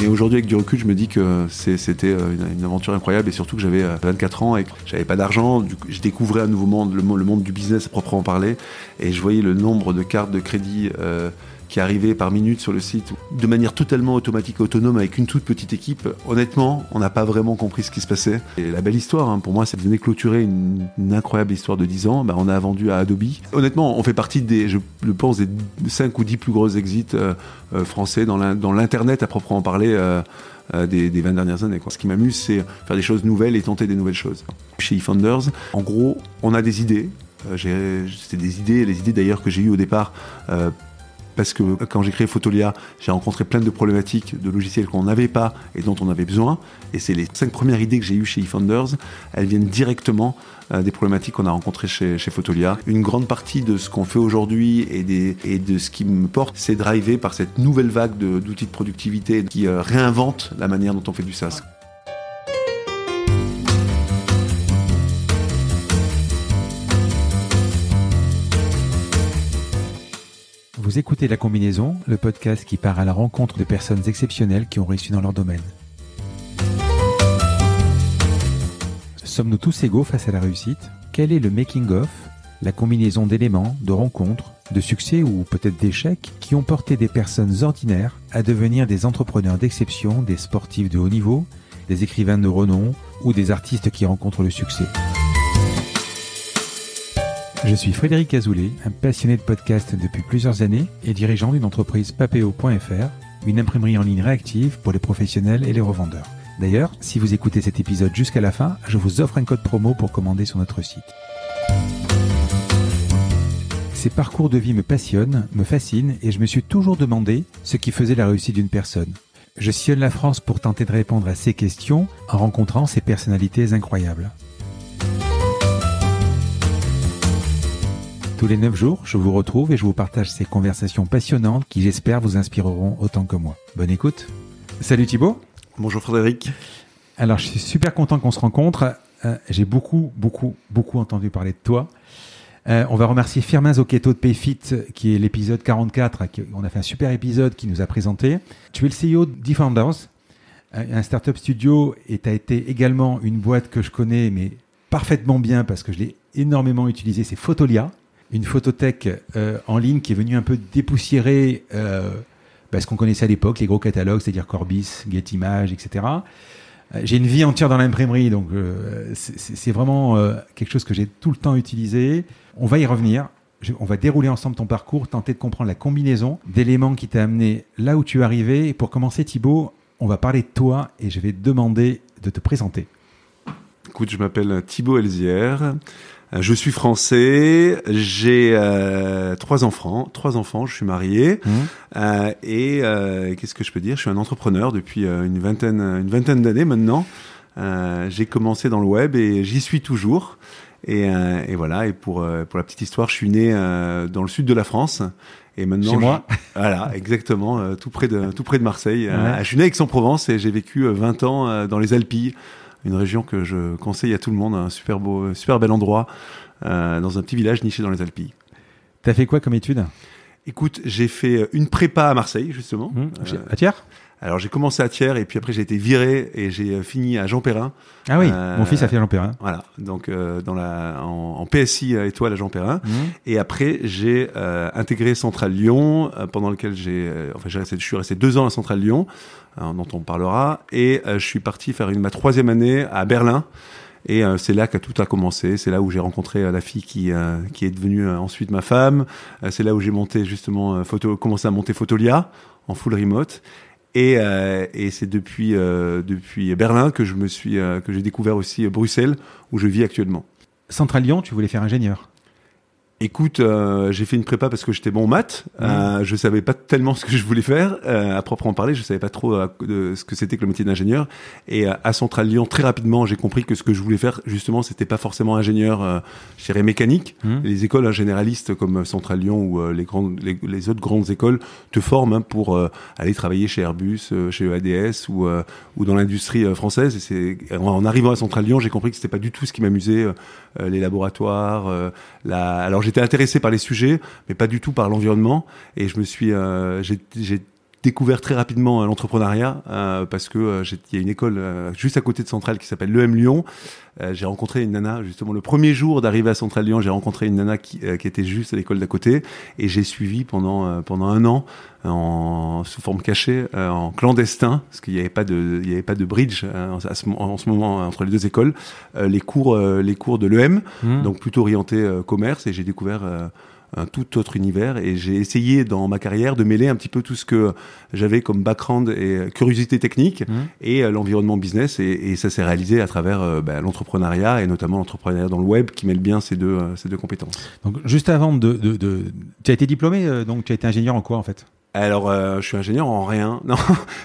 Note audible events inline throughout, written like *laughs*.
Et aujourd'hui, avec du recul, je me dis que c'était euh, une, aventure incroyable et surtout que j'avais 24 ans et que j'avais pas d'argent. Je découvrais un nouveau monde, le, monde du business à proprement parler. Et je voyais le nombre de cartes de crédit qui arrivait par minute sur le site de manière totalement automatique autonome avec une toute petite équipe. Honnêtement, on n'a pas vraiment compris ce qui se passait. Et la belle histoire, hein, pour moi, c'est de clôturer une, incroyable histoire de 10 ans. Bah, on a vendu à Adobe. Honnêtement, on fait partie des, je, pense, des 5 ou 10 plus gros exits euh, euh, français dans l'Internet à proprement parler. Euh, des, des, 20 dernières années. Ce qui m'amuse, c'est faire des choses nouvelles et tenter des nouvelles choses. Chez eFounders, en gros, on a des idées. c'est des idées, les idées d'ailleurs que j'ai eues au départ parce que quand j'ai créé Photolia, j'ai rencontré plein de problématiques de logiciels qu'on n'avait pas et dont on avait besoin. Et c'est les cinq premières idées que j'ai eues chez eFounders. Elles viennent directement euh, des problématiques qu'on a rencontrées chez, chez Photolia. Une grande partie de ce qu'on fait aujourd'hui et, de ce qui me porte, c'est drivé par cette nouvelle vague d'outils de, productivité qui euh, réinvente la manière dont on fait du SaaS. Vous écoutez La Combinaison, le podcast qui part à la rencontre de personnes exceptionnelles qui ont réussi dans leur domaine. Sommes-nous tous égaux face à la réussite? Quel est le making-of, la combinaison d'éléments, de rencontres, de succès ou peut-être d'échecs qui ont porté des personnes ordinaires à devenir des entrepreneurs d'exception, des sportifs de haut niveau, des écrivains de renom ou des artistes qui rencontrent le succès? Je suis Frédéric Azoulay, un passionné de podcast depuis plusieurs années et dirigeant d'une entreprise papeo.fr, une imprimerie en ligne réactive pour les professionnels et les revendeurs. D'ailleurs, si vous écoutez cet épisode jusqu'à la fin, je vous offre un code promo pour commander sur notre site. Ces parcours de vie me passionnent, me fascinent et je me suis toujours demandé ce qui faisait la réussite d'une personne. Je sillonne la France pour tenter de répondre à ces questions en rencontrant ces personnalités incroyables. Tous les 9 jours, je vous retrouve et je vous partage ces conversations passionnantes qui j'espère vous inspireront autant que moi. Bonne écoute. Salut Thibaut. Bonjour Frédéric. Alors je suis super content qu'on se rencontre. Euh, j'ai beaucoup, beaucoup, beaucoup entendu parler de toi. Euh, on va remercier Firmin Zocchetto de Payfit, qui est l'épisode 44. on a fait un super épisode qui nous a présenté. Tu es le CEO d'eFounders, un startup studio, et tu as été également une boîte que je connais, mais parfaitement bien parce que je l'ai énormément utilisé, c'est Photolia une photothèque euh, en ligne qui est venue un peu dépoussiérer euh, bah, ce qu'on connaissait à l'époque, les gros catalogues, c'est-à-dire Corbis, Getimage, etc. Euh, j'ai une vie entière dans l'imprimerie, donc euh, c'est vraiment quelque chose que j'ai tout le temps utilisé. On va y revenir. on va dérouler ensemble ton parcours, tenter de comprendre la combinaison d'éléments qui t'a amené là où tu es arrivé. Pour commencer, Thibaut, on va parler de toi et je vais te demander de te présenter. Écoute, je m'appelle Thibaut Elzière. Euh, je suis français, j'ai euh, trois enfants, trois enfants, je suis marié mmh. euh, et euh, qu'est-ce que je peux dire? Je suis un entrepreneur depuis euh, une vingtaine, une vingtaine d'années maintenant. j'ai commencé dans le web et j'y suis toujours. Et, et, voilà. Et pour pour la petite histoire, je suis né dans le sud de la France. Et maintenant, Chez moi. *laughs* voilà, exactement, tout près de tout près de Marseille. je suis né à Aix-en-Provence et j'ai vécu 20 ans dans les Alpilles une région que je conseille à tout le monde, un super beau, super bel endroit, euh, dans un petit village niché dans les Alpilles. T'as fait quoi comme étude? Écoute, j'ai fait une prépa à Marseille, justement. Mmh, à Thiers? alors j'ai commencé à Thiers et puis après j'ai été viré et j'ai euh, fini à Jean Perrin. Ah oui, mon fils a fait Jean Perrin. Voilà, donc euh, dans la en, PSI étoile à Jean Perrin. Mmh. Et après j'ai euh, intégré Centrale Lyon pendant lequel j'ai enfin j'ai resté, je suis resté deux ans à Centrale Lyon, dont on parlera. Et je suis parti faire ma troisième année à Berlin. Et c'est là que tout a commencé. C'est là où j'ai rencontré la fille qui qui est devenue ensuite ma femme. c'est là où j'ai monté justement photo, commencé à monter Photolia en full remote. Et, euh, et c'est depuis, euh, depuis Berlin que je me suis, euh, que j'ai découvert aussi Bruxelles, où je vis actuellement. Central Lyon, tu voulais faire ingénieur Écoute, euh, j'ai fait une prépa parce que j'étais bon en maths. Mmh. Euh, je savais pas tellement ce que je voulais faire. Euh, à proprement parler, je savais pas trop euh, de ce que c'était que le métier d'ingénieur. Et euh, à Central Lyon, très rapidement, j'ai compris que ce que je voulais faire, justement, c'était pas forcément ingénieur, euh, je dirais mécanique. Mmh. Les écoles généralistes comme Central Lyon ou les grandes, les, les, autres grandes écoles te forment hein, pour aller travailler chez Airbus, chez EADS ou ou dans l'industrie française. Et c'est en arrivant à Central Lyon, j'ai compris que c'était pas du tout ce qui m'amusait, les laboratoires. la... Alors j'étais intéressé par les sujets, mais pas du tout par l'environnement. Et je me suis, euh, j'ai découvert très rapidement l'entrepreneuriat parce que il y a une école juste à côté de Centrale qui s'appelle l'EM Lyon. j'ai rencontré une nana justement le premier jour d'arriver à Centrale Lyon. J'ai rencontré une nana qui, qui était juste à l'école d'à côté et j'ai suivi pendant pendant un an en sous forme cachée, en clandestin, parce qu'il n'y avait pas de il y avait pas de bridge en, ce, moment entre les deux écoles, les cours les cours de l'EM, mmh. donc plutôt orienté commerce et j'ai découvert un tout autre univers et j'ai essayé dans ma carrière de mêler un petit peu tout ce que j'avais comme background et curiosité technique mmh. et euh, l'environnement business et, ça s'est réalisé à travers euh, bah, l'entrepreneuriat et notamment l'entrepreneuriat dans le web qui mêle bien ces deux, euh, ces deux compétences. Donc juste avant de, de, de... tu as été diplômé donc tu as été ingénieur en quoi en fait? Alors, je suis ingénieur en rien. *laughs* Non,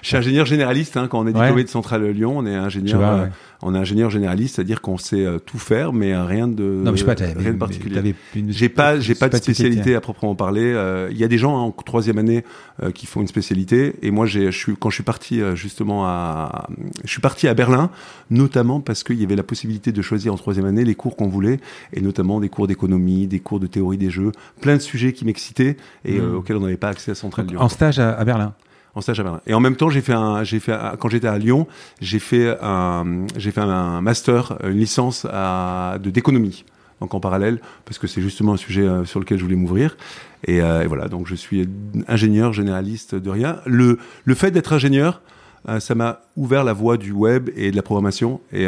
je suis ingénieur généraliste. Hein, quand on est diplômé de Centrale Lyon, on est ingénieur on est ingénieur généraliste, c'est-à-dire qu'on sait euh, tout faire, mais rien de, non, mais je sais pas, rien de particulier. J'ai pas, j'ai pas de spécialité à proprement parler. Euh, il y a des gens hein, en troisième année euh, qui font une spécialité, et moi, j'ai, je suis, quand je suis parti justement à, je suis parti à Berlin, notamment parce qu'il y avait la possibilité de choisir en troisième année les cours qu'on voulait, et notamment des cours d'économie, des cours de théorie des jeux, plein de sujets qui m'excitaient et mmh. auxquels on n'avait pas accès à Centrale Lyon. En stage à Berlin en stage à Berlin. Et en même temps, j'ai fait un, j'ai fait quand j'étais à Lyon, j'ai fait un, j'ai fait un master, une licence à, de d'économie. Donc en parallèle, parce que c'est justement un sujet euh, sur lequel je voulais m'ouvrir. Et, euh, et, voilà, donc je suis ingénieur généraliste de rien. Le, le fait d'être ingénieur, euh, ça m'a ouvert la voie du web et de la programmation. Et,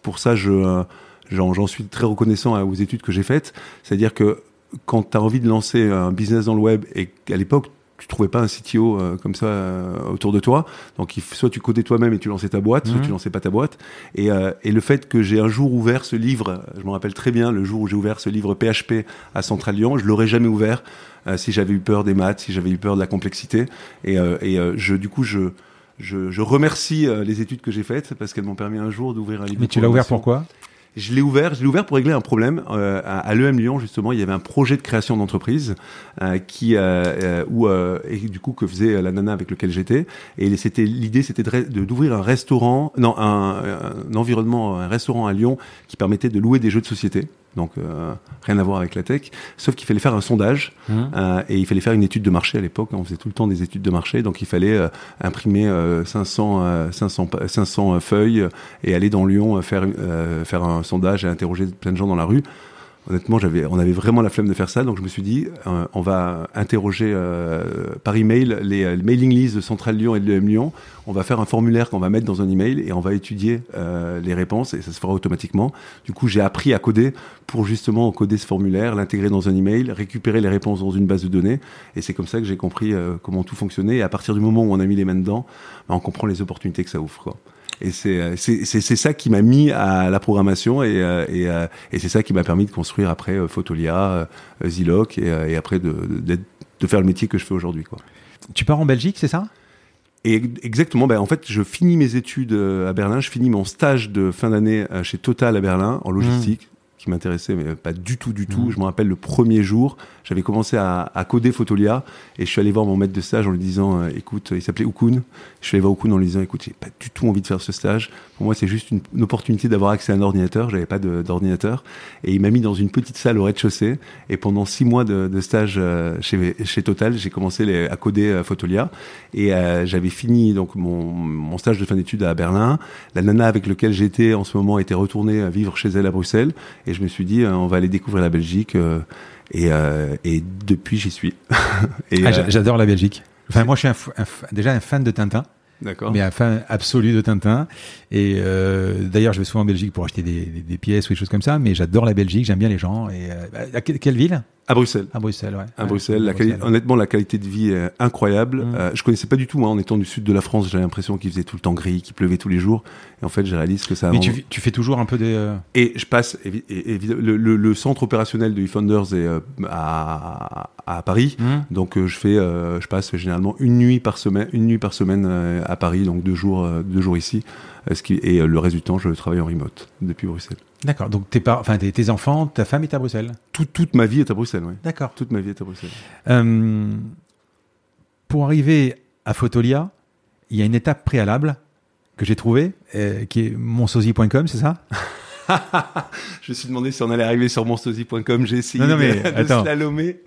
pour ça, je, j'en, suis très reconnaissant aux études que j'ai faites. C'est-à-dire que quand tu as envie de lancer un business dans le web et qu'à l'époque tu trouvais pas un CTO euh, comme ça euh, autour de toi. Donc, il, soit tu codais toi-même et tu lançais ta boîte, soit mhm. tu lançais pas ta boîte. Et, euh, et le fait que j'ai un jour ouvert ce livre, je me rappelle très bien le jour où j'ai ouvert ce livre PHP à Central Lyon, je l'aurais jamais ouvert si j'avais eu peur des maths, si j'avais eu peur de la complexité. Et, et je, du coup, je, je, je remercie les études que j'ai faites parce qu'elles m'ont permis un jour d'ouvrir un livre. Mais tu l'as ouvert pourquoi je l'ai ouvert, je l'ai ouvert pour régler un problème. Euh, à, l'EM Lyon, justement, il y avait un projet de création d'entreprise euh, qui, euh, où, et du coup, que faisait la nana avec lequel j'étais. Et c'était l'idée, c'était de d'ouvrir un restaurant, non, un, environnement, un restaurant à Lyon qui permettait de louer des jeux de société donc euh, rien à voir avec la tech. Sauf qu'il fallait faire un sondage mmh. euh, et il fallait faire une étude de marché à l'époque. On faisait tout le temps des études de marché, donc il fallait euh, imprimer 500, 500, 500 feuilles et aller dans Lyon faire, faire un sondage et interroger plein de gens dans la rue honnêtement, j'avais, on avait vraiment la flemme de faire ça, donc je me suis dit, euh, on va interroger euh, par email les, les, mailing lists de Centrale Lyon et de Lyon. On va faire un formulaire qu'on va mettre dans un email et on va étudier euh, les réponses et ça se fera automatiquement. Du coup, j'ai appris à coder pour justement coder ce formulaire, l'intégrer dans un email, récupérer les réponses dans une base de données. Et c'est comme ça que j'ai compris comment tout fonctionnait. Et à partir du moment où on a mis les mains dedans, bah, on comprend les opportunités que ça ouvre. Quoi. Et euh, c'est c'est ça qui m'a mis à la programmation et, euh, et, euh, et c'est ça qui m'a permis de construire après Photolia, Ziloc et, et après de, de, de, faire le métier que je fais aujourd'hui. Quoi. Tu pars en Belgique, c'est ça? Et exactement, ben en fait, je finis mes études à Berlin, je finis mon stage de fin d'année chez Total à Berlin en logistique, mmh. Qui m'intéressait, mais pas du tout, du tout. Mmh. Je me rappelle le premier jour, j'avais commencé à, à, coder Photolia et je suis allé voir mon maître de stage en lui disant euh, écoute, il s'appelait Ukun. Je suis allé voir Ukun en lui disant écoute, j'ai pas du tout envie de faire ce stage. Pour moi, c'est juste une, opportunité d'avoir accès à un ordinateur. J'avais pas d'ordinateur et il m'a mis dans une petite salle au rez-de-chaussée et pendant six mois de, de stage euh, chez, chez Total, j'ai commencé les, à coder euh, Photolia et j'avais fini donc mon, mon stage de fin d'études à Berlin. La nana avec laquelle j'étais en ce moment était retournée vivre chez elle à Bruxelles et je me suis dit on va aller découvrir la Belgique. Et, euh, et depuis, j'y suis. *laughs* ah, euh, J'adore la Belgique. Enfin, moi, je suis déjà un fan de Tintin. D'accord. Mais un fan absolu de Tintin. Et euh, d'ailleurs, je vais souvent en Belgique pour acheter des, des, des, pièces ou des choses comme ça. Mais j'adore la Belgique, j'aime bien les gens. Et euh, quelle ville? À Bruxelles. À Bruxelles, ouais. À Bruxelles. La Honnêtement, la qualité de vie est incroyable. Mm. Euh, je connaissais pas du tout, moi, en étant du sud de la France, j'avais l'impression qu'il faisait tout le temps gris, qu'il pleuvait tous les jours. Et en fait, j'ai réalisé que ça. Mais tu, tu, fais toujours un peu des. Euh, et je passe. le, le, le, centre opérationnel de eFounders est euh, à, à, Paris, mm. donc euh, je fais, je passe généralement une nuit par semaine, une nuit par semaine à Paris, donc deux jours, deux jours ici. Ce qui, et le reste du temps, je travaille en remote depuis Bruxelles. D'accord. Donc tes, enfin, tes, enfants, ta femme est à Bruxelles? Toute ma vie est à Bruxelles, oui. D'accord. Toute ma vie est à Bruxelles. Euh, pour arriver à Photolia, il y a une étape préalable que j'ai trouvée, euh, qui est monsosie.com, c'est ça? *laughs* Je me suis demandé si on allait arriver sur monsosie.com. J'ai essayé non, non, mais, de, de slalomer.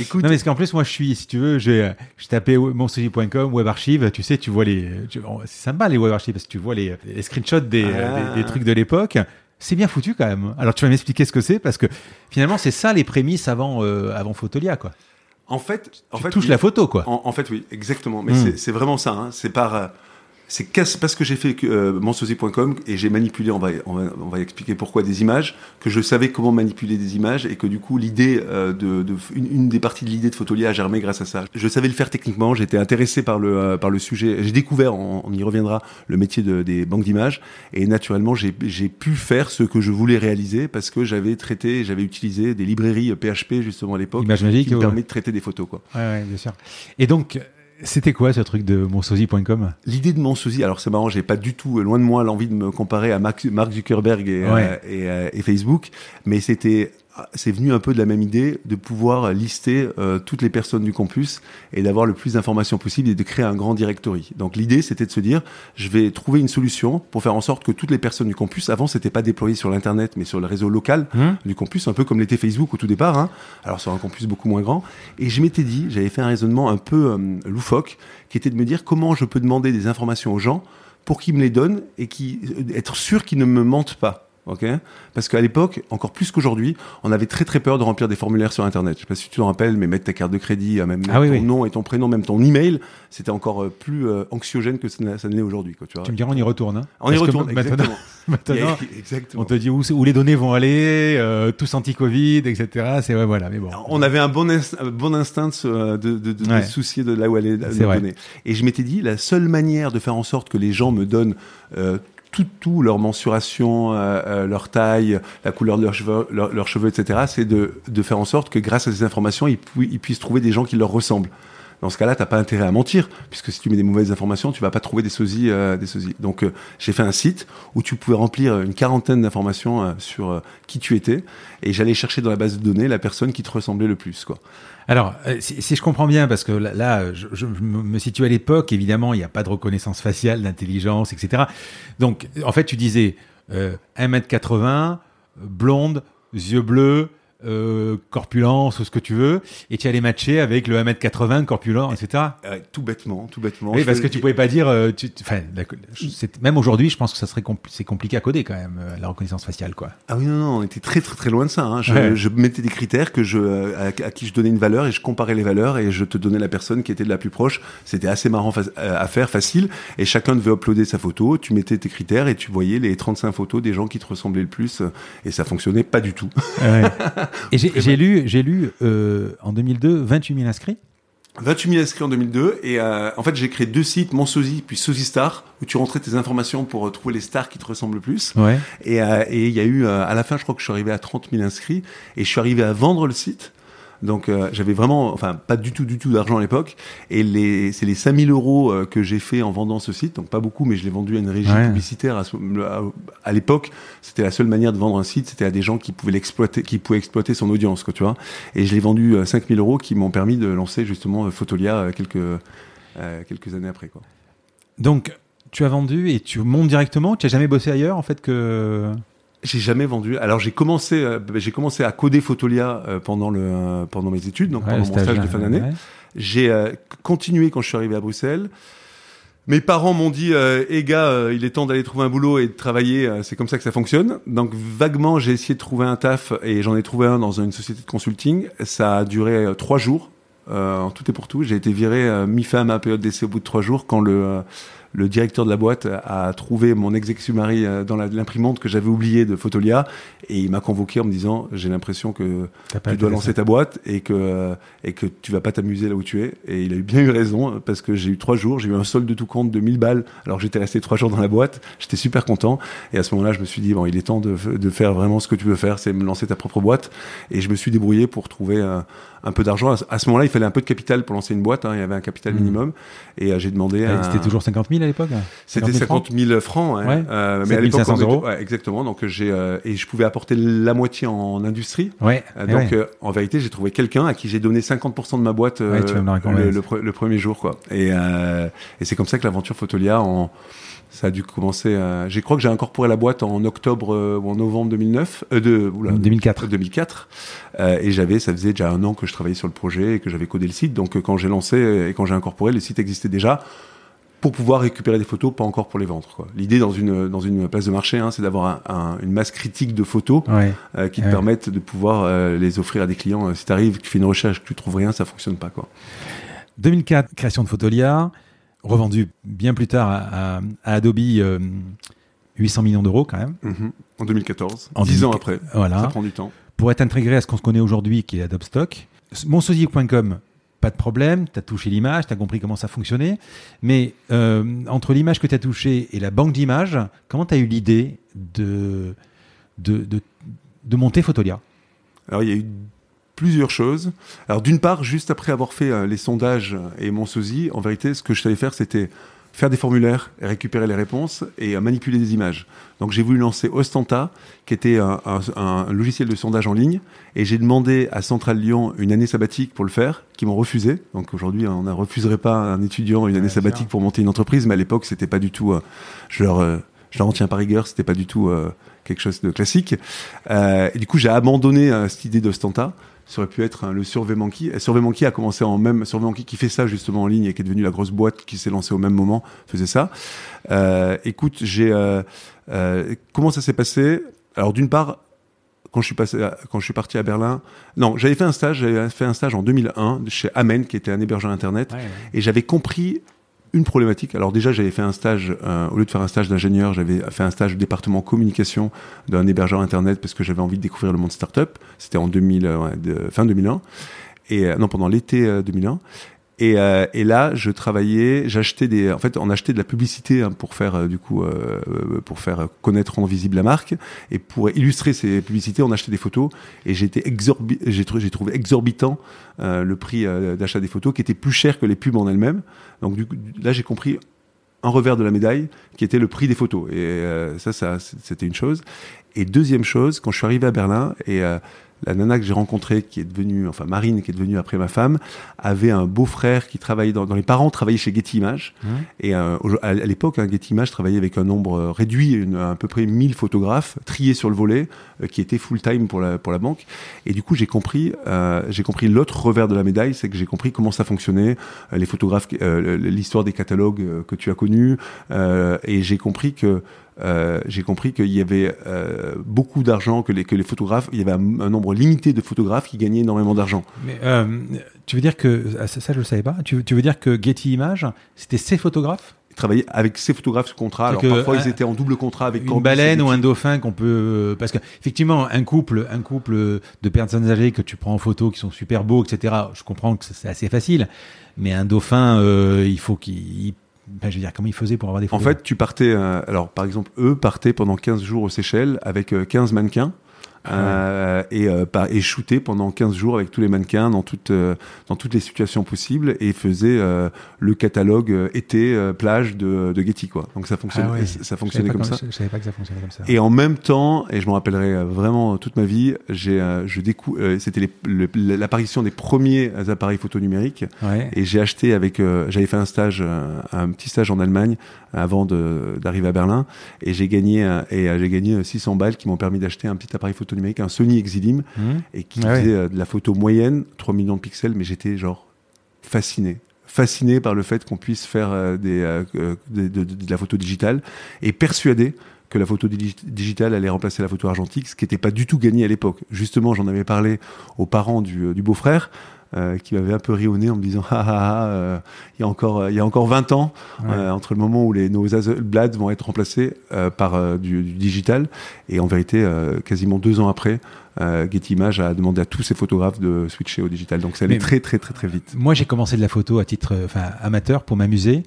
Écoute, Non, mais parce qu'en plus, moi, je suis, si tu veux, j'ai, je tapais monsosie.com, web archive, tu sais, tu vois les, c'est sympa les web archives parce que tu vois les, les screenshots des, Ah. des, des trucs de l'époque. C'est bien foutu quand même. Alors, tu vas m'expliquer ce que c'est parce que finalement, c'est ça les prémices avant, euh, avant Photolia, quoi. en fait, en tu fait, touches oui. la photo, quoi. En, en fait, oui, exactement. Mais Mm. c'est- c'est vraiment ça. hein. C'est par, euh, c'est parce que j'ai fait euh, monsosie.com et j'ai manipulé. On va, on va, on va expliquer pourquoi des images. Que je savais comment manipuler des images et que du coup, l'idée euh, de, de une, une des parties de l'idée de Photolia a germé grâce à ça. Je savais le faire techniquement. J'étais intéressé par le, euh, par le sujet. J'ai découvert, on, on y reviendra, le métier de- des banques d'images et naturellement, j'ai pu faire ce que je voulais réaliser parce que j'avais traité, j'avais utilisé des librairies PHP justement à l'époque qui magique. me ouais. permet de traiter des photos quoi. Ouais, ouais, bien sûr. Et donc, c'était quoi ce truc de monsosie.com L'idée de mon sosie, alors c'est marrant, j'ai pas du tout, loin de moi, l'envie de me comparer à Mark Mark Zuckerberg et, Ouais. euh, et, euh, et Facebook, mais c'était, c'est venu un peu de la même idée de pouvoir lister euh, toutes les personnes du campus et d'avoir le plus d'informations possible et de créer un grand directory. Donc l'idée, c'était de se dire, je vais trouver une solution pour faire en sorte que toutes les personnes du campus, avant c'était pas déployé sur l'internet, mais sur le réseau local, Hum du campus, un peu comme l'était Facebook au tout départ, hein, alors sur un campus beaucoup moins grand. Et je m'étais dit, j'avais fait un raisonnement un peu euh, loufoque, qui était de me dire comment je peux demander des informations aux gens pour qu'ils me les donnent et qui euh, être sûr qu'ils ne me mentent pas. Ok? Parce qu'à l'époque, encore plus qu'aujourd'hui, on avait très très peur de remplir des formulaires sur Internet. Je sais pas si tu te rappelles, mais mettre ta carte de crédit, euh, même Ah ton oui. nom et ton prénom, même ton email, c'était encore euh, plus euh, anxiogène que ça ne l'est aujourd'hui. quoi, Tu vois. Tu me diras, on y retourne. hein. on y Parce retourne, exactement. *laughs* maintenant, exactement. on te dit où, les données vont aller, euh, tous anti-Covid, etc. C'est ouais, voilà. Mais bon. On avait un bon, inst- bon instinct de, de, de, de, de Ouais. se soucier de là où aller C'est nos vrai. données. Et je m'étais dit, la seule manière de faire en sorte que les gens me donnent euh, tout, tout, leur mensuration, euh, euh, leur taille, la couleur de leurs cheveux, leur- leurs cheveux etc., c'est de, de faire en sorte que grâce à ces informations, ils, pu- ils puissent trouver des gens qui leur ressemblent. Dans ce cas-là, t'as pas intérêt à mentir, puisque si tu mets des mauvaises informations, tu vas pas trouver des sosies. euh, des sosies. Donc, euh, j'ai fait un site où tu pouvais remplir une quarantaine d'informations euh, sur qui tu étais, et j'allais chercher dans la base de données la personne qui te ressemblait le plus. Quoi. Alors, euh, si, je comprends bien, parce que là, je, me situe à l'époque, évidemment, il n'y a pas de reconnaissance faciale, d'intelligence, etc. Donc, en fait, tu disais euh, 1m80, blonde, yeux bleus, euh, corpulence ou ce que tu veux, et tu allais matcher avec le 1m80 corpulent, etc. Euh, tout bêtement, tout bêtement. Oui, parce que tu pouvais pas dire. euh, tu, enfin, c'est- même aujourd'hui, je pense que ça serait c'est compliqué à coder quand même la reconnaissance faciale, quoi. Ah oui, non, non, on était très, très, très loin de ça. Hein. Je, Ouais. je mettais des critères que je, à, à qui je donnais une valeur et je comparais les valeurs et je te donnais la personne qui était de la plus proche. C'était assez marrant à faire, facile. Et chacun devait uploader sa photo. Tu mettais tes critères et tu voyais les 35 photos des gens qui te ressemblaient le plus. Et ça fonctionnait pas du tout. *laughs* Et j'ai lu, j'ai lu euh, en 2002 28 000 inscrits. 28 000 inscrits en 2002 et euh, en fait j'ai créé deux sites, Mon Sosie puis Sosie Star où tu rentrais tes informations pour euh, trouver les stars qui te ressemblent le plus. Ouais. Et euh, et il y a eu, à la fin, je crois que je suis arrivé à 30 000 inscrits et je suis arrivé à vendre le site. Donc euh, j'avais vraiment, enfin pas du tout, du tout d'argent à l'époque. Et les, c'est les 5000 euros euh, que j'ai fait en vendant ce site. Donc pas beaucoup, mais je l'ai vendu à une régie Ouais. publicitaire. À, ce- à, à l'époque, c'était la seule manière de vendre un site. C'était à des gens qui pouvaient l'exploiter, qui pouvaient exploiter son audience, quoi, tu vois. Et je l'ai vendu à 5000 euros qui m'ont permis de lancer justement euh, Photolia euh, quelques euh, quelques années après, quoi. Donc, tu as vendu et tu montes directement. Tu n'as jamais bossé ailleurs, en fait, que. J'ai jamais vendu. Alors j'ai commencé, euh, j'ai commencé à coder Photolia euh, pendant le euh, pendant mes études, donc Ouais, pendant mon stage de fin d'année. ouais. J'ai euh, continué quand je suis arrivé à Bruxelles. Mes parents m'ont dit, euh, Eh gars, euh, il est temps d'aller trouver un boulot et de travailler. c'est comme ça que ça fonctionne. Donc vaguement, j'ai essayé de trouver un taf et j'en ai trouvé un dans une société de consulting. Ça a duré trois jours. Euh, en tout et pour tout, j'ai été viré mi-fin à ma période d'essai au bout de trois jours quand le le directeur de la boîte a trouvé mon ex-ex-mari euh, dans l'imprimante que j'avais oublié de Photolia et il m'a convoqué en me disant j'ai l'impression que tu dois lancer ta boîte et que euh, et que tu vas pas t'amuser là où tu es. Et il a eu bien eu raison parce que j'ai eu trois jours j'ai eu un solde de tout compte de 1000 balles. Alors que j'étais resté trois jours dans la boîte j'étais super content. Et à ce moment-là je me suis dit bon il est temps de, de faire vraiment ce que tu veux faire c'est me lancer ta propre boîte. Et je me suis débrouillé pour trouver un peu d'argent à ce- moment-là il fallait un peu de capital pour lancer une boîte hein, il y avait un capital Mhm. minimum et euh, j'ai demandé un- C'était toujours 50 000 000 à l'époque C'était 50 000 francs. Hein. Ouais. Euh, mais à l'époque, euros. Ouais, exactement. Donc j'ai euh, et je pouvais apporter la moitié en industrie. Ouais. Euh, donc en vérité, j'ai trouvé quelqu'un à qui j'ai donné 50% de ma boîte le, le premier jour, quoi. Et, et c'est comme ça que l'aventure Photolia en ça a dû commencer. À... Je crois que j'ai incorporé la boîte en octobre euh, ou en novembre 2009, euh, de, oula, 2004. 2004. Euh, et j'avais, ça faisait déjà un an que je travaillais sur le projet et que j'avais codé le site. Donc euh, quand j'ai lancé et quand j'ai incorporé, le site existait déjà pour pouvoir récupérer des photos, pas encore pour les vendre. L'idée dans une dans une place de marché, hein, c'est d'avoir un, un, une masse critique de photos Ouais. euh, qui te Ouais. permettent de pouvoir euh, les offrir à des clients. Si tu arrives, que tu fais une recherche, que tu trouves rien, ça fonctionne pas. Quoi. 2004, création de Photolia, revendu bien plus tard à, à- à Adobe euh, 800 millions d'euros quand même. Mhm. En 2014, En dix ans 2000 après, Voilà. ça prend du temps. pour être intégré à ce qu'on se connaît aujourd'hui, qui est Adobe Stock. Monsosie.com, pas de problème, tu as touché l'image, tu as compris comment ça fonctionnait. Mais euh, entre l'image que tu as touchée et la banque d'images, comment tu as eu l'idée de, de, de, de monter Photolia? Alors il y a eu plusieurs choses. Alors d'une part, juste après avoir fait euh, les sondages et mon sosie, en vérité, ce que je savais faire, c'était faire des formulaires, récupérer les réponses et euh, manipuler des images. Donc j'ai voulu lancer Ostenta, qui était un, un- un logiciel de sondage en ligne, et j'ai demandé à Centrale Lyon une année sabbatique pour le faire, qui m'ont refusé. Donc aujourd'hui, on ne refuserait pas à un étudiant une année sabbatique pour monter une entreprise, mais à l'époque, c'était pas du tout. euh, je leur, euh, je leur en tiens par rigueur, c'était pas du tout euh, quelque chose de classique. Euh, et du coup, j'ai abandonné euh, cette idée d'Ostenta. Ça aurait pu être hein, le SurveyMonkey. Et SurveyMonkey a commencé en même. SurveyMonkey qui fait ça justement en ligne et qui est devenu la grosse boîte qui s'est lancée au même moment faisait ça. Euh, écoute, j'ai euh, euh, comment ça s'est passé? Alors d'une part, quand je suis passé, à- quand je suis parti à Berlin, non, j'avais fait un stage. J'avais fait un stage en 2001 chez Amen, qui était un hébergeur internet, et j'avais compris une problématique. Alors déjà, j'avais fait un stage, euh, au lieu de faire un stage d'ingénieur, j'avais fait un stage au département communication d'un hébergeur internet parce que j'avais envie de découvrir le monde startup. C'était en 2000, euh, ouais, de- fin 2001 et euh, non pendant l'été euh, 2001. Et, euh, et là, je travaillais, j'achetais des, en fait, on achetait de la publicité hein, pour faire euh, du coup, euh, pour faire connaître, rendre visible la marque, et pour illustrer ces publicités, on achetait des photos. Et j'ai exorbi- j'ai trouvé, trouvé exorbitant euh, le prix euh, d'achat des photos, qui était plus cher que les pubs en elles-mêmes. Donc du coup, là, j'ai compris un revers de la médaille, qui était le prix des photos. Et ça, ça, c'était une chose. Et deuxième chose, quand je suis arrivé à Berlin et la nana que j'ai rencontrée, qui est devenue, enfin Marine, qui est devenue après ma femme, avait un beau-frère qui travaillait dans, dans les parents travaillaient chez Getty Images. Mmh. Et euh, à, l'époque, hein, Getty Images travaillait avec un nombre euh, réduit, une- à peu près 1000 photographes triés sur le volet, euh, qui étaient full-time pour la, pour la banque. Et du coup, j'ai compris, euh, j'ai compris l'autre revers de la médaille, c'est que j'ai compris comment ça fonctionnait, les photographes, l'histoire des catalogues que tu as connus, et j'ai compris que euh, j'ai compris qu'il y avait euh, beaucoup d'argent, que les, que les photographes, il y avait un, un nombre limité de photographes qui gagnaient énormément d'argent. Mais, euh, Tu veux dire que, ah, ça, ça, je le savais pas, tu, tu veux dire que Getty Images, c'était ces photographes? Ils travaillaient avec ces photographes sous contrat. Alors parfois, ils étaient en double contrat avec une baleine ou un dauphin qu'on peut parce que effectivement un couple un couple de personnes âgées que tu prends en photo qui sont super beaux etc je comprends que c'est assez facile mais un dauphin il faut qu'il ben, je veux dire comment il faisait pour avoir des En photos? fait, tu partais, euh, alors par exemple, eux partaient pendant 15 jours aux Seychelles avec euh, 15 mannequins. Euh, et, euh, par, et shootaient pendant 15 jours avec tous les mannequins dans toutes, euh, dans toutes les situations possibles et faisaient euh, le catalogue été plage de, de Getty quoi. Donc ça fonctionnait, Ah ouais. ça fonctionnait comme ça. je, je savais pas que ça fonctionnait comme ça Et en même temps, et je me rappellerai vraiment toute ma vie, j'ai, je c'était l'apparition des premiers appareils photo numériques ouais. et j'ai acheté avec, j'avais fait un stage, un petit stage en Allemagne avant d'arriver à Berlin, et j'ai gagné, et j'ai gagné euh, 600 balles qui m'ont permis d'acheter un petit appareil photo numérique, un Sony Exilim, Hum. et qui Ah faisait euh, de la photo moyenne, 3 millions de pixels, mais j'étais genre fasciné. Fasciné par le fait qu'on puisse faire euh, des, euh, de, de- de la photo digitale et persuadé que la photo digi- digitale allait remplacer la photo argentique, ce qui n'était pas du tout gagné à l'époque. Justement, j'en avais parlé aux parents du, du beau-frère, euh, qui m'avait un peu ri au nez en me disant *laughs* ah ah ah, euh, il y a encore euh, il y a encore 20 ans Ouais. euh, entre le moment où les nos Hasselblad vont être remplacés par du, du digital et en vérité quasiment deux ans après Getty Images a demandé à tous ses photographes de switcher au digital donc ça allait très très très très vite Moi, j'ai commencé de la photo à titre enfin, amateur pour m'amuser.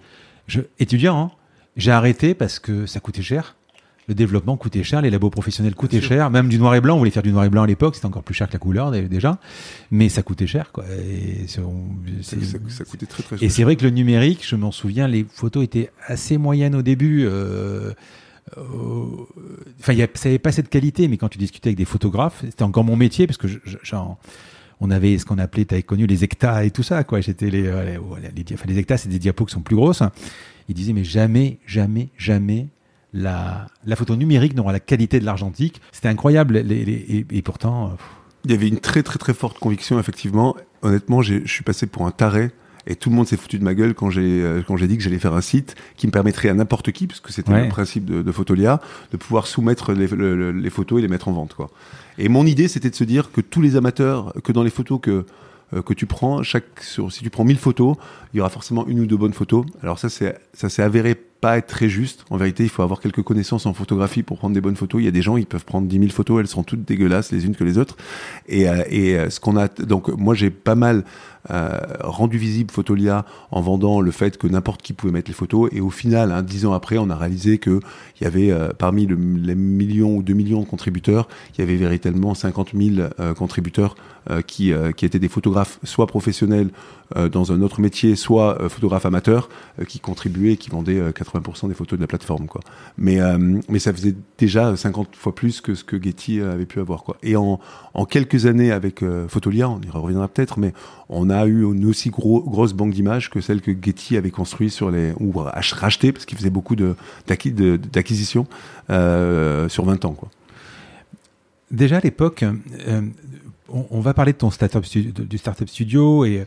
Étudiant, hein, j'ai arrêté parce que ça coûtait cher. Le développement coûtait cher, les labos professionnels coûtaient cher, même du noir et blanc, on voulait faire du noir et blanc à l'époque, c'était encore plus cher que la couleur déjà, mais ça coûtait cher quoi. Et ça, ça, coûtait très très cher. Et c'est vrai que le numérique, je m'en souviens, les photos étaient assez moyennes au début. Euh, euh, enfin, ça n'avait pas cette qualité, mais quand tu discutais avec des photographes, c'était encore mon métier parce que on avait ce qu'on appelait, tu avais connu les hectas et tout ça, quoi. J'étais les, euh, les, les, enfin, les hectas, c'est des diapos qui sont plus grosses. Ils disaient, mais jamais, jamais, jamais la, la photo numérique n'aura la qualité de l'argentique. C'était incroyable, et, et, pourtant. Euh, Il y avait une très, très, très forte conviction, effectivement. Honnêtement, je suis passé pour un taré et tout le monde s'est foutu de ma gueule quand j'ai euh, quand j'ai dit que j'allais faire un site qui me permettrait à n'importe qui, puisque c'était le principe de, de, Photolia, de pouvoir soumettre les, les, photos et les mettre en vente. Quoi. Et mon idée, c'était de se dire que tous les amateurs, que dans les photos que que tu prends, chaque, sur, si tu prends 1000 photos, il y aura forcément une ou deux bonnes photos. Alors ça, c'est, ça s'est avéré pas être très juste. En vérité, il faut avoir quelques connaissances en photographie pour prendre des bonnes photos. Il y a des gens, ils peuvent prendre 10 000 photos, elles sont toutes dégueulasses les unes que les autres. Et, euh, euh, ce qu'on a, donc moi j'ai pas mal euh, rendu visible Photolia en vendant le fait que n'importe qui pouvait mettre les photos. Et au final, hein, dix ans après, on a réalisé que il y avait parmi le, les millions ou deux millions de contributeurs, il y avait véritablement 50 000 contributeurs qui, qui étaient des photographes soit professionnels dans un autre métier, soit photographes amateurs qui contribuaient, qui vendaient 80% des photos de la plateforme. Mais, euh, mais ça faisait déjà 50 fois plus que ce que Getty avait pu avoir. Et en, en quelques années avec euh, Photolia, on y reviendra peut-être, mais on a eu une aussi gros, grosse banque d'images que celle que Getty avait construit sur les, ou racheté, parce qu'il faisait beaucoup d'acquisitions euh, sur 20 ans. Déjà à l'époque, on, on, va parler de ton startup du startup studio et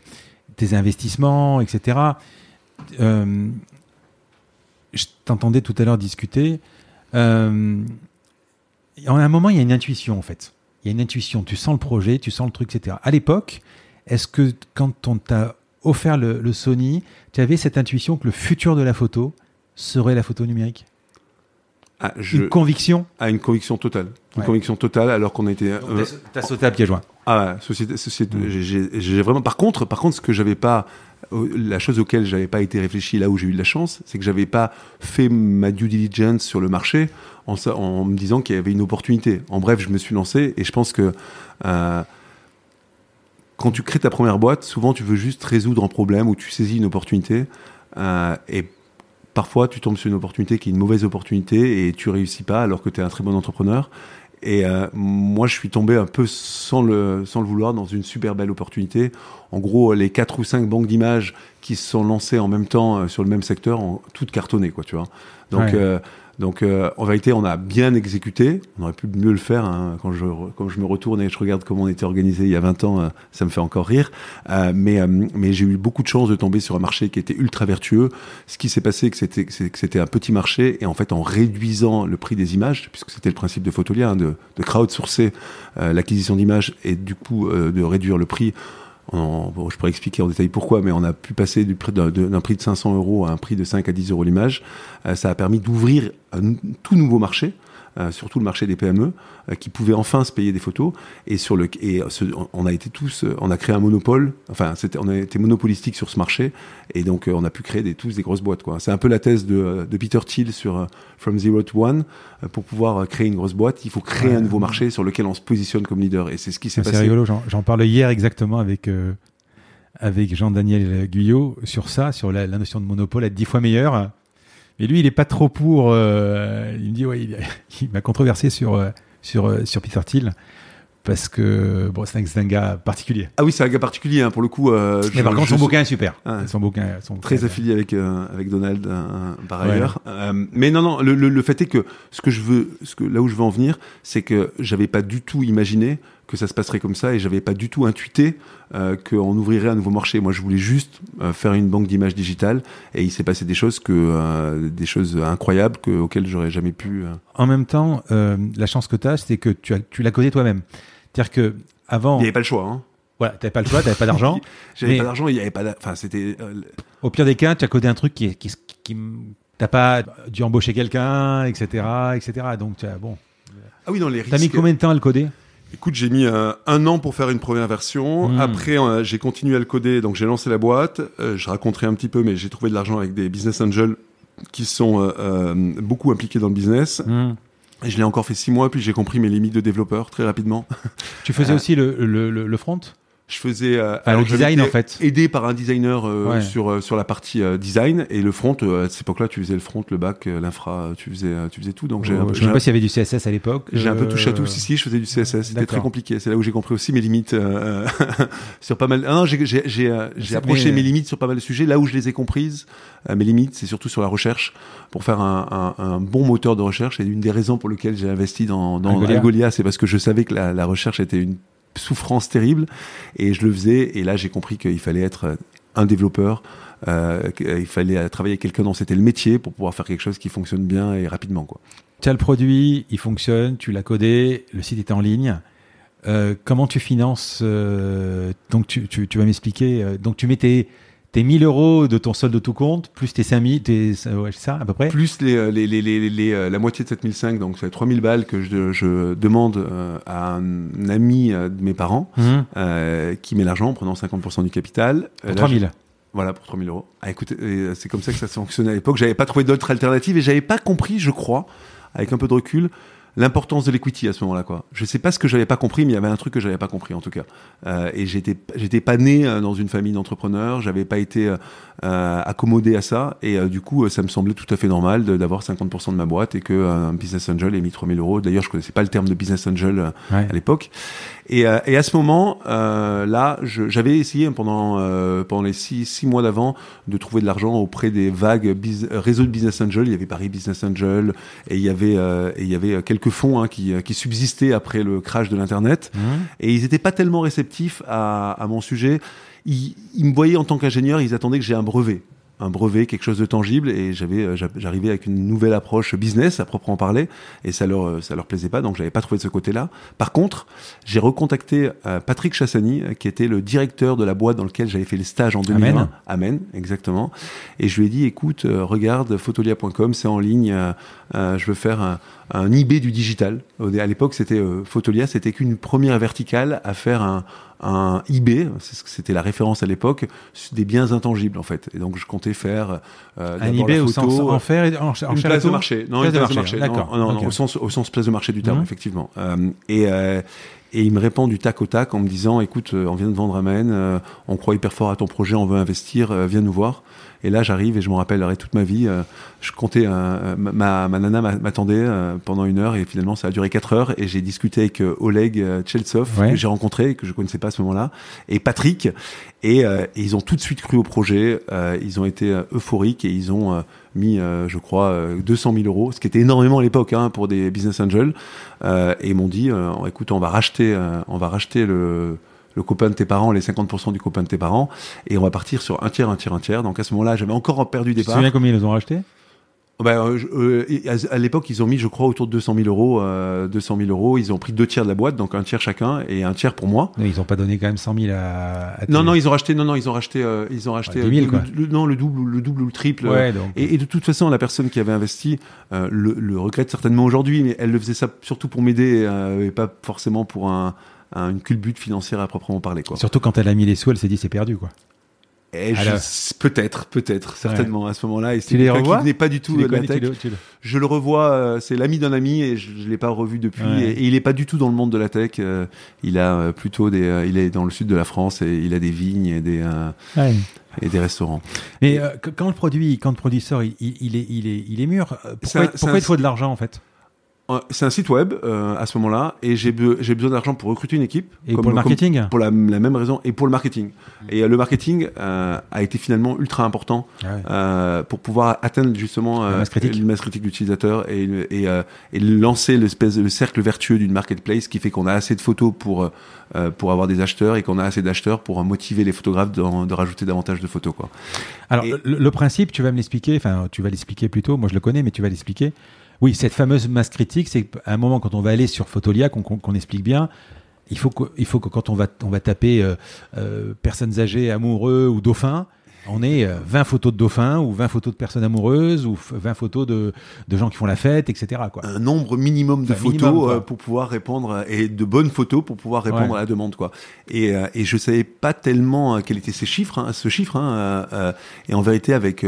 tes investissements, etc. Euh, je t'entendais tout à l'heure discuter. Euh, en un moment, il y a une intuition, en fait. Il y a une intuition. Tu sens le projet, tu sens le truc, etc. À l'époque, est-ce que quand on t'a offert le, Sony, tu avais cette intuition que le futur de la photo serait la photo numérique? Ah, Une conviction Ah, une conviction totale. Une conviction totale, alors qu'on était. Euh, t'as sauté à pieds joints. Ah, société, société mmh. j'ai vraiment. Par contre, par contre, ce que j'avais pas la chose auquel j'avais pas été réfléchi là où j'ai eu de la chance, c'est que j'avais pas fait ma due diligence sur le marché en, en me disant qu'il y avait une opportunité. En bref, je me suis lancé et je pense que euh, quand tu crées ta première boîte, souvent tu veux juste résoudre un problème ou tu saisis une opportunité euh, et parfois tu tombes sur une opportunité qui est une mauvaise opportunité et tu réussis pas alors que tu es un très bon entrepreneur. Et euh, moi, je suis tombé un peu sans le, sans le vouloir dans une super belle opportunité. En gros, les quatre ou cinq banques d'images qui se sont lancées en même temps euh, sur le même secteur ont toutes cartonné, quoi, tu vois. Donc, euh, donc euh, en vérité, on a bien exécuté. On aurait pu mieux le faire. Hein. Quand, je, quand je me retourne et je regarde comment on était organisé il y a 20 ans, euh, ça me fait encore rire. Euh, mais euh, mais j'ai eu beaucoup de chance de tomber sur un marché qui était ultra vertueux. Ce qui s'est passé, c'était que c'était un petit marché et en fait en réduisant le prix des images, puisque c'était le principe de Photolia, hein, de, de crowdsourcer l'acquisition d'images et du coup de réduire le prix je pourrais expliquer en détail pourquoi, mais on a pu passer d'un prix de 500 euros à un prix de 5 à 10 euros l'image. Euh, ça a permis d'ouvrir un tout nouveau marché euh, surtout le marché des PME, euh, qui pouvaient enfin se payer des photos. Et sur le, et on a été tous, on a créé un monopole. Enfin, on a été monopolistique sur ce marché, et donc on a pu créer des, tous des grosses boîtes. Quoi. C'est un peu la thèse de, de Peter Thiel sur From Zero to One. Pour pouvoir créer une grosse boîte, il faut créer un nouveau marché sur lequel on se positionne comme leader. Et c'est ce qui s'est passé. C'est rigolo. J'en parlais hier exactement avec. avec Jean-Daniel Guyot sur ça, sur la, la, notion de monopole être dix fois meilleur. Mais lui, il est pas trop pour. Euh, il me dit, ouais, *laughs* il, m'a controversé sur, euh, sur, euh, sur Peter Thiel. Parce que bon, c'est un, gars particulier. Ah oui, c'est un gars particulier hein, pour le coup. mais par contre, son bouquin est super. Ah, son bouquin, son très affilié avec avec Donald par ailleurs. mais non, non. Le, le, le, fait est que ce que je veux, ce que là où je veux en venir, c'est que j'avais pas du tout imaginé que ça se passerait comme ça et j'avais pas du tout intuité euh, qu'on ouvrirait un nouveau marché. Moi, je voulais juste euh, faire une banque d'images digitales et il s'est passé des choses que euh, des choses incroyables que, auxquelles j'aurais jamais pu. En même temps, la chance que tu as, c'est que tu as tu l'as codé toi-même. C'est-à-dire que avant, il n'y avait pas le choix. Hein. Voilà, t'avais pas le choix, t'avais pas d'argent. *laughs* J'avais pas d'argent, il y avait pas. Enfin, c'était. Au pire des cas, tu as codé un truc qui, qui, qui t'as pas dû embaucher quelqu'un, etc., etc. Donc, tu as, bon. Ah oui, dans les T'as mis combien de temps à le coder? Écoute, j'ai mis euh, un an pour faire une première version. Hmm. Après, euh, j'ai continué à le coder, donc j'ai lancé la boîte. Euh, je raconterai un petit peu, mais j'ai trouvé de l'argent avec des business angels qui sont euh, beaucoup impliqués dans le business. Hmm. Et je l'ai encore fait six mois, puis j'ai compris mes limites de développeur très rapidement. Tu faisais aussi le, le, le- le front? Je faisais euh, Enfin, le design, été en fait. aidé par un designer euh, Ouais. sur euh, sur la partie euh, design et le front. euh, à cette époque-là, tu faisais le front, le back, euh, l'infra, tu faisais tu faisais tout. Donc j'ai Je sais pas s'il y avait du CSS à l'époque. j'ai un peu touché à tout. Si, si, je faisais du CSS. C'était très compliqué. C'est là où j'ai compris aussi mes limites euh, *laughs* sur pas mal. Ah non, j'ai j'ai j'ai approché mes limites sur pas mal de sujets. Là où je les ai comprises, euh, mes limites, c'est surtout sur la recherche pour faire un, un, un bon moteur de recherche. Et une des raisons pour lesquelles j'ai investi dans, dans Algolia. Algolia, c'est parce que je savais que la, la recherche était une souffrance terrible et je le faisais. Et là, j'ai compris qu'il fallait être un développeur. Euh, qu'il fallait euh, travailler avec quelqu'un dont c'était le métier pour pouvoir faire quelque chose qui fonctionne bien et rapidement. Tu as le produit, il fonctionne, tu l'as codé, le site est en ligne. Euh, comment tu finances euh, Donc, tu, tu, vas m'expliquer. euh, donc, tu mets tes 1000 euros de ton solde de tout compte, plus tes 5000, tes, ouais, c'est ça, à peu près? Plus les, euh, les, les, les, les, euh, la moitié de 7005, donc c'est 3000 balles que je, je demande euh, à un ami euh, de mes parents Mhm. euh, qui met l'argent en prenant 50% du capital. Euh, Pour là, 3000. je- Voilà, pour 3000 euros. Ah, écoutez, euh, c'est comme ça que ça fonctionnait à l'époque. J'avais pas trouvé d'autres alternatives et j'avais pas compris, je crois, avec un peu de recul, l'importance de l'equity à ce moment-là, quoi. Je sais pas ce que j'avais pas compris, mais il y avait un truc que j'avais pas compris, en tout cas. Euh, et j'étais, j'étais pas né euh, dans une famille d'entrepreneurs, j'avais pas été euh, euh, accommodé à ça, et euh, du coup, euh, ça me semblait tout à fait normal d'avoir 50% de ma boîte et que un business angel ait mis 3000 euros. D'ailleurs, je connaissais pas le terme de business angel Ouais. à l'époque. Et, euh, et à ce moment, euh, là, j'avais essayé pendant euh, pendant les six, six mois d'avant de trouver de l'argent auprès des vagues réseaux de business angel. Il y avait Paris Business Angel et il y avait euh, et il y avait quelques fonds hein, qui, qui subsistaient après le crash de l'internet. Mhm. Et ils n'étaient pas tellement réceptifs à, à mon sujet. Ils, ils me voyaient en tant qu'ingénieur, ils attendaient que j'ai un brevet. Un brevet, quelque chose de tangible, et j'avais, euh, j'a- j'arrivais avec une nouvelle approche business à proprement parler, et ça leur, euh, ça leur plaisait pas, donc j'avais pas trouvé de ce côté-là. Par contre, j'ai recontacté euh, Patrick Chassani, qui était le directeur de la boîte dans laquelle j'avais fait les stages en 2020. Amen. Amen, exactement. Et je lui ai dit, écoute, regarde, photolia.com, c'est en ligne, je veux faire un, un eBay du digital. À l'époque, c'était Photolia, c'était qu'une première verticale à faire un, un que c'était la référence à l'époque, des biens intangibles en fait. Et donc je comptais faire euh, Un eBay la au sens en et en, en une place de marché. Non, Place une de place de marché. Non, non, au sens au sens place de marché du terme, Mhm. effectivement. Euh, et euh, et il me répond du tac au tac en me disant, écoute, on vient de vendre Amen, on croit hyper fort à ton projet, on veut investir, viens nous voir. Et là, j'arrive et je me rappellerai toute ma vie. euh, je comptais, euh, ma, ma- nana m'a- m'attendait euh, pendant une heure et finalement ça a duré quatre heures. Et j'ai discuté avec Oleg Tcheltsov Ouais. que j'ai rencontré et que je connaissais pas à ce moment-là, et Patrick. Et, et ils ont tout de suite cru au projet. ils ont été euphoriques et ils ont mis, euh, je crois, euh, 200 000 euros, ce qui était énormément à l'époque hein, pour des business angels. Euh, et ils m'ont dit, écoute, on va racheter, on va racheter le le copain de tes parents, les 50% du copain de tes parents, et on va partir sur un tiers, un tiers, un tiers. Donc à ce moment-là, j'avais encore perdu des Tu te parts. souviens combien ils les ont racheté Ben, euh, euh, à, l'époque, ils ont mis, je crois, autour de 200 000 euros. Euh, 200 000 euros. Ils ont pris deux tiers de la boîte, donc un tiers chacun et un tiers pour moi. Non, Ils n'ont pas donné quand même 100 000 à. Non, non, ils ont racheté. Non, non, ils ont racheté. euh, ils ont racheté. Ouais, 10 000, euh, quoi. le, le- non, le double, le double ou le triple. Ouais, donc. Et, et de toute façon, la personne qui avait investi le, le regrette certainement aujourd'hui, mais elle le faisait ça surtout pour m'aider et pas forcément pour un- une culbute financière à proprement parler. Quoi. Surtout quand elle a mis les sous, elle s'est dit c'est perdu quoi. Alors- peut-être, peut-être, certainement à ce moment-là. Et Tu les quelqu'un revois qui venait pas du tout de la tu tech. le- tu le- Je le revois, euh, c'est l'ami d'un ami et je, je l'ai pas revu depuis. Ouais. Et, et il est pas du tout dans le monde de la tech. euh, il a euh, plutôt des, euh, il est dans le sud de la France et il a des vignes et des et des restaurants. Mais quand le produit, quand le produit sort, il, est, il est, il est mûr. C'est Pourquoi, un- c'est pourquoi un- il faut de l'argent en fait? C'est un site web euh, à ce moment-là et j'ai be- j'ai besoin d'argent pour recruter une équipe. Et comme- pour le comme- marketing? pour la, la même raison et pour le marketing. Et euh, le marketing euh, a été finalement ultra important Ah ouais. euh, pour pouvoir atteindre justement La euh, masse critique. une masse critique d'utilisateurs et, et, euh, et lancer l'espèce le cercle vertueux d'une marketplace qui fait qu'on a assez de photos pour euh, pour avoir des acheteurs et qu'on a assez d'acheteurs pour euh, motiver les photographes de, de rajouter davantage de photos quoi. Alors, Et- le, le principe, tu vas me l'expliquer, enfin, tu vas l'expliquer plutôt, moi je le connais, mais tu vas l'expliquer. Oui, cette fameuse masse critique, c'est qu'à un moment, quand on va aller sur Photolia, qu'on explique bien, il faut, que, il faut que quand on va, on va taper euh, euh, personnes âgées, amoureux ou dauphins, On est 20 euh, photos de dauphins ou 20 photos de personnes amoureuses ou 20 photos de, de gens qui font la fête, etc. Quoi. Un nombre minimum de photos euh, pour pouvoir répondre et de bonnes photos pour pouvoir répondre à la demande. Quoi. Et, et je savais pas tellement quel était ces chiffres, hein, ce chiffre. Hein, et en vérité, avec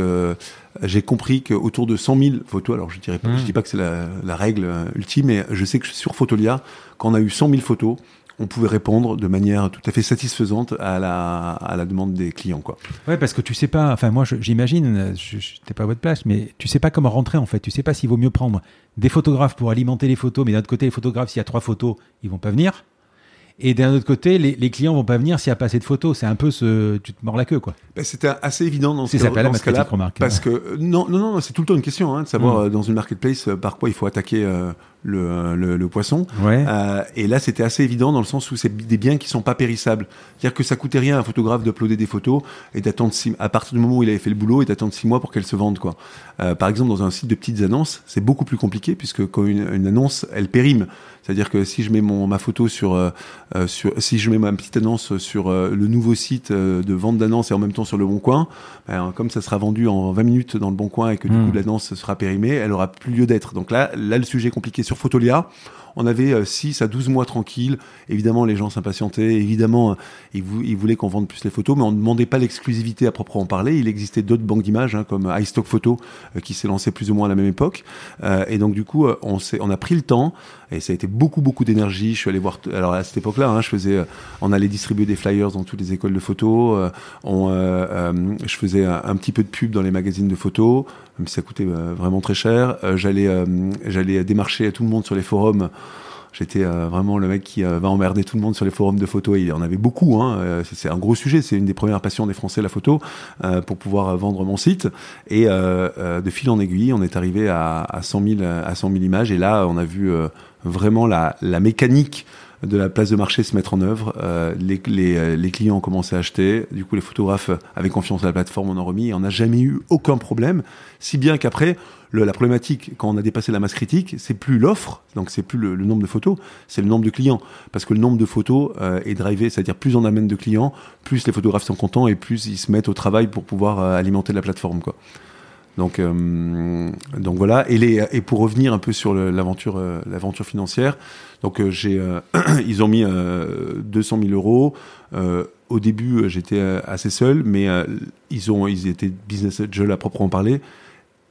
j'ai compris qu'autour de 100 000 photos, alors je dirais pas, je mmh. dis pas que c'est la, la, règle ultime, mais je sais que sur Photolia, quand on a eu 100 000 photos, on pouvait répondre de manière tout à fait satisfaisante à la, à la demande des clients. Quoi. Ouais, parce que tu sais pas, enfin moi j'imagine, je n'étais pas à votre place, mais tu sais pas comment rentrer en fait. Tu sais pas s'il vaut mieux prendre des photographes pour alimenter les photos, mais d'un autre côté, les photographes, s'il y a trois photos, ils vont pas venir. Et d'un autre côté, les, les, clients vont pas venir s'il n'y a pas assez de photos. C'est un peu ce, tu te mords la queue, quoi. Ben, C'était assez évident dans ce, cas, dans ce cas-là, parce que non, non, non, c'est tout le temps une question hein, de savoir mm. euh, dans une marketplace euh, par quoi il faut attaquer euh, le, le, le, poisson. Ouais. Euh, et là, c'était assez évident dans le sens où c'est des biens qui sont pas périssables. C'est-à-dire que ça coûtait rien à un photographe d'uploader des photos et d'attendre six, à partir du moment où il avait fait le boulot et d'attendre six mois pour qu'elles se vendent, quoi. Euh, par exemple, dans un site de petites annonces, c'est beaucoup plus compliqué puisque quand une, une annonce, elle périme. C'est-à-dire que si je mets mon, ma photo sur, euh, euh sur, si je mets ma petite annonce sur euh, le nouveau site euh, de vente d'annonces et en même temps sur le Bon Coin, ben, comme ça sera vendu en 20 minutes dans le Bon Coin et que du mmh. coup l'annonce sera périmée, elle aura plus lieu d'être. Donc là, là le sujet est compliqué sur Photolia on avait 6 euh, à 12 mois tranquilles. Évidemment, les gens s'impatientaient. Évidemment, euh, ils, voulaient qu'on vende plus les photos, mais on ne demandait pas l'exclusivité à proprement parler. Il existait d'autres banques d'images, hein, comme iStock Photo, euh, qui s'est lancé plus ou moins à la même époque. et donc, du coup, on, a pris le temps, et ça a été beaucoup, beaucoup d'énergie. Je suis allé voir, alors à cette époque-là, hein, je faisais, on allait distribuer des flyers dans toutes les écoles de photo. on, je faisais un, petit peu de pub dans les magazines de photos, même si ça coûtait vraiment très cher. j'allais, j'allais démarcher tout le monde sur les forums J'étais euh, vraiment le mec qui euh, va emmerder tout le monde sur les forums de photos. il y en avait beaucoup. Hein. Euh, c'est un gros sujet. C'est une des premières passions des Français, la photo, pour pouvoir vendre mon site. Et de fil en aiguille, on est arrivé à, à 100 000 à 100 000 images. Et là, on a vu vraiment la mécanique de la place de marché se mettre en œuvre. Euh, les, les, les, clients ont commencé à acheter. Du coup, les photographes avaient confiance à la plateforme, on en remis. Et on n'a jamais eu aucun problème. Si bien qu'après, la problématique, quand on a dépassé la masse critique, c'est plus l'offre, donc c'est plus le, le, nombre de photos, c'est le nombre de clients. Parce que le nombre de photos euh, est drivé, c'est-à-dire plus on amène de clients, plus les photographes sont contents et plus ils se mettent au travail pour pouvoir euh, alimenter la plateforme. Quoi. Donc, euh, donc voilà. Et, les, et pour revenir un peu sur l'aventure, euh, l'aventure financière, donc euh, j'ai, euh, *clears throat* ils ont mis 200 000 euros. au début, j'étais assez seul, mais ils ont, ils étaient business angel à proprement parler,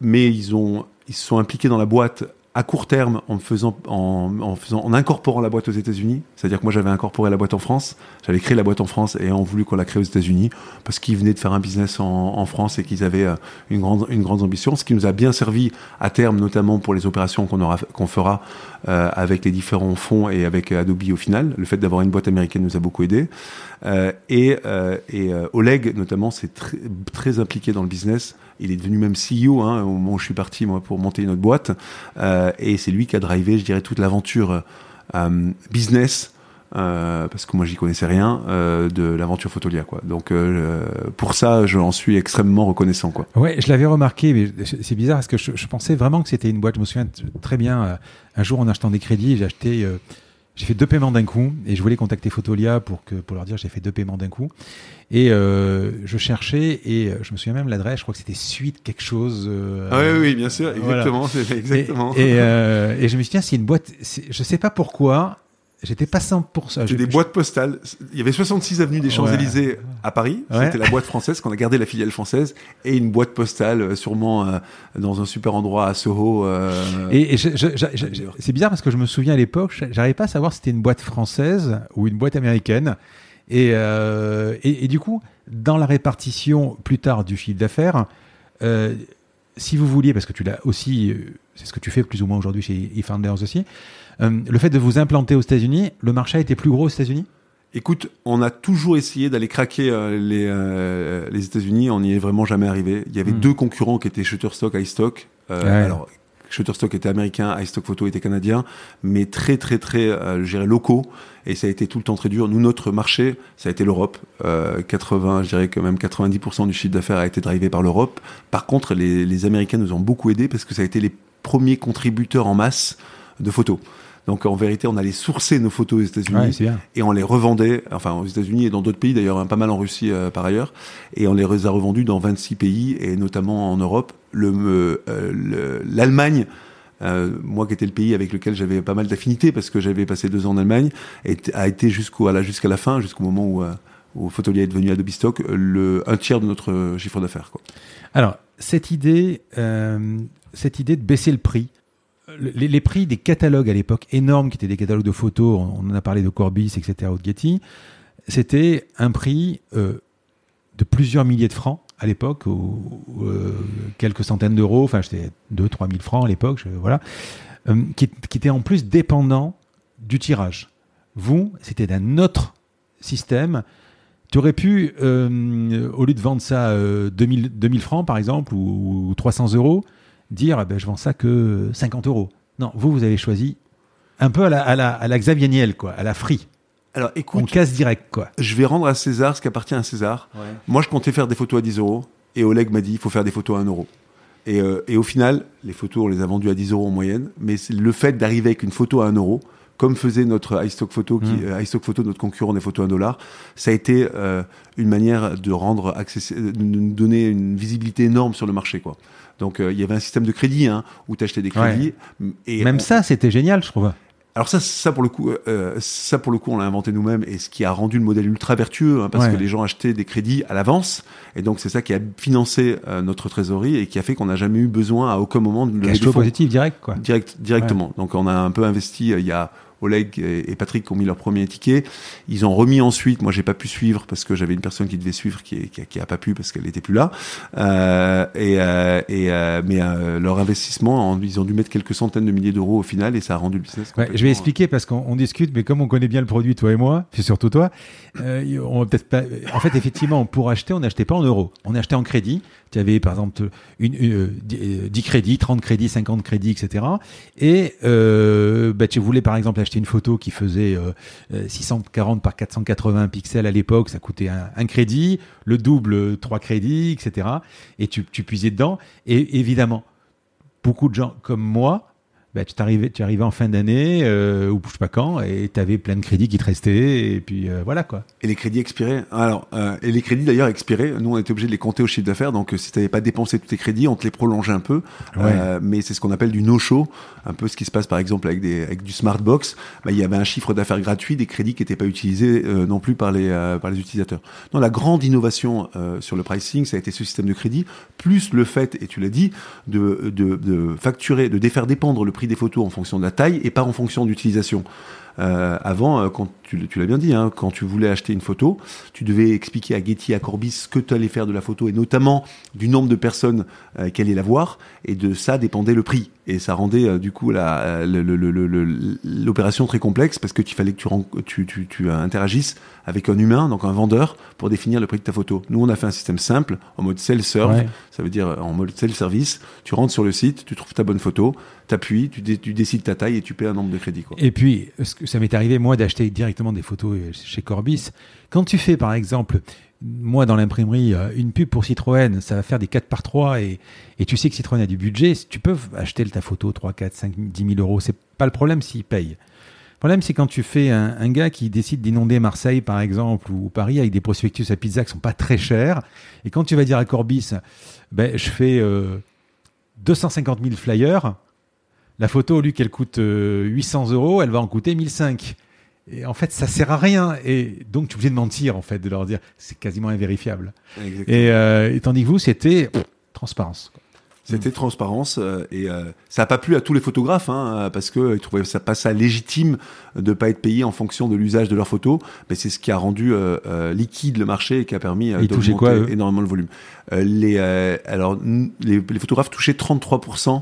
mais ils ont, ils se sont impliqués dans la boîte à court terme en faisant en, en, faisant en incorporant la boîte aux États-Unis, c'est-à-dire que moi j'avais incorporé la boîte en France, j'avais créé la boîte en France et ont voulu qu'on la crée aux États-Unis parce qu'ils venaient de faire un business en, en France et qu'ils avaient euh, une grande une grande ambition, ce qui nous a bien servi à terme notamment pour les opérations qu'on aura qu'on fera euh, avec les différents fonds et avec Adobe au final. Le fait d'avoir une boîte américaine nous a beaucoup aidé euh, et euh, et euh, Oleg notamment c'est très très impliqué dans le business il est devenu même CEO hein, au moment où je suis parti pour monter une autre boîte. Euh, et c'est lui qui a drivé, je dirais, toute l'aventure euh, business. Euh, parce que moi j'y connaissais rien de l'aventure Photolia quoi. Donc pour ça j'en suis extrêmement reconnaissant quoi. Ouais, je l'avais remarqué mais c'est bizarre parce que je, je pensais vraiment que c'était une boîte. Je me souviens très bien un jour en achetant des crédits, j'ai acheté j'ai fait deux paiements d'un coup et je voulais contacter Photolia pour que pour leur dire j'ai fait deux paiements d'un coup et euh, je cherchais et euh, je me souviens même l'adresse je crois que c'était suite quelque chose euh, ah oui oui bien sûr exactement voilà. exactement et, et, euh, *laughs* et, je me suis dit tiens c'est une boîte je sais pas pourquoi J'étais pas 100%. C'était des boîtes postales. Il y avait 66 avenues des Champs-Élysées ouais. à Paris. Ouais. C'était la boîte française, qu'on a gardé la filiale française, et une boîte postale, euh, sûrement euh, dans un super endroit à Soho. Euh, et, et c'est bizarre parce que je me souviens à l'époque, j'arrivais pas à savoir si c'était une boîte française ou une boîte américaine. Et, euh, et, et, du coup, dans la répartition plus tard du chiffre d'affaires, si vous vouliez, parce que tu l'as aussi, c'est ce que tu fais plus ou moins aujourd'hui chez eFounders aussi, euh, le fait de vous implanter aux États-Unis, le marché a été plus gros aux États-Unis? Écoute, on a toujours essayé d'aller craquer euh, les, euh, les États-Unis, on n'y est vraiment jamais arrivé. Il y avait mmh. deux concurrents qui étaient Shutterstock, iStock. Euh, ouais. Alors, Shutterstock était américain, iStock Photo était canadien, mais très très très, je dirais, locaux. Et ça a été tout le temps très dur. Nous, notre marché, ça a été l'Europe. Euh, 80, je dirais que même 90% du chiffre d'affaires a été drivé par l'Europe. Par contre, les, les Américains nous ont beaucoup aidés parce que ça a été les premiers contributeurs en masse de photos. Donc en vérité, on allait sourcer nos photos aux États-Unis et on les revendait, enfin aux États-Unis et dans d'autres pays d'ailleurs, hein, pas mal en Russie euh, par ailleurs, et on les a revendus dans 26 pays et notamment en Europe. Euh, L'Allemagne, euh, moi qui étais le pays avec lequel j'avais pas mal d'affinités parce que j'avais passé deux ans en Allemagne, a été jusqu'à la fin, jusqu'au moment où, où Photolier est devenu Adobe Stock, le, un tiers de notre chiffre d'affaires. Alors cette idée, cette idée de baisser le prix, les, prix des catalogues à l'époque énormes, qui étaient des catalogues de photos, on, en a parlé de Corbis, etc., ou de Getty, c'était un prix euh, de plusieurs milliers de francs à l'époque, ou, euh, quelques centaines d'euros, enfin c'était 2-3 000 francs à l'époque, voilà, euh, qui, était en plus dépendant du tirage. Vous, c'était d'un autre système. Tu aurais pu, au lieu de vendre ça 2000, 2000 francs par exemple, ou, 300 euros, dire eh ben, je vends ça que 50 euros. Non, vous, vous avez choisi un peu à la, à la, à la Xavier Niel, quoi, à la free. Alors écoute, on casse direct quoi. Je vais rendre à César ce qui appartient à César. Moi, je comptais faire des photos à 10 euros et Oleg m'a dit il faut faire des photos à 1 euro. Et, euh, et, au final, les photos, on les a vendues à 10 euros en moyenne, mais le fait d'arriver avec une photo à 1 euro, comme faisait notre iStock Photo, qui, mmh. euh, Photo, notre concurrent des photos à 1 dollar, ça a été euh, une manière de rendre accessible, de nous donner une visibilité énorme sur le marché, quoi. Donc il y avait un système de crédit hein, où tu achetais des crédits. Et Même ça, c'était génial, je trouve. Alors ça, ça pour le coup, euh, ça pour le coup, on l'a inventé nous-mêmes et ce qui a rendu le modèle ultra vertueux, hein, parce que les gens achetaient des crédits à l'avance et donc c'est ça qui a financé euh, notre trésorerie et qui a fait qu'on n'a jamais eu besoin à aucun moment de lever positif direct quoi. Direct, directement. Donc on a un peu investi euh, il y a Oleg et Patrick ont mis leur premier ticket. Ils ont remis ensuite. Moi, j'ai pas pu suivre parce que j'avais une personne qui devait suivre qui, qui, qui a pas pu parce qu'elle n'était plus là. Euh, et, euh, et euh, mais euh, leur investissement, ils ont dû mettre quelques centaines de milliers d'euros au final et ça a rendu le business. Ouais, je vais expliquer parce qu'on discute, mais comme on connaît bien le produit, toi et moi, puis surtout toi, euh, on peut-être pas. En fait, effectivement, pour acheter, on n'achetait pas en euros, on achetait en crédit. Tu avais par exemple une, 10 euh, crédits, 30 crédits, 50 crédits, etc. Et bah, tu voulais par exemple acheter une photo qui faisait 640 par 480 pixels à l'époque, ça coûtait un, crédit, le double, trois crédits, etc. Et tu, tu puisais dedans. Et évidemment, beaucoup de gens comme moi bah, tu arrivais, tu arrivais en fin d'année euh, ou je sais pas quand et tu avais plein de crédits qui te restaient et puis euh, voilà quoi. Et les crédits expiraient. Alors euh, et les crédits d'ailleurs expiraient. Nous on était obligé de les compter au chiffre d'affaires. Donc si tu n'avais pas dépensé tous tes crédits, on te les prolongeait un peu. mais c'est ce qu'on appelle du no-show, un peu ce qui se passe par exemple avec des avec du Smartbox. Bah, il y avait un chiffre d'affaires gratuit, des crédits qui n'étaient pas utilisés non plus par les par les utilisateurs. Non, la grande innovation sur le pricing, ça a été ce système de crédit, plus le fait et tu l'as dit de, de de facturer, de défaire dépendre le prix des photos en fonction de la taille et pas en fonction d'utilisation. Euh, avant, euh, quand tu, l'as bien dit, hein, quand tu voulais acheter une photo, tu devais expliquer à Getty, à Corbis ce que tu allais faire de la photo et notamment du nombre de personnes euh, qui allaient la voir. Et de ça dépendait le prix. Et ça rendait euh, du coup l'opération très complexe parce que tu fallait que tu, tu, tu, interagisses avec un humain, donc un vendeur, pour définir le prix de ta photo. Nous, on a fait un système simple en mode self-serve, ça veut dire en mode self-service. Tu rentres sur le site, tu trouves ta bonne photo, t'appuies, tu, tu décides ta taille et tu paies un nombre de crédits. Quoi. Et puis, ça m'est arrivé moi d'acheter directement des photos chez Corbis. Quand tu fais par exemple moi, dans l'imprimerie, euh, une pub pour Citroën, ça va faire des 4 par 3 et, et tu sais que Citroën a du budget. Tu peux acheter ta photo 3, 4, 5, 10 000 euros. C'est pas le problème s'il paye. Le problème, c'est quand tu fais un, gars qui décide d'inonder Marseille, par exemple, ou Paris, avec des prospectus à pizza qui sont pas très chers. Et quand tu vas dire à Corbis, ben, je fais 250 000 flyers, la photo, au lieu qu'elle coûte 800 euh, euros, elle va en coûter 1005. Et en fait, ça sert à rien. Et donc, tu es obligé de mentir, en fait, de leur dire c'est quasiment invérifiable. Et, euh, tandis que vous, c'était transparence. C'était transparence euh, et euh, ça n'a pas plu à tous les photographes hein, parce qu'ils trouvaient ça pas ça légitime de pas être payé en fonction de l'usage de leurs photos. Mais c'est ce qui a rendu liquide le marché et qui a permis d'augmenter énormément le volume. les alors les, les, photographes touchaient 33%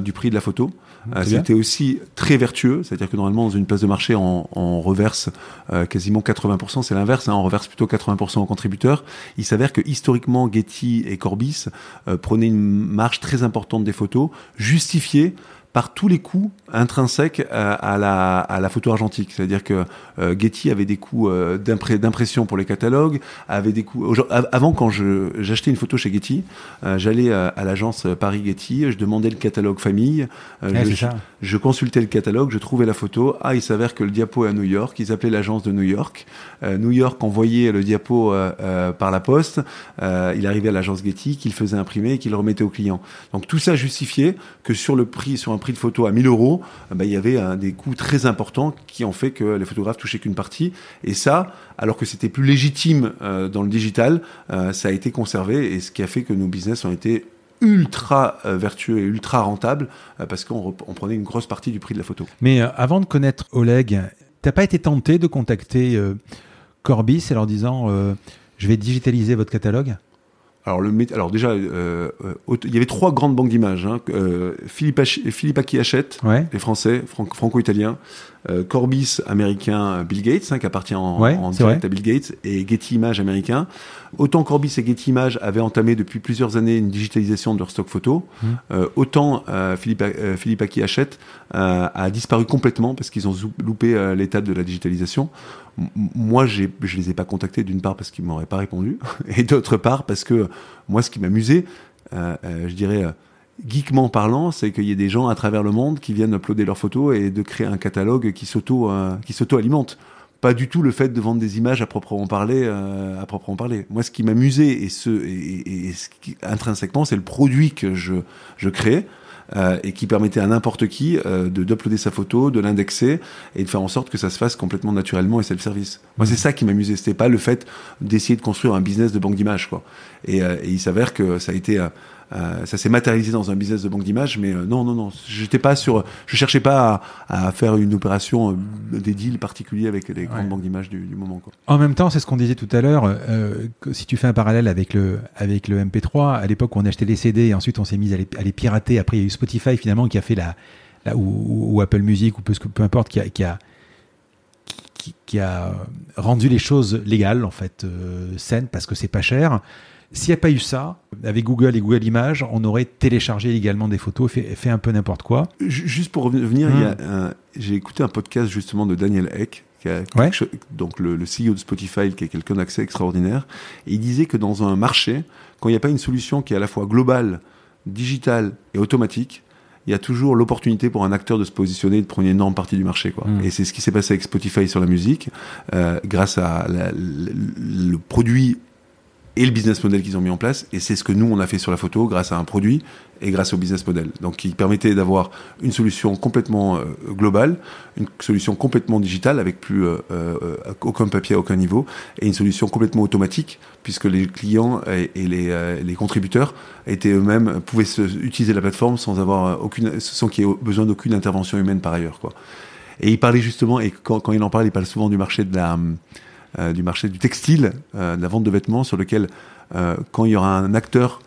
du prix de la photo. Euh, c'était aussi très vertueux, c'est-à-dire que normalement dans une place de marché on, on reverse euh, quasiment 80%, c'est l'inverse, hein, on reverse plutôt 80% aux contributeurs. Il s'avère que historiquement Getty et Corbis euh, prenaient une marge très importante des photos, justifiée par tous les coûts intrinsèques à, la, à la photo argentique. C'est-à-dire que euh, Getty avait des coûts euh, d'impression pour les catalogues, avait des coûts. Avant, quand j'achetais une photo chez Getty, euh, j'allais à, l'agence Paris Getty, je demandais le catalogue famille, je, je, consultais le catalogue, je trouvais la photo. Ah, il s'avère que le diapo est à New York. Ils appelaient l'agence de New York. New York envoyait le diapo par la poste. il arrivait à l'agence Getty, qu'il faisait imprimer et qu'il remettait au client. Donc tout ça justifiait que sur le prix, sur un prix de photo à 1000 euros, bah, il y avait des coûts très importants qui ont fait que les photographes touchaient qu'une partie. Et ça, alors que c'était plus légitime euh, dans le digital, euh, ça a été conservé et ce qui a fait que nos business ont été ultra euh, vertueux et ultra rentables parce qu'on prenait une grosse partie du prix de la photo. Mais avant de connaître Oleg, t'as pas été tenté de contacter Corbis en leur disant je vais digitaliser votre catalogue? Alors, le, alors déjà, euh, euh, il y avait trois grandes banques d'images. Hein. Euh, Philippe, Philippe qui achète, les Français, franco-italiens. Euh, Corbis américain, Bill Gates, hein, qui appartient en, direct à Bill Gates, et Getty Images américain. Autant Corbis et Getty Images avaient entamé depuis plusieurs années une digitalisation de leur stock photo, mmh. euh, autant euh, Philippe, Philippe Aki achète a disparu complètement parce qu'ils ont loupé l'étape de la digitalisation. moi, je les ai pas contactés d'une part parce qu'ils m'auraient pas répondu, *laughs* et d'autre part parce que moi, ce qui m'amusait, je dirais geekement parlant, c'est qu'il y ait des gens à travers le monde qui viennent uploader leurs photos et de créer un catalogue qui s'auto euh, qui s'auto alimente. Pas du tout le fait de vendre des images à proprement parler. Euh, à proprement parler. Moi, ce qui m'amusait et ce et, ce qui, intrinsèquement, c'est le produit que je je crée. Euh, et qui permettait à n'importe qui de d'uploader sa photo, de l'indexer et de faire en sorte que ça se fasse complètement naturellement et c'est le service. Moi, c'est ça qui m'amusait. C'était pas le fait d'essayer de construire un business de banque d'images, quoi. Et, et il s'avère que ça a été euh, ça s'est matérialisé dans un business de banque d'images, mais euh, non, non, non, j'étais pas sur, je cherchais pas à, à faire une opération, euh, des deals particuliers avec les grandes banques d'images du, du, moment. Quoi. En même temps, c'est ce qu'on disait tout à l'heure. Euh, si tu fais un parallèle avec le avec le MP3, à l'époque on achetait les CD et ensuite on s'est mis à les, à les, pirater. Après il y a eu Spotify finalement qui a fait la, la ou, ou, Apple Music ou peu, peu importe qui a, qui a qui, qui, a rendu les choses légales en fait euh, saines parce que c'est pas cher. S'il n'y a pas eu ça, avec Google et Google Images, on aurait téléchargé également des photos, fait, fait un peu n'importe quoi. Juste pour revenir, hum. j'ai écouté un podcast justement de Daniel Eck, qui a donc le, le, CEO de Spotify, qui est quelqu'un d'accès extraordinaire. Et il disait que dans un marché, quand il n'y a pas une solution qui est à la fois globale, digitale et automatique, il y a toujours l'opportunité pour un acteur de se positionner et de prendre une énorme partie du marché. Quoi. Hum. Et c'est ce qui s'est passé avec Spotify sur la musique, euh, grâce à la, le produit et le business model qu'ils ont mis en place. Et c'est ce que nous, on a fait sur la photo grâce à un produit et grâce au business model. Donc, qui permettait d'avoir une solution complètement euh, globale, une solution complètement digitale avec plus euh, euh, aucun papier à aucun niveau et une solution complètement automatique puisque les clients et, les, les, contributeurs étaient eux-mêmes, pouvaient se, utiliser la plateforme sans avoir aucune, sans qu'il y ait besoin d'aucune intervention humaine par ailleurs, quoi. Et il parlait justement, et quand, quand il en parle, il parle souvent du marché de la, euh, du marché du textile, euh, de la vente de vêtements, sur lequel, euh, quand il y aura un acteur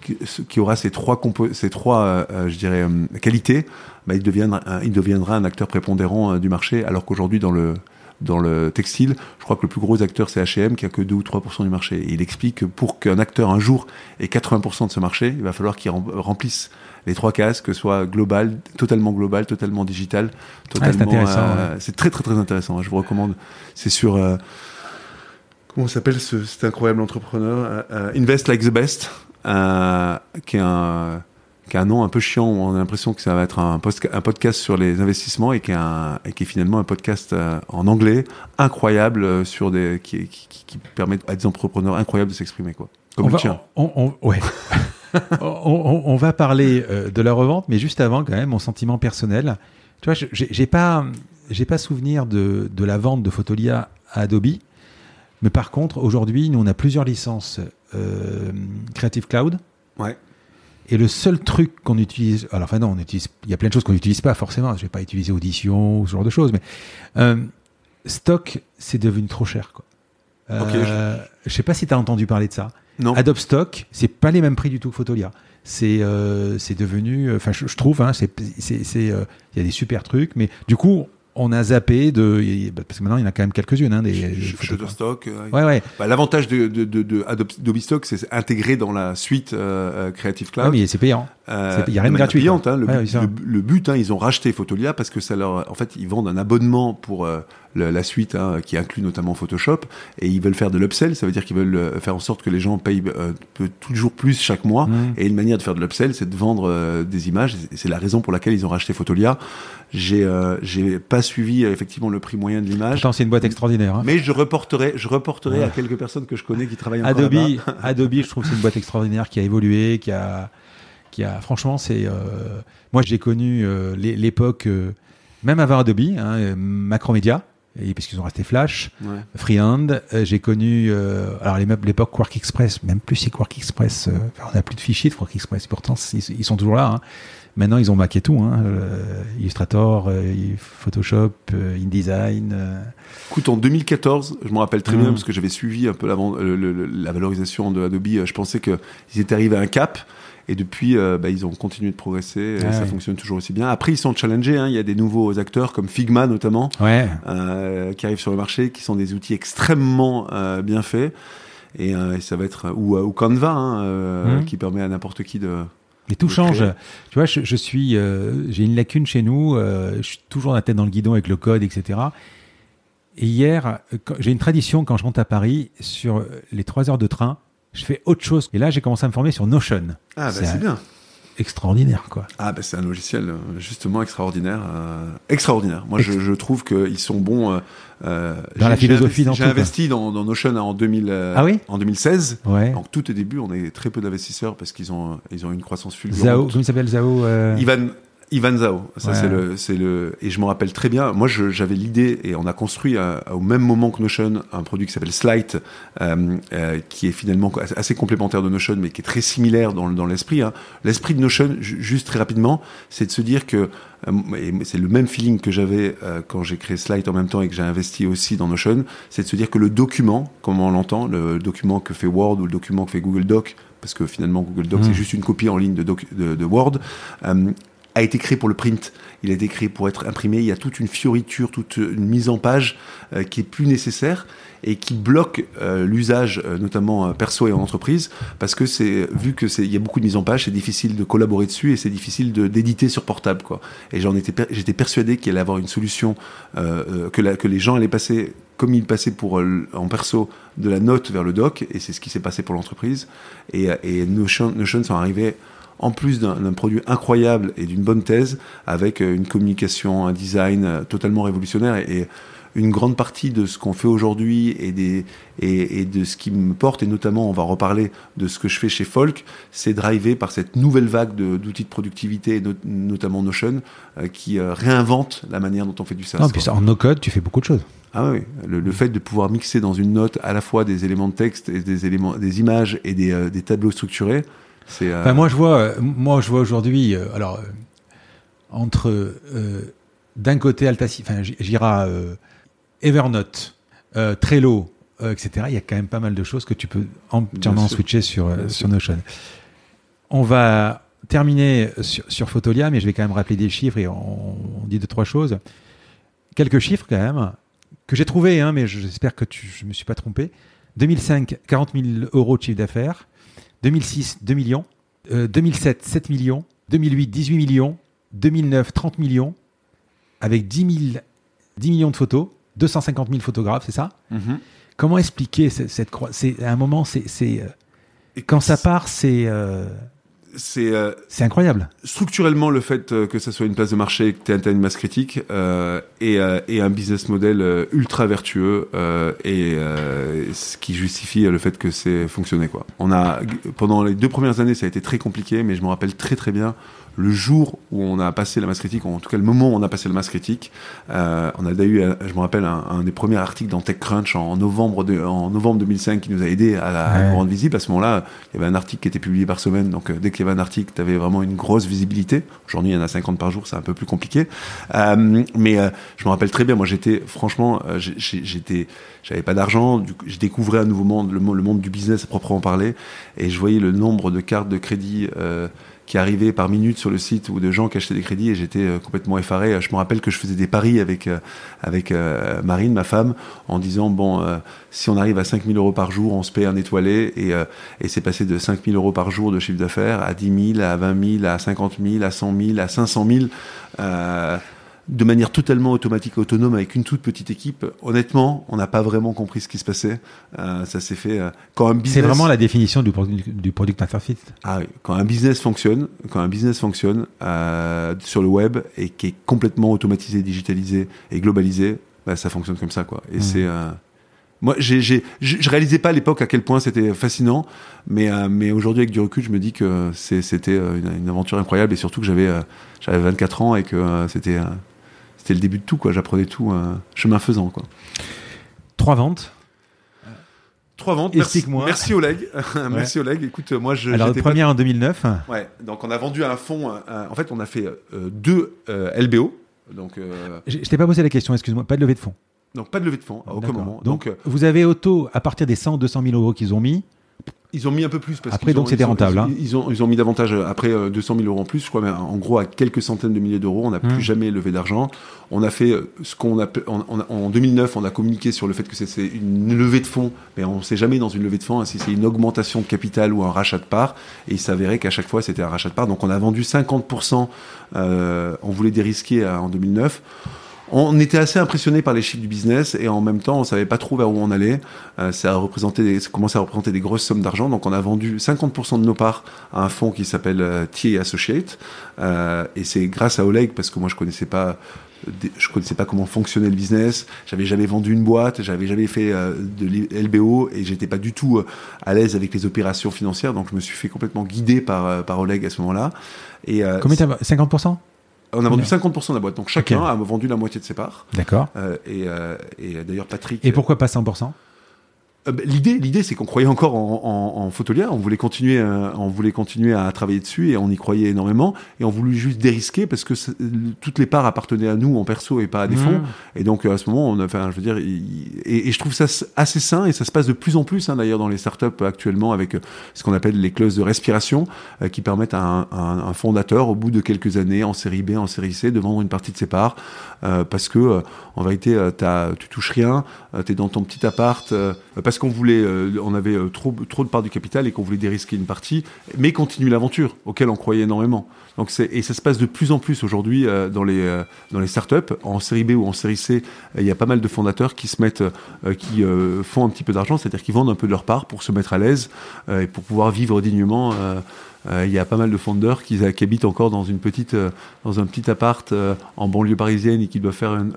qui, qui, aura ces trois, ces trois je dirais, qualités, bah, il, deviendra, il deviendra un acteur prépondérant du marché, alors qu'aujourd'hui, dans le, dans le textile, je crois que le plus gros acteur c'est H&M qui a que 2 ou 3% du marché. Et il explique que pour qu'un acteur un jour ait 80% de ce marché, il va falloir qu'il remplisse les trois cases, que ce soit global, totalement global, totalement digital, totalement. Euh, c'est très très très intéressant. Hein, je vous recommande. C'est sur euh, comment s'appelle ce, cet incroyable entrepreneur euh, Invest Like the Best, qui est un qui a un nom un peu chiant où on a l'impression que ça va être un, un, podcast sur les investissements et qui est, un, et qui est finalement un podcast en anglais incroyable sur des qui, qui, qui, permet à des entrepreneurs incroyables de s'exprimer quoi comme on le tien. On, on, ouais. *laughs* on, va parler euh, de la revente, mais juste avant, quand même, mon sentiment personnel. Tu vois, j'ai pas, j'ai pas souvenir de, de, la vente de Photolia à Adobe, mais par contre, aujourd'hui, nous, on a plusieurs licences euh, Creative Cloud. Ouais. Et le seul truc qu'on utilise, alors enfin non, on utilise, il y a plein de choses qu'on n'utilise pas forcément. Je vais pas utiliser Audition ou ce genre de choses, mais euh, Stock, c'est devenu trop cher. Quoi. Euh, je... sais pas si tu as entendu parler de ça. Non. Adobe Stock, c'est pas les mêmes prix du tout que Photolia. C'est euh, c'est devenu, enfin je, trouve, hein, c'est c'est il y a des super trucs, mais du coup on a zappé de parce que maintenant il y en a quand même quelques-unes hein, des Shutterstock. Euh, ouais ouais. Bah, L'avantage de, de, de, de, Adobe, Stock, c'est intégré dans la suite euh, Creative Cloud. Oui, c'est payant. euh, Il y a rien de gratuit, payante, hein. le, Ouais, but, le- le but, hein, ils ont racheté Photolia parce que ça leur, en fait, ils vendent un abonnement pour la suite hein, qui inclut notamment Photoshop et ils veulent faire de l'upsell. Ça veut dire qu'ils veulent euh, faire en sorte que les gens payent euh, toujours plus chaque mois. Mhm. Et une manière de faire de l'upsell, c'est de vendre euh, des images. Et c'est la raison pour laquelle ils ont racheté Photolia. J'ai, euh, j'ai pas suivi effectivement le prix moyen de l'image. Pourtant, c'est une boîte extraordinaire. hein. Mais je reporterai, je reporterai Ouais. à quelques personnes que je connais qui travaillent encore Adobe. *laughs* Adobe, je trouve que c'est une boîte extraordinaire qui a évolué, qui a, qui a, franchement, c'est, euh, moi j'ai connu euh, l'é- l'époque, euh, même avant Adobe, hein, Macromedia, et parce qu'ils ont resté Flash, Ouais. Freehand, euh, j'ai connu, euh, alors les- l'époque Quark Express, même plus c'est Quark Express, euh, on n'a plus de fichiers de Quark Express, pourtant ils, ils sont toujours là. hein. Maintenant ils ont et tout, hein, Illustrator, Photoshop, InDesign. Écoute, en 2014, je me rappelle très bien parce que j'avais suivi un peu la, vend- le- le- le- la valorisation de Adobe. Je pensais qu'ils étaient arrivés à un cap. Et depuis, euh, bah, ils ont continué de progresser et Ah ça fonctionne toujours aussi bien. Après, ils sont challengés. hein. Il y a des nouveaux acteurs comme Figma notamment Ouais, euh, qui arrivent sur le marché, qui sont des outils extrêmement euh, bien faits. Et, et ça va être ou, ou Canva hein, Mhm. qui permet à n'importe qui de. Mais tout change. Tu vois, je, je suis, euh, j'ai une lacune chez nous. euh, je suis toujours la tête dans le guidon avec le code, etc. Et hier, j'ai une tradition quand je rentre à Paris sur les trois heures de train, je fais autre chose. Et là, j'ai commencé à me former sur Notion. Ah, bah, C'est bien. Extraordinaire, quoi. Ah bah c'est un logiciel euh, justement extraordinaire, euh, extraordinaire. Moi je, je trouve qu'ils sont bons. euh, euh, Dans la philosophie, dans J'ai investi dans, dans Notion en 2000, euh, Ah oui en 2016. Ouais. Donc tout au début, on est très peu d'investisseurs parce qu'ils ont ils ont une croissance Zao, fulgurante. comment il s'appelle Zao Ivan Ivan Zhao, ça Ouais. c'est le c'est le et je me rappelle très bien. Moi j'avais l'idée et on a construit euh, au même moment que Notion un produit qui s'appelle Slide, euh, euh, qui est finalement assez complémentaire de Notion, mais qui est très similaire dans, dans l'esprit. hein. L'esprit de Notion, ju- juste très rapidement, c'est de se dire que euh, et c'est le même feeling que j'avais euh, quand j'ai créé Slide en même temps et que j'ai investi aussi dans Notion, c'est de se dire que le document, comme on l'entend, le document que fait Word ou le document que fait Google Doc, parce que finalement Google Doc Mm. c'est juste une copie en ligne de, doc- de, de Word, euh, a été créé pour le print. Il a été créé pour être imprimé. Il y a toute une fioriture, toute une mise en page euh, qui est plus nécessaire et qui bloque euh, l'usage, euh, notamment perso et en entreprise, parce que c'est vu que c'est il y a beaucoup de mise en page, c'est difficile de collaborer dessus et c'est difficile d'éditer sur portable quoi. Et j'en étais j'étais persuadé qu'il allait avoir une solution que que les gens allaient passer comme ils passaient pour en perso de la note vers le doc et c'est ce qui s'est passé pour l'entreprise et, et Notion sont arrivés en plus d'un produit incroyable et d'une bonne thèse, avec euh, une communication, un design euh, totalement révolutionnaire et, et une grande partie de ce qu'on fait aujourd'hui et, des, et, et de ce qui me porte, et notamment on va reparler de ce que je fais chez Folk, c'est drivé par cette nouvelle vague d'outils de, productivité, et notamment Notion, euh, qui euh, réinvente la manière dont on fait du SaaS. Non, puis ça, en no-code, tu fais beaucoup de choses. Ah oui, le, le fait de pouvoir mixer dans une note à la fois des éléments de texte et des éléments, des images et des, euh, des tableaux structurés. Euh, Enfin, moi, je vois, euh, moi, je vois aujourd'hui, euh, alors, entre, euh, d'un côté, Altaci, enfin, J- Jira, euh, Evernote, Trello, etc., il y a quand même pas mal de choses que tu peux entièrement switcher sur, sur. Notion. On va terminer sur, sur Photolia, mais je vais quand même rappeler des chiffres et on, on dit deux, trois choses. Quelques chiffres quand même, que j'ai trouvé, hein, mais j'espère que tu, je ne me suis pas trompé. 2005, 40 000 euros de chiffre d'affaires. 2006, 2 millions. Euh, 2007, 7 millions. 2008, 18 millions. 2009, 30 millions. Avec 10, 000 10 millions de photos. 250 000 photographes, c'est ça mhm. Comment expliquer cette, cette croix C'est à un moment, c'est euh, quand ça part, c'est euh, c'est euh, c'est incroyable. structurellement le fait euh, que ça soit une place de marché, que tu aies une masse critique euh, et, euh, et un business model euh, ultra vertueux euh, et euh, ce qui justifie le fait que c'est fonctionné quoi. On a pendant les deux premières années ça a été très compliqué, mais je me rappelle très très bien le jour où on a passé la masse critique, ou en tout cas le moment où on a passé la masse critique, euh, on a d'ailleurs eu, un- je me rappelle, un, un des premiers articles dans TechCrunch en novembre, de, en novembre 2005 qui nous a aidé à la Ouais. rendre visible. À ce moment-là, il y avait un article qui était publié par semaine, donc euh, dès qu'il y avait un article, tu avais vraiment une grosse visibilité. Aujourd'hui, il y en a 50 par jour, c'est un peu plus compliqué. Euh, mais euh, je me rappelle très bien, moi j'étais, franchement, euh, j'étais, j'avais pas d'argent, je découvrais un nouveau monde, le, le monde du business à proprement parler, et je voyais le nombre de cartes de crédit. euh, qui arrivaient par minute sur le site ou de gens qui achetaient des crédits et j'étais euh, complètement effaré. Je me rappelle que je faisais des paris avec, euh, avec euh, Marine, ma femme, en disant bon, si on arrive à 5000 euros par jour, on se paye un étoilé et, et c'est passé de 5000 euros par jour de chiffre d'affaires à 10 000, à 20 000, à 50 000, à 100 000, à 500 000 de manière totalement automatique, autonome, avec une toute petite équipe. Honnêtement, on n'a pas vraiment compris ce qui se passait. Euh, ça s'est fait euh, quand un business. C'est vraiment la définition du, du product interfit. Ah oui, quand un business fonctionne, quand un business fonctionne euh, sur le web et qui est complètement automatisé, digitalisé et globalisé, bah, ça fonctionne comme ça, quoi. Et mmh. c'est moi, j'ai, j'ai, je réalisais pas à l'époque à quel point c'était fascinant, mais, mais aujourd'hui, avec du recul, je me dis que c'était une, une, aventure incroyable et surtout que j'avais, j'avais 24 ans et que c'était, c'était le début de tout, quoi. J'apprenais tout euh, chemin faisant, quoi. Trois ventes. Trois ventes. Merci, merci Oleg. *laughs* merci Oleg. Écoute, moi je. Alors, première en 2009. Ouais. Donc, on a vendu un fonds. en fait, on a fait euh, deux euh, LBO. Donc. Je, t'ai pas posé la question. Excuse-moi. Pas de levée de fonds. Donc, pas de levée de fonds à aucun moment. Donc, vous avez auto à partir des 100, 200 000 euros qu'ils ont mis. Ils ont mis un peu plus. Parce après, donc c'était rentable. Hein. Ils, ont, ils ont mis davantage, euh, après 200 euh, 000 euros en plus, je crois, mais en gros, à quelques centaines de milliers d'euros. On n'a plus mmh. jamais levé d'argent. On a fait euh, ce qu'on a. En, 2009, on a communiqué sur le fait que c'est une levée de fonds, mais on ne sait jamais dans une levée de fonds hein, si c'est une augmentation de capital ou un rachat de parts. Et il s'avérait qu'à chaque fois, c'était un rachat de parts. Donc on a vendu 50%. on voulait dérisquer en 2009 on était assez impressionné par les chiffres du business et en même temps on savait pas trop vers où on allait. Euh, ça a représenté, ça commençait à représenter des grosses sommes d'argent, donc on a vendu 50% de nos parts à un fonds qui s'appelle euh, T Associate euh, et c'est grâce à Oleg parce que moi je connaissais pas je connaissais pas comment fonctionnait le business, j'avais jamais vendu une boîte, j'avais jamais fait de LBO et j'étais pas du tout à l'aise avec les opérations financières, donc je me suis fait complètement guider par, par Oleg à ce moment-là. Et, Combien 50% on a vendu 50% de la boîte, donc chacun a vendu la moitié de ses parts. D'accord. Euh, et, euh, et d'ailleurs, Patrick. Et pourquoi pas 100% euh, bah, l'idée, l'idée, c'est qu'on croyait encore en, en, en. On voulait continuer, euh, on voulait continuer à travailler dessus et on y croyait énormément. Et on voulait juste dérisquer parce que toutes les parts appartenaient à nous en perso et pas à des fonds. Mmh. Et donc à ce moment, on, enfin, je veux dire, et, et, je trouve ça assez sain et ça se passe de plus en plus hein, d'ailleurs dans les startups actuellement avec euh, ce qu'on appelle les clauses de respiration qui permettent à un, un, fondateur au bout de quelques années en série B, en série C, de vendre une partie de ses parts parce que en vérité, as, tu touches rien, tu es dans ton petit appart parce qu'on voulait, euh, on avait euh, trop, trop de parts du capital et qu'on voulait dérisquer une partie, mais continuer l'aventure, auquel on croyait énormément. Donc et ça se passe de plus en plus aujourd'hui euh, dans les dans les startups en série B ou en série C. Il y a pas mal de fondateurs qui se mettent, qui font un petit peu d'argent, c'est-à-dire qui vendent un peu de leur part pour se mettre à l'aise et pour pouvoir vivre dignement. il y a pas mal de fondeurs qui, qui, habitent encore dans une petite, dans un petit appart en banlieue parisienne et qui doivent faire une,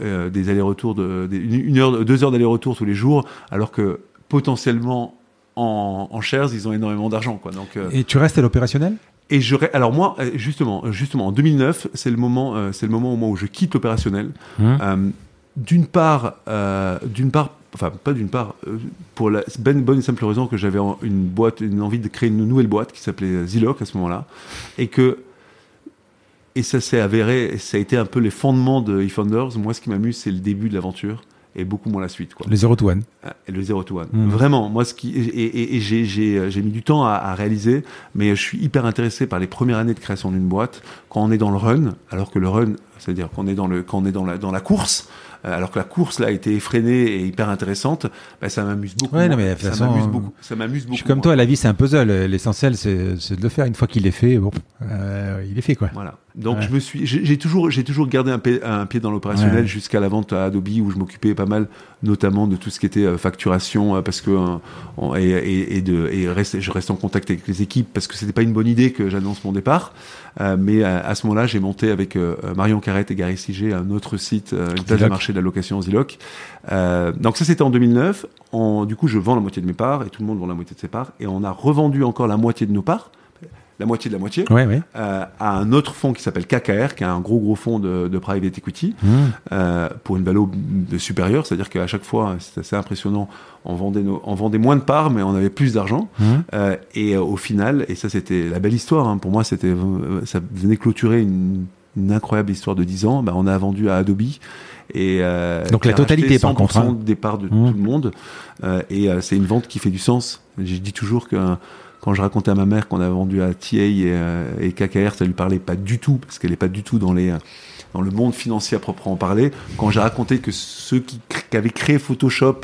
euh, des allers-retours de, une heure, deux heures d'aller-retour tous les jours, alors que potentiellement en, en shares, ils ont énormément d'argent. Quoi. Donc, euh, et tu restes à l'opérationnel? et je alors moi euh, justement justement en 2009 c'est le moment c'est le moment au moment où je quitte l'opérationnel mmh. d'une part d'une part enfin pas d'une part pour la bonne et simple raison que j'avais une boîte une envie de créer une nouvelle boîte qui s'appelait Ziloc à ce moment-là et que et ça s'est avéré, ça a été un peu les fondements de eFounders. Moi, ce qui m'amuse, c'est le début de l'aventure et beaucoup moins la suite. Quoi. Le 0 to 1. Ah, le 0 to 1. Mmh. Vraiment, moi, ce qui, et, et, j'ai mis du temps à, à, réaliser, mais je suis hyper intéressé par les premières années de création d'une boîte, quand on est dans le run, alors que le run, c'est-à-dire qu'on est dans le, quand on est dans la, dans la course, alors que la course là a été effrénée et hyper intéressante, bah, ça m'amuse beaucoup. Ouais, non, mais ça m'amuse beaucoup. Ça m'amuse beaucoup. Je suis comme toi, la vie c'est un puzzle. L'essentiel c'est de le faire. Une fois qu'il est fait, bon, euh, il est fait quoi. Voilà. Donc je me suis, j'ai toujours, j'ai toujours gardé un, pied, un pied dans l'opérationnel jusqu'à la vente à Adobe où je m'occupais pas mal, notamment de tout ce qui était euh, facturation, parce que et, et, de, et reste, je reste en contact avec les équipes parce que c'était pas une bonne idée que j'annonce mon départ. Mais à, ce moment-là, j'ai monté avec Marion Carrette et Gary Sigé un autre site, une place de marché de la location Ziloc. Euh, donc ça c'était en 2009. du coup je vends la moitié de mes parts et tout le monde vend la moitié de ses parts et on a revendu encore la moitié de nos parts la moitié de la moitié, euh, à un autre fonds qui s'appelle KKR, qui est un gros gros fonds de, private equity, mmh. euh, pour une valeur de supérieure, c'est-à-dire qu'à chaque fois, c'est assez impressionnant, on vendait, nos, on vendait moins de parts, mais on avait plus d'argent. Mmh. et au final, et ça c'était la belle histoire, hein, pour moi, c'était ça venait clôturer une, incroyable histoire de 10 ans, bah, on a vendu à Adobe et euh, donc la totalité par contre de départ de mmh. tout le monde euh, et euh, c'est une vente qui fait du sens je dis toujours qu'un quand je racontais à ma mère qu'on avait vendu à TA et, et KKR, ça lui parlait pas du tout, parce qu'elle est pas du tout dans les dans le monde financier à proprement parler, quand j'ai raconté que ceux qui, qui, avaient créé Photoshop,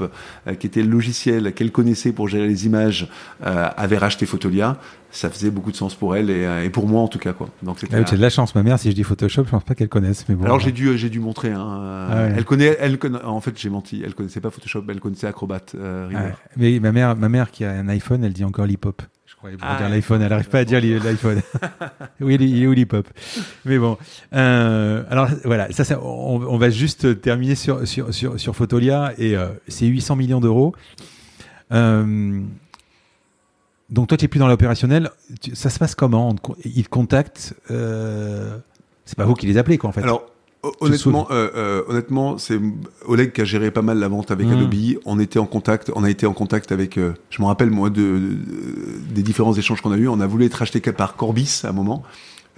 euh, qui était le logiciel qu'elle connaissait pour gérer les images, euh, avaient racheté Photolia, ça faisait beaucoup de sens pour elle et, euh, et pour moi en tout cas quoi. Donc c'était. Ah, tu as de la chance, ma mère. Si je dis Photoshop, je pense pas qu'elle connaisse. Mais bon. Alors j'ai dû j'ai dû montrer. Hein, ah ouais. Elle connaît, elle connaît. En fait, j'ai menti. Elle connaissait pas Photoshop, elle connaissait Acrobat. Euh, ah ouais. Mais ma mère, ma mère qui a un iPhone, elle dit encore l'hip hop. Ouais, pour ah, dire l'iPhone, elle n'arrive pas à dire l'iPhone. *laughs* oui, il est où l'hip-hop Mais bon, euh, alors voilà, ça, ça on, on, va juste terminer sur sur sur, sur Photolia et euh, c'est 800 millions d'euros. Euh, donc toi, tu es plus dans l'opérationnel. Ça se passe comment? Ils te contactent. Euh, c'est pas vous qui les appelez, quoi, en fait. Alors, Honnêtement, euh, euh, honnêtement, c'est Oleg qui a géré pas mal la vente avec mmh. Adobe. On était en contact, on a été en contact avec. Euh, je me rappelle moi de, de, des différents échanges qu'on a eu. On a voulu être racheté par Corbis à un moment,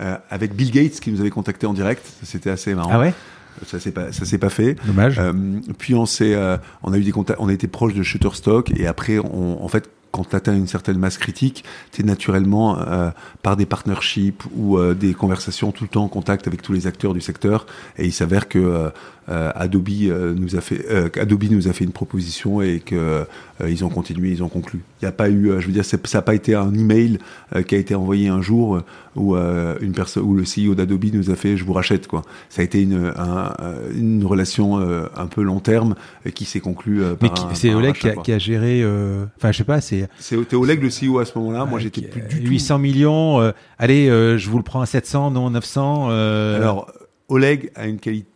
euh, avec Bill Gates qui nous avait contacté en direct. C'était assez marrant. Ah ouais? Ça s'est pas, ça s'est pas fait. Dommage. puis on s'est, on a eu des contacts, on a été proche de Shutterstock et après, on, en fait, quand tu atteins une certaine masse critique, tu es naturellement, euh, par des partnerships ou euh, des conversations, tout le temps en contact avec tous les acteurs du secteur. Et il s'avère que euh, Adobe euh, nous a fait euh, Adobe nous a fait une proposition et que ils ont continué, ils ont conclu. Il n'y a pas eu, je veux dire, ça n'a pas été un email qui a été envoyé un jour où une personne, où le CEO d'Adobe nous a fait, je vous rachète quoi. Ça a été une, un, une relation un peu long terme qui s'est conclue. Mais c'est Oleg qui a, qui a, géré, enfin je sais pas, c'est. C'était Oleg le CEO à ce moment-là. Moi j'étais plus du 800 tout. millions. allez, je vous le prends à 700, non 900. Alors Oleg a une qualité,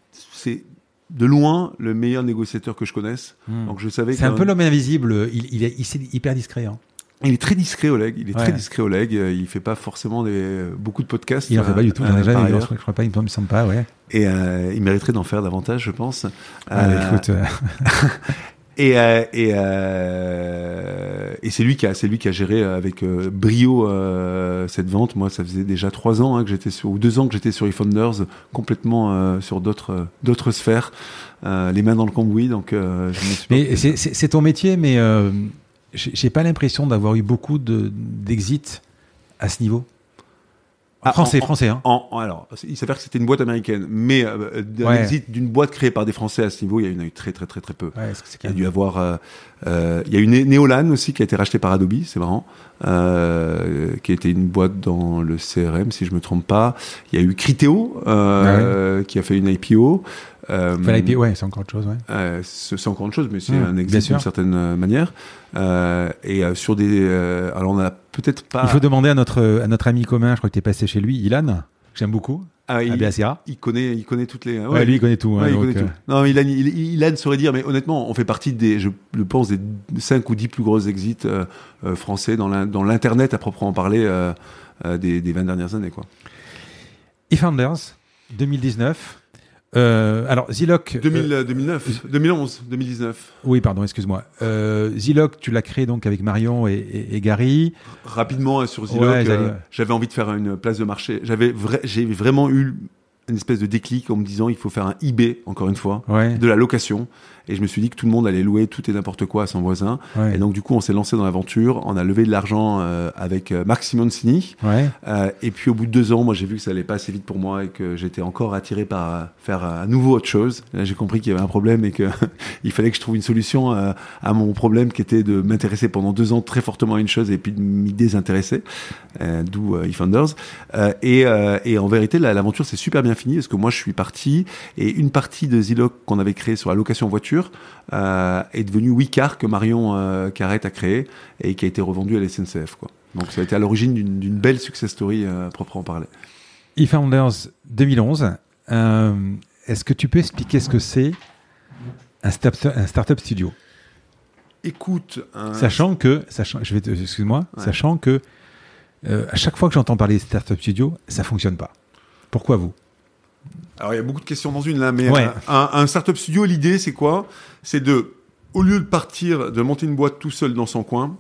de loin le meilleur négociateur que je connaisse. Mmh. Donc je savais. C'est un peu l'homme invisible. Il, il, est, il est hyper discret. Hein. Il est très discret, Oleg. Il est ouais. très discret, Oleg. Il fait pas forcément des, beaucoup de podcasts. Il en fait pas du tout. Euh, jamais, je, crois pas. Il me semble pas, ouais. Et euh, il mériterait d'en faire davantage, je pense. Ah, euh, écoute. Euh, *laughs* et, euh, et c'est lui qui a, c'est lui qui a géré avec euh, brio euh, cette vente. Moi, ça faisait déjà trois ans hein, que j'étais sur, ou deux ans que j'étais sur eFounders, complètement euh, sur d'autres, d'autres sphères, les mains dans le cambouis. Donc, c'est ton métier, mais j'ai pas l'impression d'avoir eu beaucoup de, d'exits à ce niveau. Ah, français, en, français. Hein. En, en, alors, il s'avère que c'était une boîte américaine, mais euh, ouais. l'exit d'une boîte créée par des Français à ce niveau, il y en a eu très très très très peu. Ouais, il y a dû avoir, euh, euh, il y a eu Neolan aussi qui a été racheté par Adobe, c'est marrant, euh, qui était une boîte dans le CRM si je me trompe pas. Il y a eu Criteo euh, ouais. qui a fait une IPO. Euh, ouais, c'est encore autre chose. Ouais. Euh, c'est encore autre chose, mais c'est mmh, un exit d'une certaine manière. Euh, et euh, sur des, alors on a peut-être pas. Il faut demander à notre à notre ami commun, je crois que tu es passé chez lui, Ilan. J'aime beaucoup. Ah, il, il, connaît, il connaît toutes les. Ouais, ouais lui, il connaît tout. Hein, ouais, donc, il connaît tout. Non, Ilan, il, Ilan saurait dire, mais honnêtement, on fait partie des, je, je pense, des 5 ou 10 plus gros exits euh, euh, français dans l'internet à proprement parler des, des 20 dernières années, quoi. eFounders 2019. Euh, alors, Ziloc. 2000, euh, 2009, 2011, 2019. Oui, pardon, excuse-moi. Euh, Ziloc, tu l'as créé donc avec Marion et, et, et Gary. Rapidement, sur Ziloc, ouais, euh, j'avais envie de faire une place de marché. J'avais vra j'ai vraiment eu une espèce de déclic en me disant il faut faire un eBay, encore une fois, ouais. de la location. Et je me suis dit que tout le monde allait louer tout et n'importe quoi à son voisin. Ouais. Et donc, du coup, on s'est lancé dans l'aventure. On a levé de l'argent euh, avec euh, Marc Simoncini. Ouais. Euh, et puis, au bout de deux ans, moi, j'ai vu que ça allait pas assez vite pour moi et que j'étais encore attiré par faire à nouveau autre chose. Là, j'ai compris qu'il y avait un problème et qu'il *laughs* fallait que je trouve une solution à, à mon problème qui était de m'intéresser pendant deux ans très fortement à une chose et puis de m'y désintéresser. D'où eFounders. et, et en vérité, l'aventure s'est super bien finie parce que moi, je suis parti et une partie de Ziloc qu'on avait créé sur la location voiture euh, est devenu Wicar que Marion euh, Carrette a créé et qui a été revendu à la SNCF. Quoi. Donc ça a été à l'origine d'une belle success story euh, proprement parler. eFounders 2011. Euh, Est-ce que tu peux expliquer ce que c'est un, un startup studio? Écoute, un... sachant que, sachant, je vais, excuse-moi, ouais. sachant que euh, à chaque fois que j'entends parler de startup studio, ça fonctionne pas. Pourquoi vous? Alors il y a beaucoup de questions dans une là, mais ouais. un, un, startup studio, l'idée c'est quoi? C'est de, au lieu de partir, de monter une boîte tout seul dans son coin,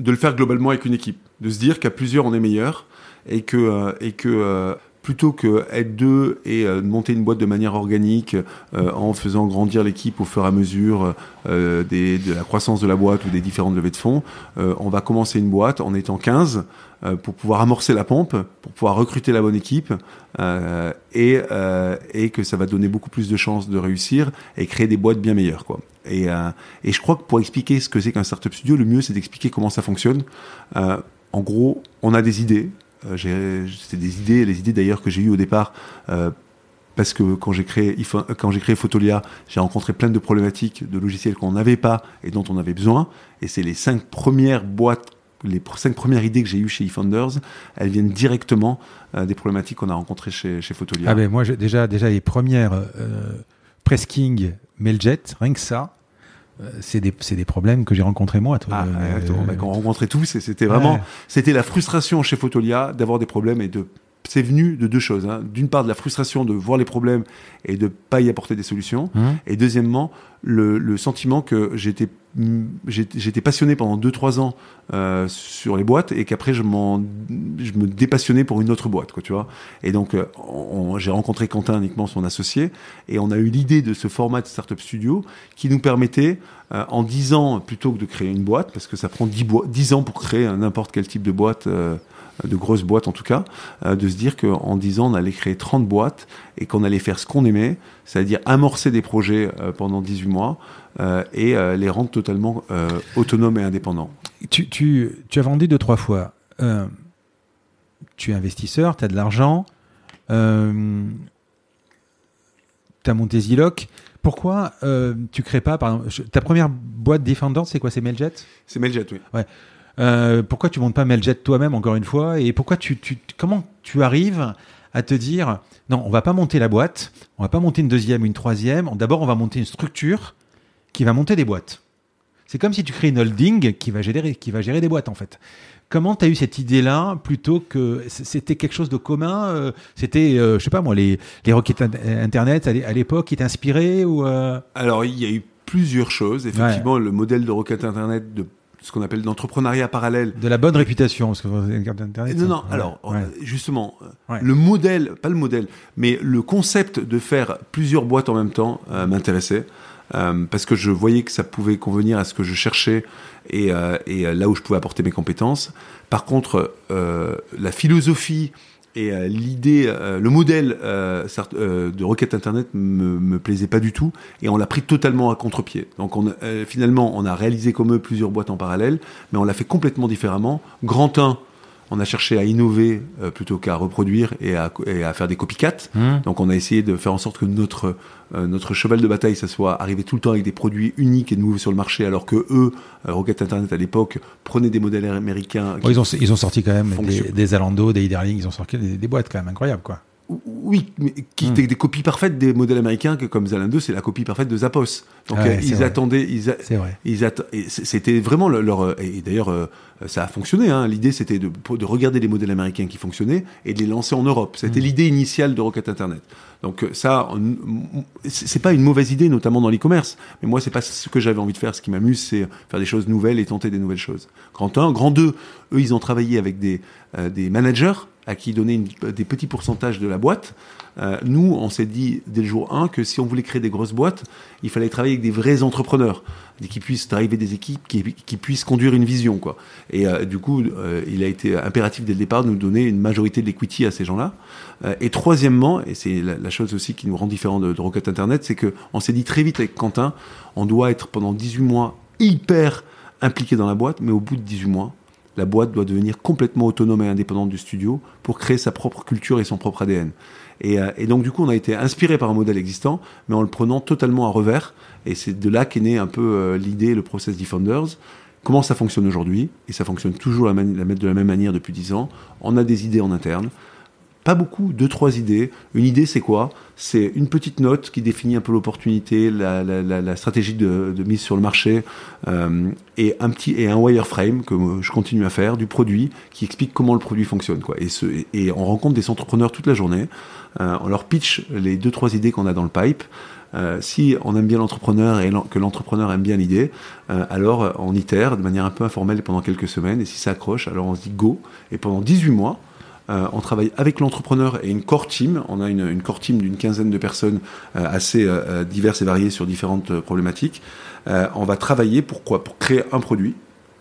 de le faire globalement avec une équipe, de se dire qu'à plusieurs on est meilleur et que euh, et que euh, plutôt que être deux et monter une boîte de manière organique en faisant grandir l'équipe au fur et à mesure des, de la croissance de la boîte ou des différentes levées de fonds, on va commencer une boîte en étant 15 pour pouvoir amorcer la pompe, pour pouvoir recruter la bonne équipe et, que ça va donner beaucoup plus de chances de réussir et créer des boîtes bien meilleures. Et, euh, et, je crois que pour expliquer ce que c'est qu'un startup studio, le mieux c'est d'expliquer comment ça fonctionne. Euh, en gros, on a des idées. Euh, c'est des idées, les idées d'ailleurs que j'ai eues au départ. Euh, parce que quand j'ai créé, quand j'ai créé Photolia, j'ai rencontré plein de problématiques de logiciels qu'on n'avait pas et dont on avait besoin. Et c'est les cinq premières boîtes les cinq premières idées que j'ai eues chez eFounders, elles viennent directement des problématiques qu'on a rencontrées chez, chez Photolia. Ah ben moi, déjà, déjà les premières euh, Presking Mailjet, rien que ça, euh, c'est des, des, problèmes que j'ai rencontrés moi. Toi, ah, euh, on rencontrait tous c'était vraiment, c'était la frustration chez Photolia d'avoir des problèmes et de c'est venu de deux choses. Hein. D'une part, de la frustration de voir les problèmes et de pas y apporter des solutions. Mmh. Et deuxièmement, le, le sentiment que j'étais j'étais passionné pendant 2-3 ans euh, sur les boîtes et qu'après je, je me dépassionnais pour une autre boîte, quoi, tu vois. Et donc euh, j'ai rencontré Quentin, uniquement son associé, et on a eu l'idée de ce format de Startup Studio qui nous permettait, euh, en 10 ans, plutôt que de créer une boîte, parce que ça prend 10, 10 ans pour créer n'importe quel type de boîte, euh, de grosses boîtes en tout cas, euh, de se dire qu'en 10 ans, on allait créer 30 boîtes et qu'on allait faire ce qu'on aimait, c'est-à-dire amorcer des projets euh, pendant 18 mois euh, et les rendre totalement autonomes et indépendants. Tu, tu, tu, as vendu deux, trois fois. tu es investisseur, tu as de l'argent, tu as monté Ziloc. Pourquoi tu crées pas, par exemple, ta première boîte Defender, c'est quoi? C'est Mailjet C'est Mailjet, oui. Ouais. Euh, pourquoi tu montes pas Mailjet toi-même encore une fois Et pourquoi tu, tu, comment tu arrives à te dire non, on va pas monter la boîte, on va pas monter une deuxième ou une troisième. D'abord, on va monter une structure qui va monter des boîtes. C'est comme si tu crées une holding qui va gérer, qui va gérer des boîtes en fait. Comment tu as eu cette idée-là plutôt que c'était quelque chose de commun euh, C'était, euh, je sais pas moi, les, les requêtes Internet à l'époque qui t'inspiraient ou Alors, il y a eu plusieurs choses. Effectivement, le modèle de requête Internet de ce qu'on appelle l'entrepreneuriat parallèle. De la bonne réputation, parce que vous avez une carte d'internet. Non, non. Alors, justement, le modèle, pas le modèle, mais le concept de faire plusieurs boîtes en même temps euh, m'intéressait. Euh, parce que je voyais que ça pouvait convenir à ce que je cherchais et, euh, et là où je pouvais apporter mes compétences. Par contre, la philosophie et euh, l'idée, euh, le modèle euh, de requête internet me, me plaisait pas du tout, et on l'a pris totalement à contre-pied. Donc on, finalement, on a réalisé comme eux plusieurs boîtes en parallèle, mais on l'a fait complètement différemment. Grand 1, on a cherché à innover euh, plutôt qu'à reproduire et à, et à, faire des copycats. Mmh. Donc on a essayé de faire en sorte que notre euh, notre cheval de bataille, ça soit arriver tout le temps avec des produits uniques et nouveaux sur le marché, alors que eux, euh, Rocket Internet à l'époque, prenaient des modèles américains. ils, ont, ils ont sorti quand même des, des Zalando, des Darling, ils ont sorti des, des boîtes quand même incroyables, quoi. Oui, mais qui étaient hmm. des copies parfaites des modèles américains, que comme Zalando, c'est la copie parfaite de Zappos. Donc euh, ils attendaient, ils, vrai. ils c'était vraiment leur, euh, et d'ailleurs euh, ça a fonctionné. Hein. L'idée c'était de, de, regarder les modèles américains qui fonctionnaient et de les lancer en Europe. C'était hmm. l'idée initiale de Rocket Internet. Donc ça, c'est pas une mauvaise idée, notamment dans l'e-commerce. Mais moi, c'est pas ce que j'avais envie de faire. Ce qui m'amuse, c'est faire des choses nouvelles et tenter des nouvelles choses. Grand 1, grand 2, eux, ils ont travaillé avec des, des managers à qui donner des petits pourcentages de la boîte. Euh, nous, on s'est dit dès le jour 1 que si on voulait créer des grosses boîtes, il fallait travailler avec des vrais entrepreneurs, qui puissent driver des équipes, qui, puissent conduire une vision. Quoi. Et euh, du coup, euh, il a été impératif dès le départ de nous donner une majorité de l'equity à ces gens-là. et troisièmement, et c'est la, chose aussi qui nous rend différent de, de Rocket Internet, c'est qu'on s'est dit très vite avec Quentin, on doit être pendant 18 mois hyper impliqué dans la boîte, mais au bout de 18 mois, la boîte doit devenir complètement autonome et indépendante du studio pour créer sa propre culture et son propre ADN. Euh, et, donc du coup, on a été inspiré par un modèle existant, mais en le prenant totalement à revers. Et c'est de là qu'est née un peu euh, l'idée, le process Defenders. Comment ça fonctionne aujourd'hui? Et ça fonctionne toujours de la même manière depuis 10 ans. On a des idées en interne. Pas beaucoup, deux, trois idées. Une idée, c'est quoi? C'est une petite note qui définit un peu l'opportunité, la, la, stratégie de, de, mise sur le marché, euh, et un petit et un wireframe que je continue à faire du produit qui explique comment le produit fonctionne. Quoi. Et, ce, et on rencontre des entrepreneurs toute la journée. Euh, on leur pitch les deux, trois idées qu'on a dans le pipe. Euh, si on aime bien l'entrepreneur et que l'entrepreneur aime bien l'idée, alors on itère de manière un peu informelle pendant quelques semaines. Et si ça accroche, alors on se dit go. Et pendant 18 mois, on travaille avec l'entrepreneur et une core team. On a une, core team d'une quinzaine de personnes assez diverses et variées sur différentes problématiques. on va travailler pourquoi Pour créer un produit,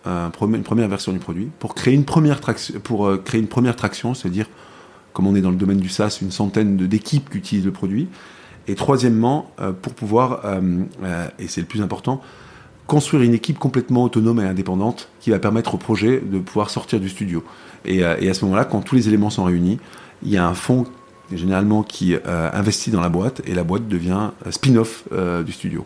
une première version du produit, pour créer une première traction, pour créer une première traction, c'est-à-dire comme on est dans le domaine du SaaS, une centaine d'équipes qui utilisent le produit. Et troisièmement, euh, pour pouvoir, euh, euh, et c'est le plus important, construire une équipe complètement autonome et indépendante qui va permettre au projet de pouvoir sortir du studio. Et, à ce moment-là, quand tous les éléments sont réunis, il y a un fonds généralement qui investit dans la boîte et la boîte devient spin-off du studio.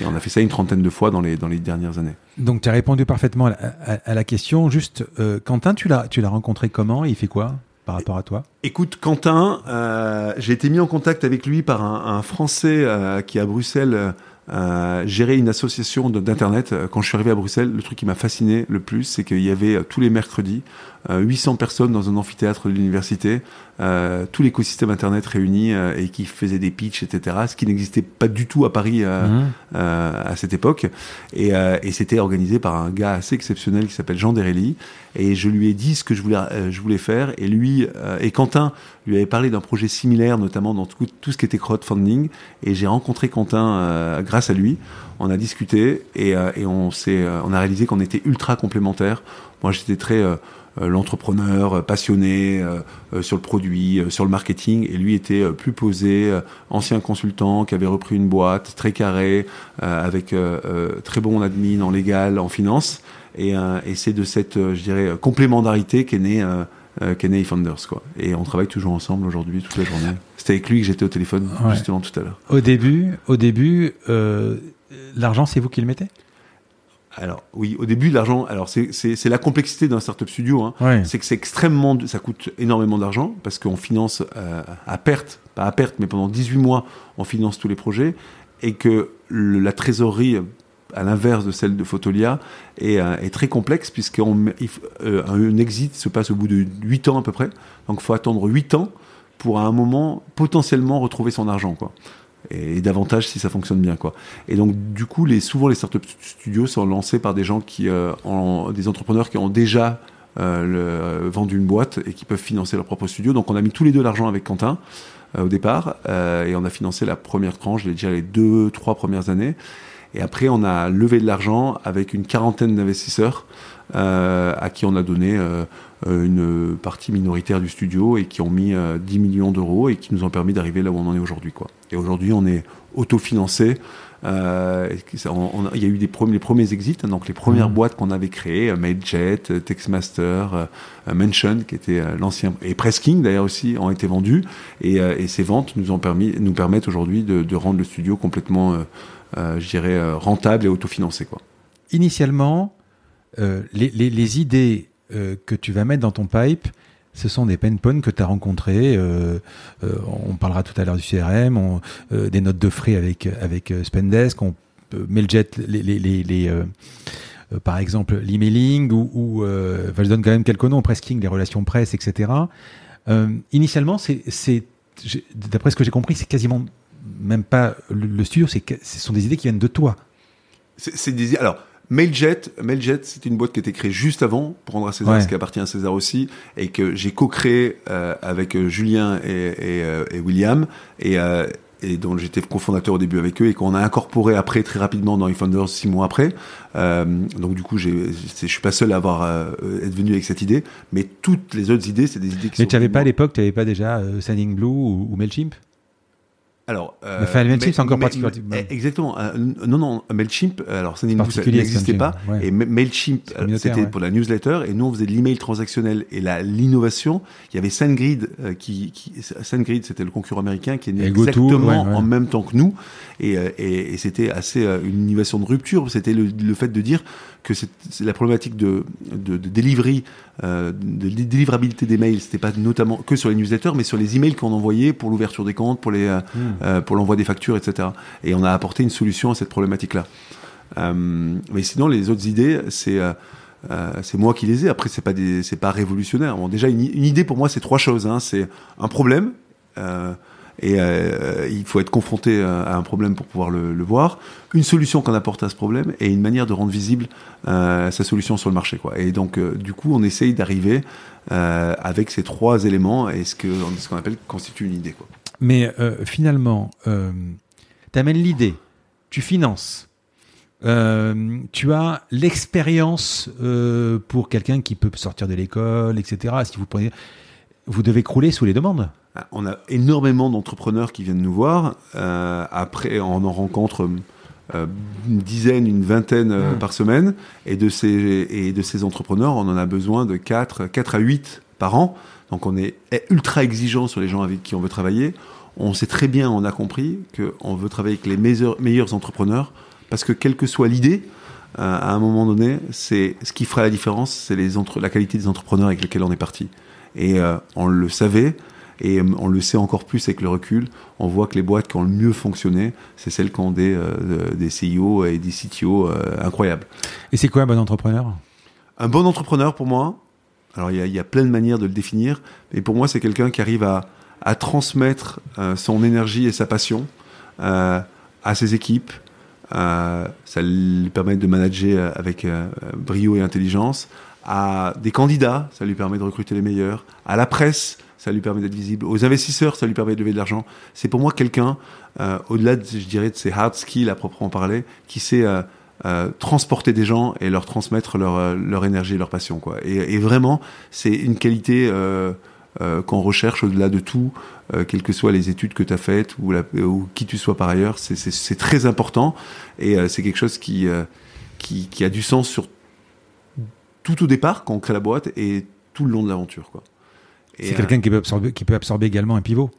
Et on a fait ça une trentaine de fois dans les, dans les dernières années. Donc tu as répondu parfaitement à, la question. Juste, Quentin, tu l'as rencontré comment? Il fait quoi par rapport à toi? Écoute, Quentin, euh, j'ai été mis en contact avec lui par un, Français euh, qui est à Bruxelles euh, gérer une association d'internet. Quand je suis arrivé à Bruxelles, le truc qui m'a fasciné le plus, c'est qu'il y avait tous les mercredis 800 personnes dans un amphithéâtre de l'université euh, tout l'écosystème internet réuni euh, et qui faisait des pitchs, etc. Ce qui n'existait pas du tout à Paris euh, mmh. à cette époque. Et, et c'était organisé par un gars assez exceptionnel qui s'appelle Jean Derelli. Et je lui ai dit ce que je voulais, je voulais faire. Et lui et Quentin lui avait parlé d'un projet similaire, notamment dans tout, ce qui était crowdfunding. Et j'ai rencontré Quentin grâce à lui. On a discuté et, et on s'est, on a réalisé qu'on était ultra complémentaires. Moi, j'étais très euh, l'entrepreneur euh, passionné euh, sur le produit, sur le marketing, et lui était plus posé, ancien consultant qui avait repris une boîte très carré, avec très bon admin en légal, en finance, et, c'est de cette, je dirais, complémentarité qu'est né né Founders quoi. Et on travaille toujours ensemble aujourd'hui toute la journée. C'était avec lui que j'étais au téléphone justement tout à l'heure. Au début, au début, l'argent c'est vous qui le mettez? Alors oui, au début, l'argent. Alors c'est la complexité d'un startup studio. Hein. C'est que c'est extrêmement, ça coûte énormément d'argent parce qu'on finance euh, à perte, pas à perte, mais pendant 18 mois, on finance tous les projets et que la trésorerie, à l'inverse de celle de Photolia, est, euh, est très complexe puisqu'un euh, exit se passe au bout de 8 ans à peu près. Donc il faut attendre 8 ans pour à un moment potentiellement retrouver son argent, quoi et, davantage si ça fonctionne bien quoi. Et donc du coup, souvent les startup studios sont lancés par des gens qui euh, des entrepreneurs qui ont déjà euh, vendu une boîte et qui peuvent financer leur propre studio. Donc on a mis tous les deux l'argent avec Quentin au départ et on a financé la première tranche, déjà les deux, trois premières années. Et après, on a levé de l'argent avec une quarantaine d'investisseurs à qui on a donné une partie minoritaire du studio et qui ont mis 10 millions d'euros et qui nous ont permis d'arriver là où on en est aujourd'hui. Quoi. Et aujourd'hui, on est autofinancé. Euh, il y a eu des premiers, les premiers exits, hein, donc les premières mmh. boîtes qu'on avait créées, euh, Mailjet, euh, Textmaster, euh, Mention, qui était l'ancien, et Presking d'ailleurs aussi, ont été vendus. Et, et, ces ventes nous ont permis, nous permettent aujourd'hui de, de, rendre le studio complètement, je dirais, rentable et autofinancé. Quoi. Initialement, les, les, idées que tu vas mettre dans ton pipe, ce sont des pain points que tu as rencontrés. Euh, euh, on parlera tout à l'heure du CRM, euh, des notes de frais avec, Spendesk, on, Mailjet, les, les, par exemple l'emailing, ou, ou je donne quand même quelques noms, Presking, les relations presse, etc. initialement, c'est, d'après ce que j'ai compris, c'est quasiment même pas le, studio, c'est, ce sont des idées qui viennent de toi. C'est, des, alors, Mailjet, Mailjet, c'est une boîte qui a été créée juste avant pour rendre à César ce qui appartient à César aussi, et que j'ai co-créé euh, avec euh, Julien et, euh, William, et, dont j'étais cofondateur au début avec eux, et qu'on a incorporé après très rapidement dans eFounders six mois après. donc du coup, je suis pas seul à avoir être venu avec cette idée, mais toutes les autres idées, c'est des idées qui mais tu n'avais pas à l'époque, tu n'avais pas déjà Sending Blue ou Mailchimp? Alors, euh, Mailchimp, c'est encore particulier. Exactement. Euh, non, non, Mailchimp, alors ça n'existait pas. Et Mailchimp, euh, c'était pour la newsletter, et nous on faisait de l'email transactionnel. Et l'innovation, il y avait SendGrid, euh, qui, qui SendGrid, c'était le concurrent américain qui est né exactement en même temps que nous, et, et, et c'était assez une innovation de rupture. C'était le, le, fait de dire que c'est la problématique de, de, de delivery, euh, de délivrabilité des mails, c'était pas notamment que sur les newsletters, mais sur les emails qu'on envoyait pour l'ouverture des comptes, pour les, euh, hmm. Euh, pour l'envoi des factures, etc. Et on a apporté une solution à cette problématique-là. Euh, mais sinon, les autres idées, c'est euh, c'est moi qui les ai. Après, c'est pas pas révolutionnaire. Bon, déjà, une, idée pour moi, c'est trois choses. Hein. C'est un problème. Et il faut être confronté à un problème pour pouvoir le, voir, une solution qu'on apporte à ce problème et une manière de rendre visible sa solution sur le marché. Et donc, du coup, on essaye d'arriver avec ces trois éléments et ce qu'on ce qu'on appelle constitue une idée. Mais euh, finalement, euh, tu amènes l'idée, tu finances, euh, tu as l'expérience euh, pour quelqu'un qui peut sortir de l'école, etc. Si vous prenez, vous devez crouler sous les demandes. Ah, On a énormément d'entrepreneurs qui viennent nous voir. Euh, après, on en rencontre une dizaine, une vingtaine par semaine. Et de, ces, et de ces entrepreneurs, on en a besoin de 4, 4 à 8 par an. Donc on est ultra exigeant sur les gens avec qui on veut travailler. On sait très bien, on a compris qu'on veut travailler avec les meilleurs, meilleurs entrepreneurs parce que quelle que soit l'idée, euh, à un moment donné, c'est ce qui fera la différence, c'est les entre, la qualité des entrepreneurs avec lesquels on est parti. Et euh, on le savait, et euh, on le sait encore plus avec le recul. On voit que les boîtes qui ont le mieux fonctionné, c'est celles qui ont des, euh, des CEO et des CTO incroyables. Et c'est quoi un bon entrepreneur? Un bon entrepreneur, pour moi, alors il y, y a plein de manières de le définir, mais pour moi, c'est quelqu'un qui arrive à, à transmettre euh, son énergie et sa passion euh, à ses équipes. Euh, ça lui permet de manager avec brio et intelligence. À des candidats, ça lui permet de recruter les meilleurs. À la presse, ça lui permet d'être visible. Aux investisseurs, ça lui permet de lever de l'argent. C'est pour moi quelqu'un, au-delà, de, je dirais, de ses hard skills à proprement parler, qui sait transporter des gens et leur transmettre leur, leur énergie et leur passion. Quoi. Et vraiment, c'est une qualité euh, qu'on recherche au-delà de tout, euh, quelles que soient les études que tu as faites ou, la, ou qui tu sois par ailleurs. C'est- très important et euh, c'est quelque chose qui, euh, qui, qui a du sens sur tout au départ quand on crée la boîte et tout le long de l'aventure. C'est euh, quelqu'un qui peut absorber, qui peut absorber également un pivot.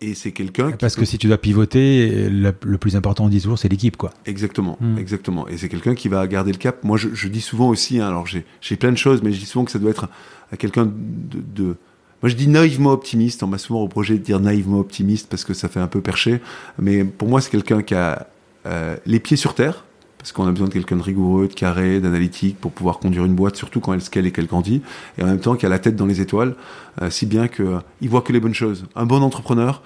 et c'est quelqu'un qui Parce peut- que si tu dois pivoter, le, le plus important, on dit toujours, c'est l'équipe, quoi. Exactement, Hmm. exactement. Et c'est quelqu'un qui va garder le cap. Moi, je, je dis souvent aussi, hein, alors j'ai plein de choses, mais je dis souvent que ça doit être à quelqu'un de, de- Moi, je dis naïvement optimiste. On m'a souvent reproché de dire naïvement optimiste parce que ça fait un peu perché. Mais pour moi, c'est quelqu'un qui a euh, les pieds sur terre, parce qu'on a besoin de quelqu'un de rigoureux, de carré, d'analytique pour pouvoir conduire une boîte, surtout quand elle scale et qu'elle grandit. Et en même temps, qui a la tête dans les étoiles, euh, si bien que euh, voit que les bonnes choses. Un bon entrepreneur.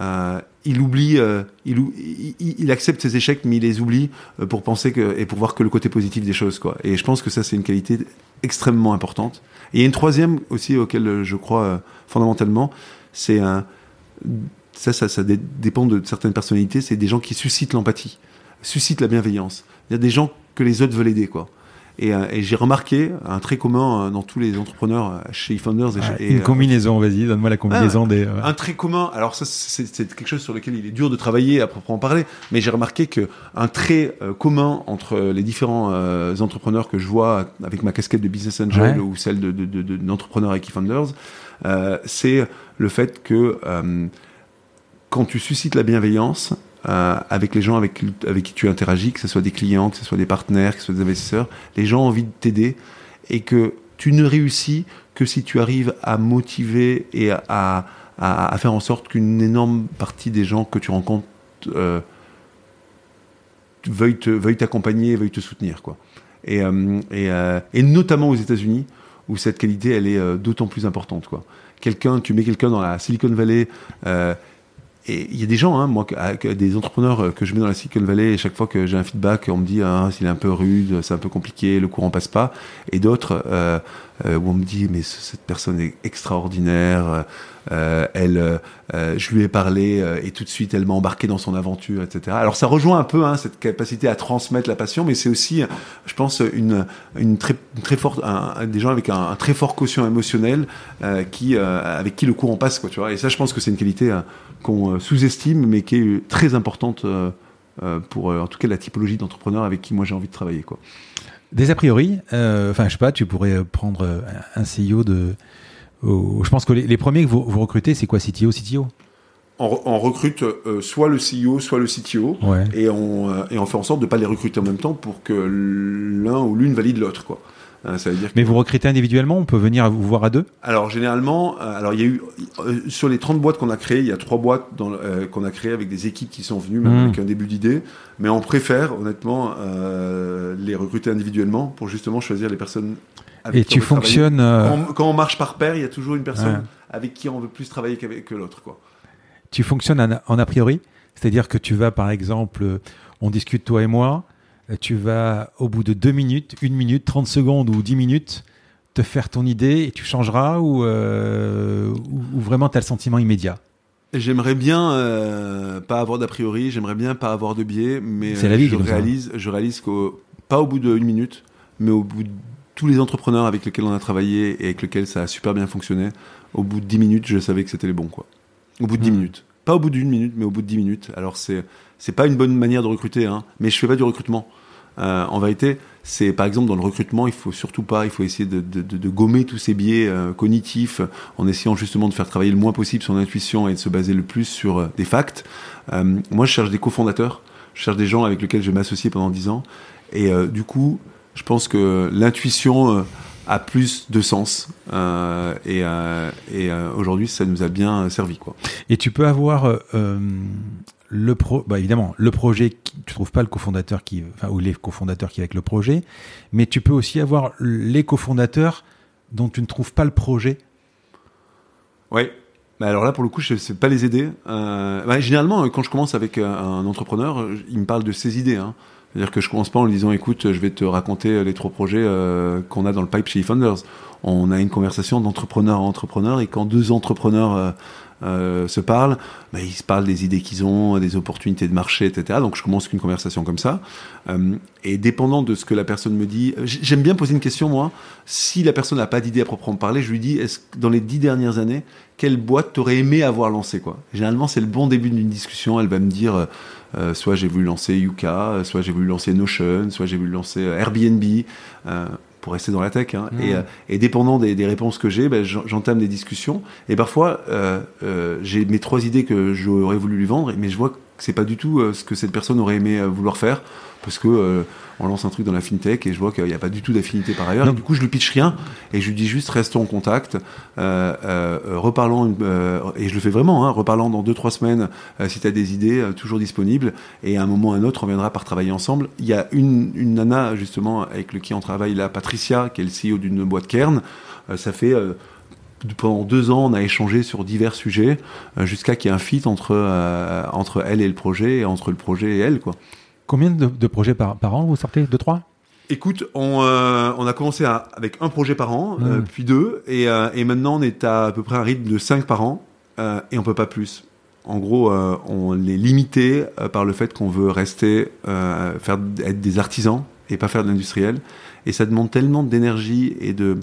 Euh, il oublie, euh, il, accepte ses échecs, mais il les oublie euh, pour penser et pour voir que le côté positif des choses, quoi. Et je pense que ça, c'est une qualité extrêmement importante. Et il y a une troisième aussi auquel je crois fondamentalement, c'est un ça, ça, ça dé- dépend de certaines personnalités. C'est des gens qui suscitent l'empathie, suscitent la bienveillance. Il y a des gens que les autres veulent aider, quoi. Et, euh, et j'ai remarqué un trait commun euh, dans tous les entrepreneurs euh, chez eFounders et, chez- et, une combinaison, vas-y, donne-moi la combinaison des. un trait commun, alors ça c'est quelque chose sur lequel il est dur de travailler à proprement parler, mais j'ai remarqué que un trait commun entre les différents euh, entrepreneurs que je vois avec ma casquette de business angel Ouais. ou celle de, de, de, de- d'entrepreneur avec eFounders, euh, c'est le fait que euh, quand tu suscites la bienveillance euh, avec les gens avec, avec qui tu interagis, que ce soit des clients, que ce soit des partenaires, que ce soit des investisseurs, les gens ont envie de t'aider et que tu ne réussis que si tu arrives à motiver et à, à, faire en sorte qu'une énorme partie des gens que tu rencontres euh, veuillent te- veuillent t'accompagner, veuillent te soutenir. Quoi. Et, euh, et, euh, et notamment aux États-Unis, où cette qualité, elle est d'autant plus importante. Quoi. Quelqu'un, tu mets quelqu'un dans la Silicon Valley, et il y a des gens, hein, moi, des entrepreneurs euh, que je mets dans la Silicon Valley, et chaque fois que j'ai un feedback, on me dit, ah, s'il est un peu rude, c'est un peu compliqué, le courant passe pas. Et d'autres, euh, euh, où on me dit, mais ce- cette personne est extraordinaire, euh, elle, euh, euh, je lui ai parlé, euh, et tout de suite, elle m'a embarqué dans son aventure, etc. Alors ça rejoint un peu hein, cette capacité à transmettre la passion, mais c'est aussi, je pense, une, une très, très forte, des gens avec un, très fort quotient émotionnel, euh, qui, euh, avec qui le courant passe, quoi, tu vois. Et ça, je pense que c'est une qualité euh, qu'on euh, sous-estime, mais qui est très importante euh, euh, pour, euh, en tout cas, la typologie d'entrepreneurs avec qui moi j'ai envie de travailler, quoi. Des a priori, euh, enfin, je sais pas, tu pourrais prendre euh, un CEO de. je pense que les, les premiers que vous, vous recrutez, c'est quoi CTO, CTO On, re- on recrute euh, soit le CEO, soit le CTO. Ouais. et on, euh, et on fait en sorte de ne pas les recruter en même temps pour que l'un ou l'une valide l'autre. quoi. Ça veut dire que- Mais vous recrutez individuellement On peut venir vous voir à deux? Alors généralement, euh, alors il y a eu euh, sur les 30 boîtes qu'on a créées, il y a trois boîtes euh, qu'on a créées avec des équipes qui sont venues, même Mm. avec un début d'idée. Mais on préfère honnêtement euh, les recruter individuellement pour justement choisir les personnes. Avec Et qui tu on fonctionnes. euh, Quand, on, quand on marche par pair, il y a toujours une personne Ouais. avec qui on veut plus travailler qu'avec que l'autre. quoi. tu fonctionnes en, en a priori, c'est-à-dire que tu vas, par exemple, on discute toi et moi, tu vas au bout de deux minutes, une minute, 30 secondes ou 10 minutes, te faire ton idée et tu changeras ou, euh, ou, ou vraiment tu as le sentiment immédiat? J'aimerais bien euh, pas avoir d'a priori, j'aimerais bien pas avoir de biais, mais C'est la vie je ça. réalise, je réalise qu'au pas au bout d'une minute, mais au bout de tous les entrepreneurs avec lesquels on a travaillé et avec lesquels ça a super bien fonctionné, au bout de 10 minutes, je savais que c'était les bons quoi. Au bout de 10 Hmm. minutes. Pas au bout d'une minute, mais au bout de 10 minutes. Alors c'est c'est pas une bonne manière de recruter, hein, mais je fais pas du recrutement. Euh, en vérité, c'est par exemple dans le recrutement, il faut surtout pas, il faut essayer de, gommer tous ces biais euh, cognitifs en essayant justement de faire travailler le moins possible son intuition et de se baser le plus sur euh, des facts. Moi, je cherche des cofondateurs, je cherche des gens avec lesquels je vais m'associer pendant 10 ans, et du coup, je pense que l'intuition a plus de sens, euh, et, euh, et euh, aujourd'hui, ça nous a bien servi, quoi. Et tu peux avoir le pro, bah évidemment, le projet, qui, tu trouves pas le cofondateur qui, enfin, ou les cofondateurs qui avec le projet, mais tu peux aussi avoir les cofondateurs dont tu ne trouves pas le projet. Ouais. Bah alors là, pour le coup, je ne sais pas les aider. Bah, généralement, quand je commence avec un entrepreneur, il me parle de ses idées. Hein. C'est-à-dire que je commence pas en lui disant, écoute, je vais te raconter les trois projets euh, qu'on a dans le pipe chez eFounders. On a une conversation d'entrepreneur à entrepreneur et quand deux entrepreneurs euh, euh, se parlent, bah, ils se parlent des idées qu'ils ont, des opportunités de marché, etc. Donc je commence qu'une conversation comme ça. Et dépendant de ce que la personne me dit, j'aime bien poser une question, moi. Si la personne n'a pas d'idée à proprement parler, je lui dis, est-ce dans les dix dernières années, quelle boîte t'aurais aimé avoir lancé quoi? Généralement, c'est le bon début d'une discussion. Elle va me dire, euh, soit j'ai voulu lancer Yuka, euh, soit j'ai voulu lancer Notion, soit j'ai voulu lancer euh, Airbnb. euh, pour rester dans la tech, hein. Mhm. et, et dépendant des, des réponses que j'ai, ben, j'en- j'entame des discussions. Et parfois, euh, euh, j'ai mes trois idées que j'aurais voulu lui vendre, mais je vois que c'est pas du tout euh, ce que cette personne aurait aimé euh, vouloir faire, parce que euh, on lance un truc dans la fintech et je vois qu'il n'y a pas du tout d'affinité par ailleurs. Et du coup, je lui pitch rien et je lui dis juste restons en contact, euh, euh, euh, reparlons et je le fais vraiment, hein, reparlons dans deux trois semaines si tu as des idées toujours disponibles et à un moment ou à un autre on viendra par travailler ensemble. Il y a une, une nana justement avec le qui on travaille là, Patricia, qui est le CEO d'une boîte Kern. Ça fait pendant deux ans, on a échangé sur divers sujets euh, jusqu'à qu'il y ait un fit entre euh, entre elle et le projet et entre le projet et elle quoi. Combien de, de projets par, par an vous sortez? Deux, trois? Écoute, on, euh, on a commencé à- avec un projet par an, euh, Mm. puis deux, et, euh, et maintenant on est à à peu près un rythme de cinq par an, et on peut pas plus. En gros, on est limité par le fait qu'on veut rester, faire être des artisans et pas faire de l'industriel, et ça demande tellement d'énergie et de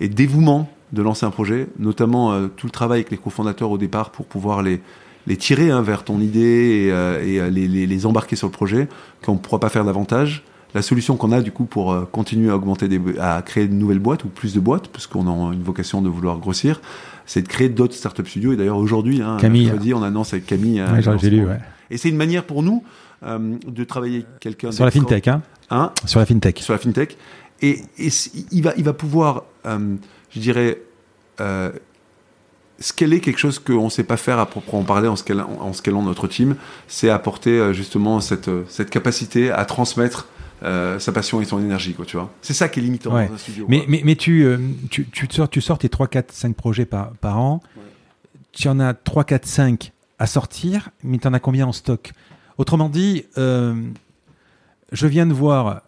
et de dévouement de lancer un projet, notamment euh, tout le travail avec les cofondateurs au départ pour pouvoir les les tirer hein, vers ton idée et, euh, et, euh, les, les, les embarquer sur le projet, qu'on ne pourra pas faire davantage. La solution qu'on a du coup pour euh, continuer à augmenter, des, à créer de nouvelles boîtes ou plus de boîtes, parce qu'on a une vocation de vouloir grossir, c'est de créer d'autres startup studios. Et d'ailleurs aujourd'hui, hein, Camille. on annonce avec Camille. un Ouais, lu, ouais. Et c'est une manière pour nous de travailler quelqu'un Sur la fintech, hein Hein, Sur la fintech. sur la fintech. Et, et il, va, il va pouvoir, je dirais, euh, scaler quelque chose qu'on ne sait pas faire à proprement parler en scalant, en scalant notre team, c'est apporter euh, justement cette, euh, cette capacité à transmettre euh, sa passion et son énergie, quoi, tu vois. C'est ça qui est limitant Ouais. dans un studio. Mais, quoi. mais, mais tu, euh, tu, tu, sors, tu sors tes 3, 4, 5 projets par, par an. Ouais. Tu en as 3, 4, 5 à sortir, mais tu en as combien en stock? Autrement dit, euh, je viens de voir,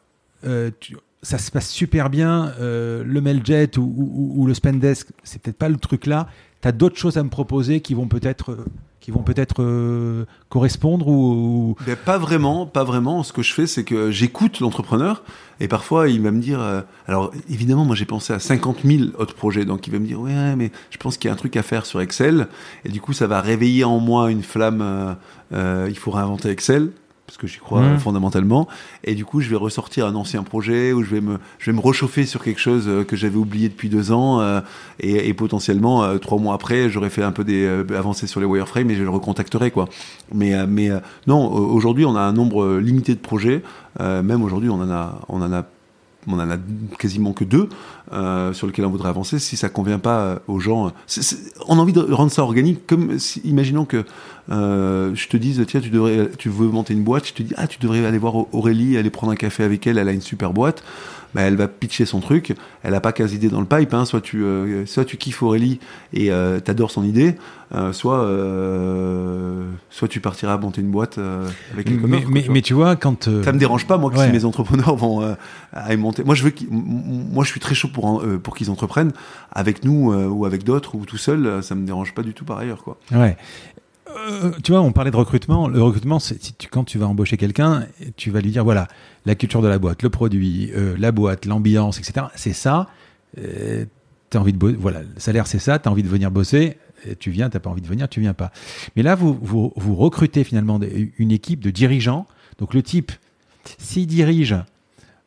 tu- ça se passe super bien, euh, le Mailjet ou, ou, ou le Spendesk, c'est peut-être pas le truc là. Tu as d'autres choses à me proposer qui vont peut-être euh, qui vont peut-être euh, correspondre ou, ou- Ben, pas vraiment, pas vraiment. Ce que je fais, c'est que j'écoute l'entrepreneur et parfois il va me dire. euh, alors évidemment, moi j'ai pensé à 50 000 autres projets, donc il va me dire ouais, mais je pense qu'il y a un truc à faire sur Excel et du coup ça va réveiller en moi une flamme. euh, euh, il faut réinventer Excel parce que j'y crois euh, fondamentalement. Et du coup je vais ressortir un ancien projet ou je vais me je vais me réchauffer sur quelque chose euh, que j'avais oublié depuis deux ans euh, et, et potentiellement euh, trois mois après j'aurais fait un peu des euh, avancées sur les wireframes et je le recontacterai quoi. Mais mais non au- aujourd'hui on a un nombre limité de projets même aujourd'hui on en a on en a on en a quasiment que deux euh, sur lequel on voudrait avancer, si ça convient pas euh, aux gens, on a envie de rendre ça organique. Comme imaginons que je te dise, tiens, tu devrais, tu veux monter une boîte, je te dis, ah, tu devrais aller voir Aurélie, aller prendre un café avec elle, elle a une super boîte. Bah, elle va pitcher son truc. Elle a pas 15 idées dans le pipe. Hein. Soit, tu, euh, soit tu kiffes Aurélie et euh, t'adores son idée, euh, soit, euh, soit tu partiras monter une boîte avec les mais, mais, mais, tu vois, quand. Ça me dérange pas, moi, que si mes entrepreneurs vont à monter. Moi, je veux moi, je suis très chaud pour, pour qu'ils entreprennent avec nous ou avec d'autres ou tout seul. Ça me dérange pas du tout par ailleurs. Quoi. Ouais. Euh, tu vois, on parlait de recrutement. Le recrutement, c'est tu, quand tu vas embaucher quelqu'un, tu vas lui dire voilà, la culture de la boîte, le produit, euh, la boîte, l'ambiance, etc. C'est ça. Euh, envie de voilà, le salaire c'est ça. Tu as envie de venir bosser. Et tu viens, t'as pas envie de venir, tu viens pas. Mais là, vous, vous, vous recrutez finalement une équipe de dirigeants. Donc le type, s'il dirige,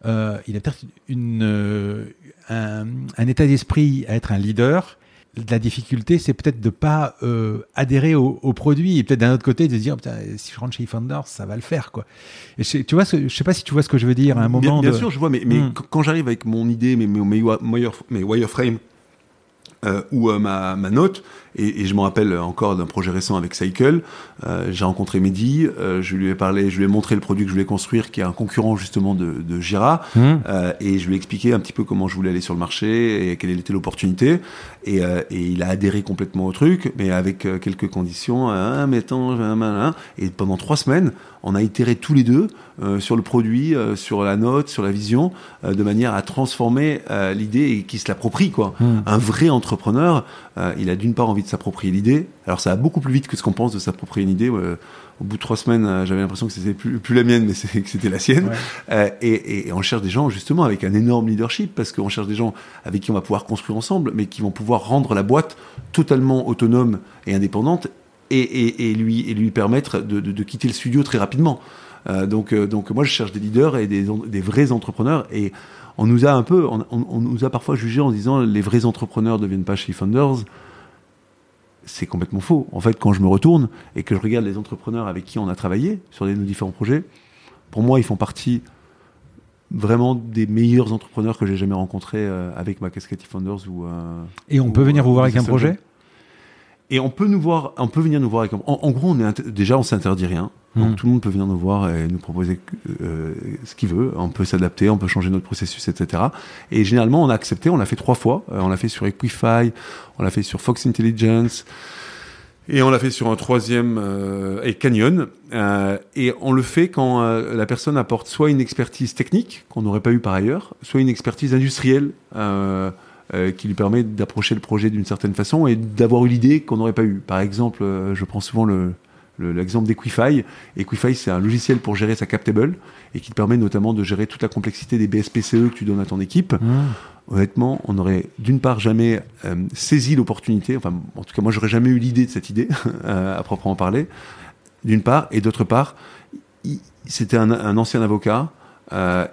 euh, il a peut-être une, un, un état d'esprit à être un leader la difficulté, c'est peut-être de pas euh, adhérer au, produit et peut-être d'un autre côté de se dire si je rentre chez Founders, ça va le faire quoi. Et tu vois, je sais pas si tu vois ce que je veux dire à un moment. Bien, sûr, je vois, mais, mais hmm. quand j'arrive avec mon idée, mes, mes, mes wireframes euh, ou euh, ma, ma, note, et, et je me rappelle encore d'un projet récent avec Cycle. Euh, j'ai rencontré Mehdi, euh, je lui ai parlé, je lui ai montré le produit que je voulais construire, qui est un concurrent justement de, de Jira, mmh. euh, et je lui ai expliqué un petit peu comment je voulais aller sur le marché et quelle était l'opportunité. Et, et, il a adhéré complètement au truc, mais avec quelques conditions. Hein, mais et pendant trois semaines, on a itéré tous les deux sur le produit, sur la note, sur la vision, de manière à transformer l'idée et qui se l'approprie. Quoi. Mmh. Un vrai entrepreneur, il a d'une part envie de s'approprier l'idée. Alors ça va beaucoup plus vite que ce qu'on pense de s'approprier une idée. au bout de trois semaines, j'avais l'impression que c'était plus, plus la mienne, mais que c'était la sienne. Et, et, on cherche des gens justement avec un énorme leadership, parce qu'on cherche des gens avec qui on va pouvoir construire ensemble, mais qui vont pouvoir rendre la boîte totalement autonome et indépendante et, lui, et lui permettre de, quitter le studio très rapidement. Euh, donc, euh, donc moi, je cherche des leaders et des, des, vrais entrepreneurs. Et on nous a un peu, on, nous a parfois jugé en disant les vrais entrepreneurs ne deviennent pas chez Founders. C'est complètement faux. En fait, quand je me retourne et que je regarde les entrepreneurs avec qui on a travaillé sur nos différents projets, pour moi, ils font partie vraiment des meilleurs entrepreneurs que j'ai jamais rencontrés euh, avec ma casquette Founders. Ou, et on peut venir vous voir avec un projet? Et on peut nous voir, on peut venir nous voir. Avec, en, gros, on est déjà, on s'interdit rien. Donc hmm. tout le monde peut venir nous voir et nous proposer euh, ce qu'il veut. On peut s'adapter, on peut changer notre processus, etc. Et généralement, on a accepté. On l'a fait trois fois. Euh, on l'a fait sur Equify, on l'a fait sur Fox Intelligence. Et on l'a fait sur un troisième euh, et Canyon. Euh, et on le fait quand euh, la personne apporte soit une expertise technique qu'on n'aurait pas eu par ailleurs, soit une expertise industrielle. Euh, qui lui permet d'approcher le projet d'une certaine façon et d'avoir eu l'idée qu'on n'aurait pas eu. Par exemple, euh, je prends souvent le, l'exemple d'Equify. Equify, c'est un logiciel pour gérer sa captable et qui te permet notamment de gérer toute la complexité des BSPCE que tu donnes à ton équipe. Mmh. Honnêtement, on n'aurait d'une part jamais euh, saisi l'opportunité, enfin, en tout cas, moi, j'aurais jamais eu l'idée de cette idée, *laughs* à proprement parler, d'une part, et d'autre part, c'était un, un, ancien avocat,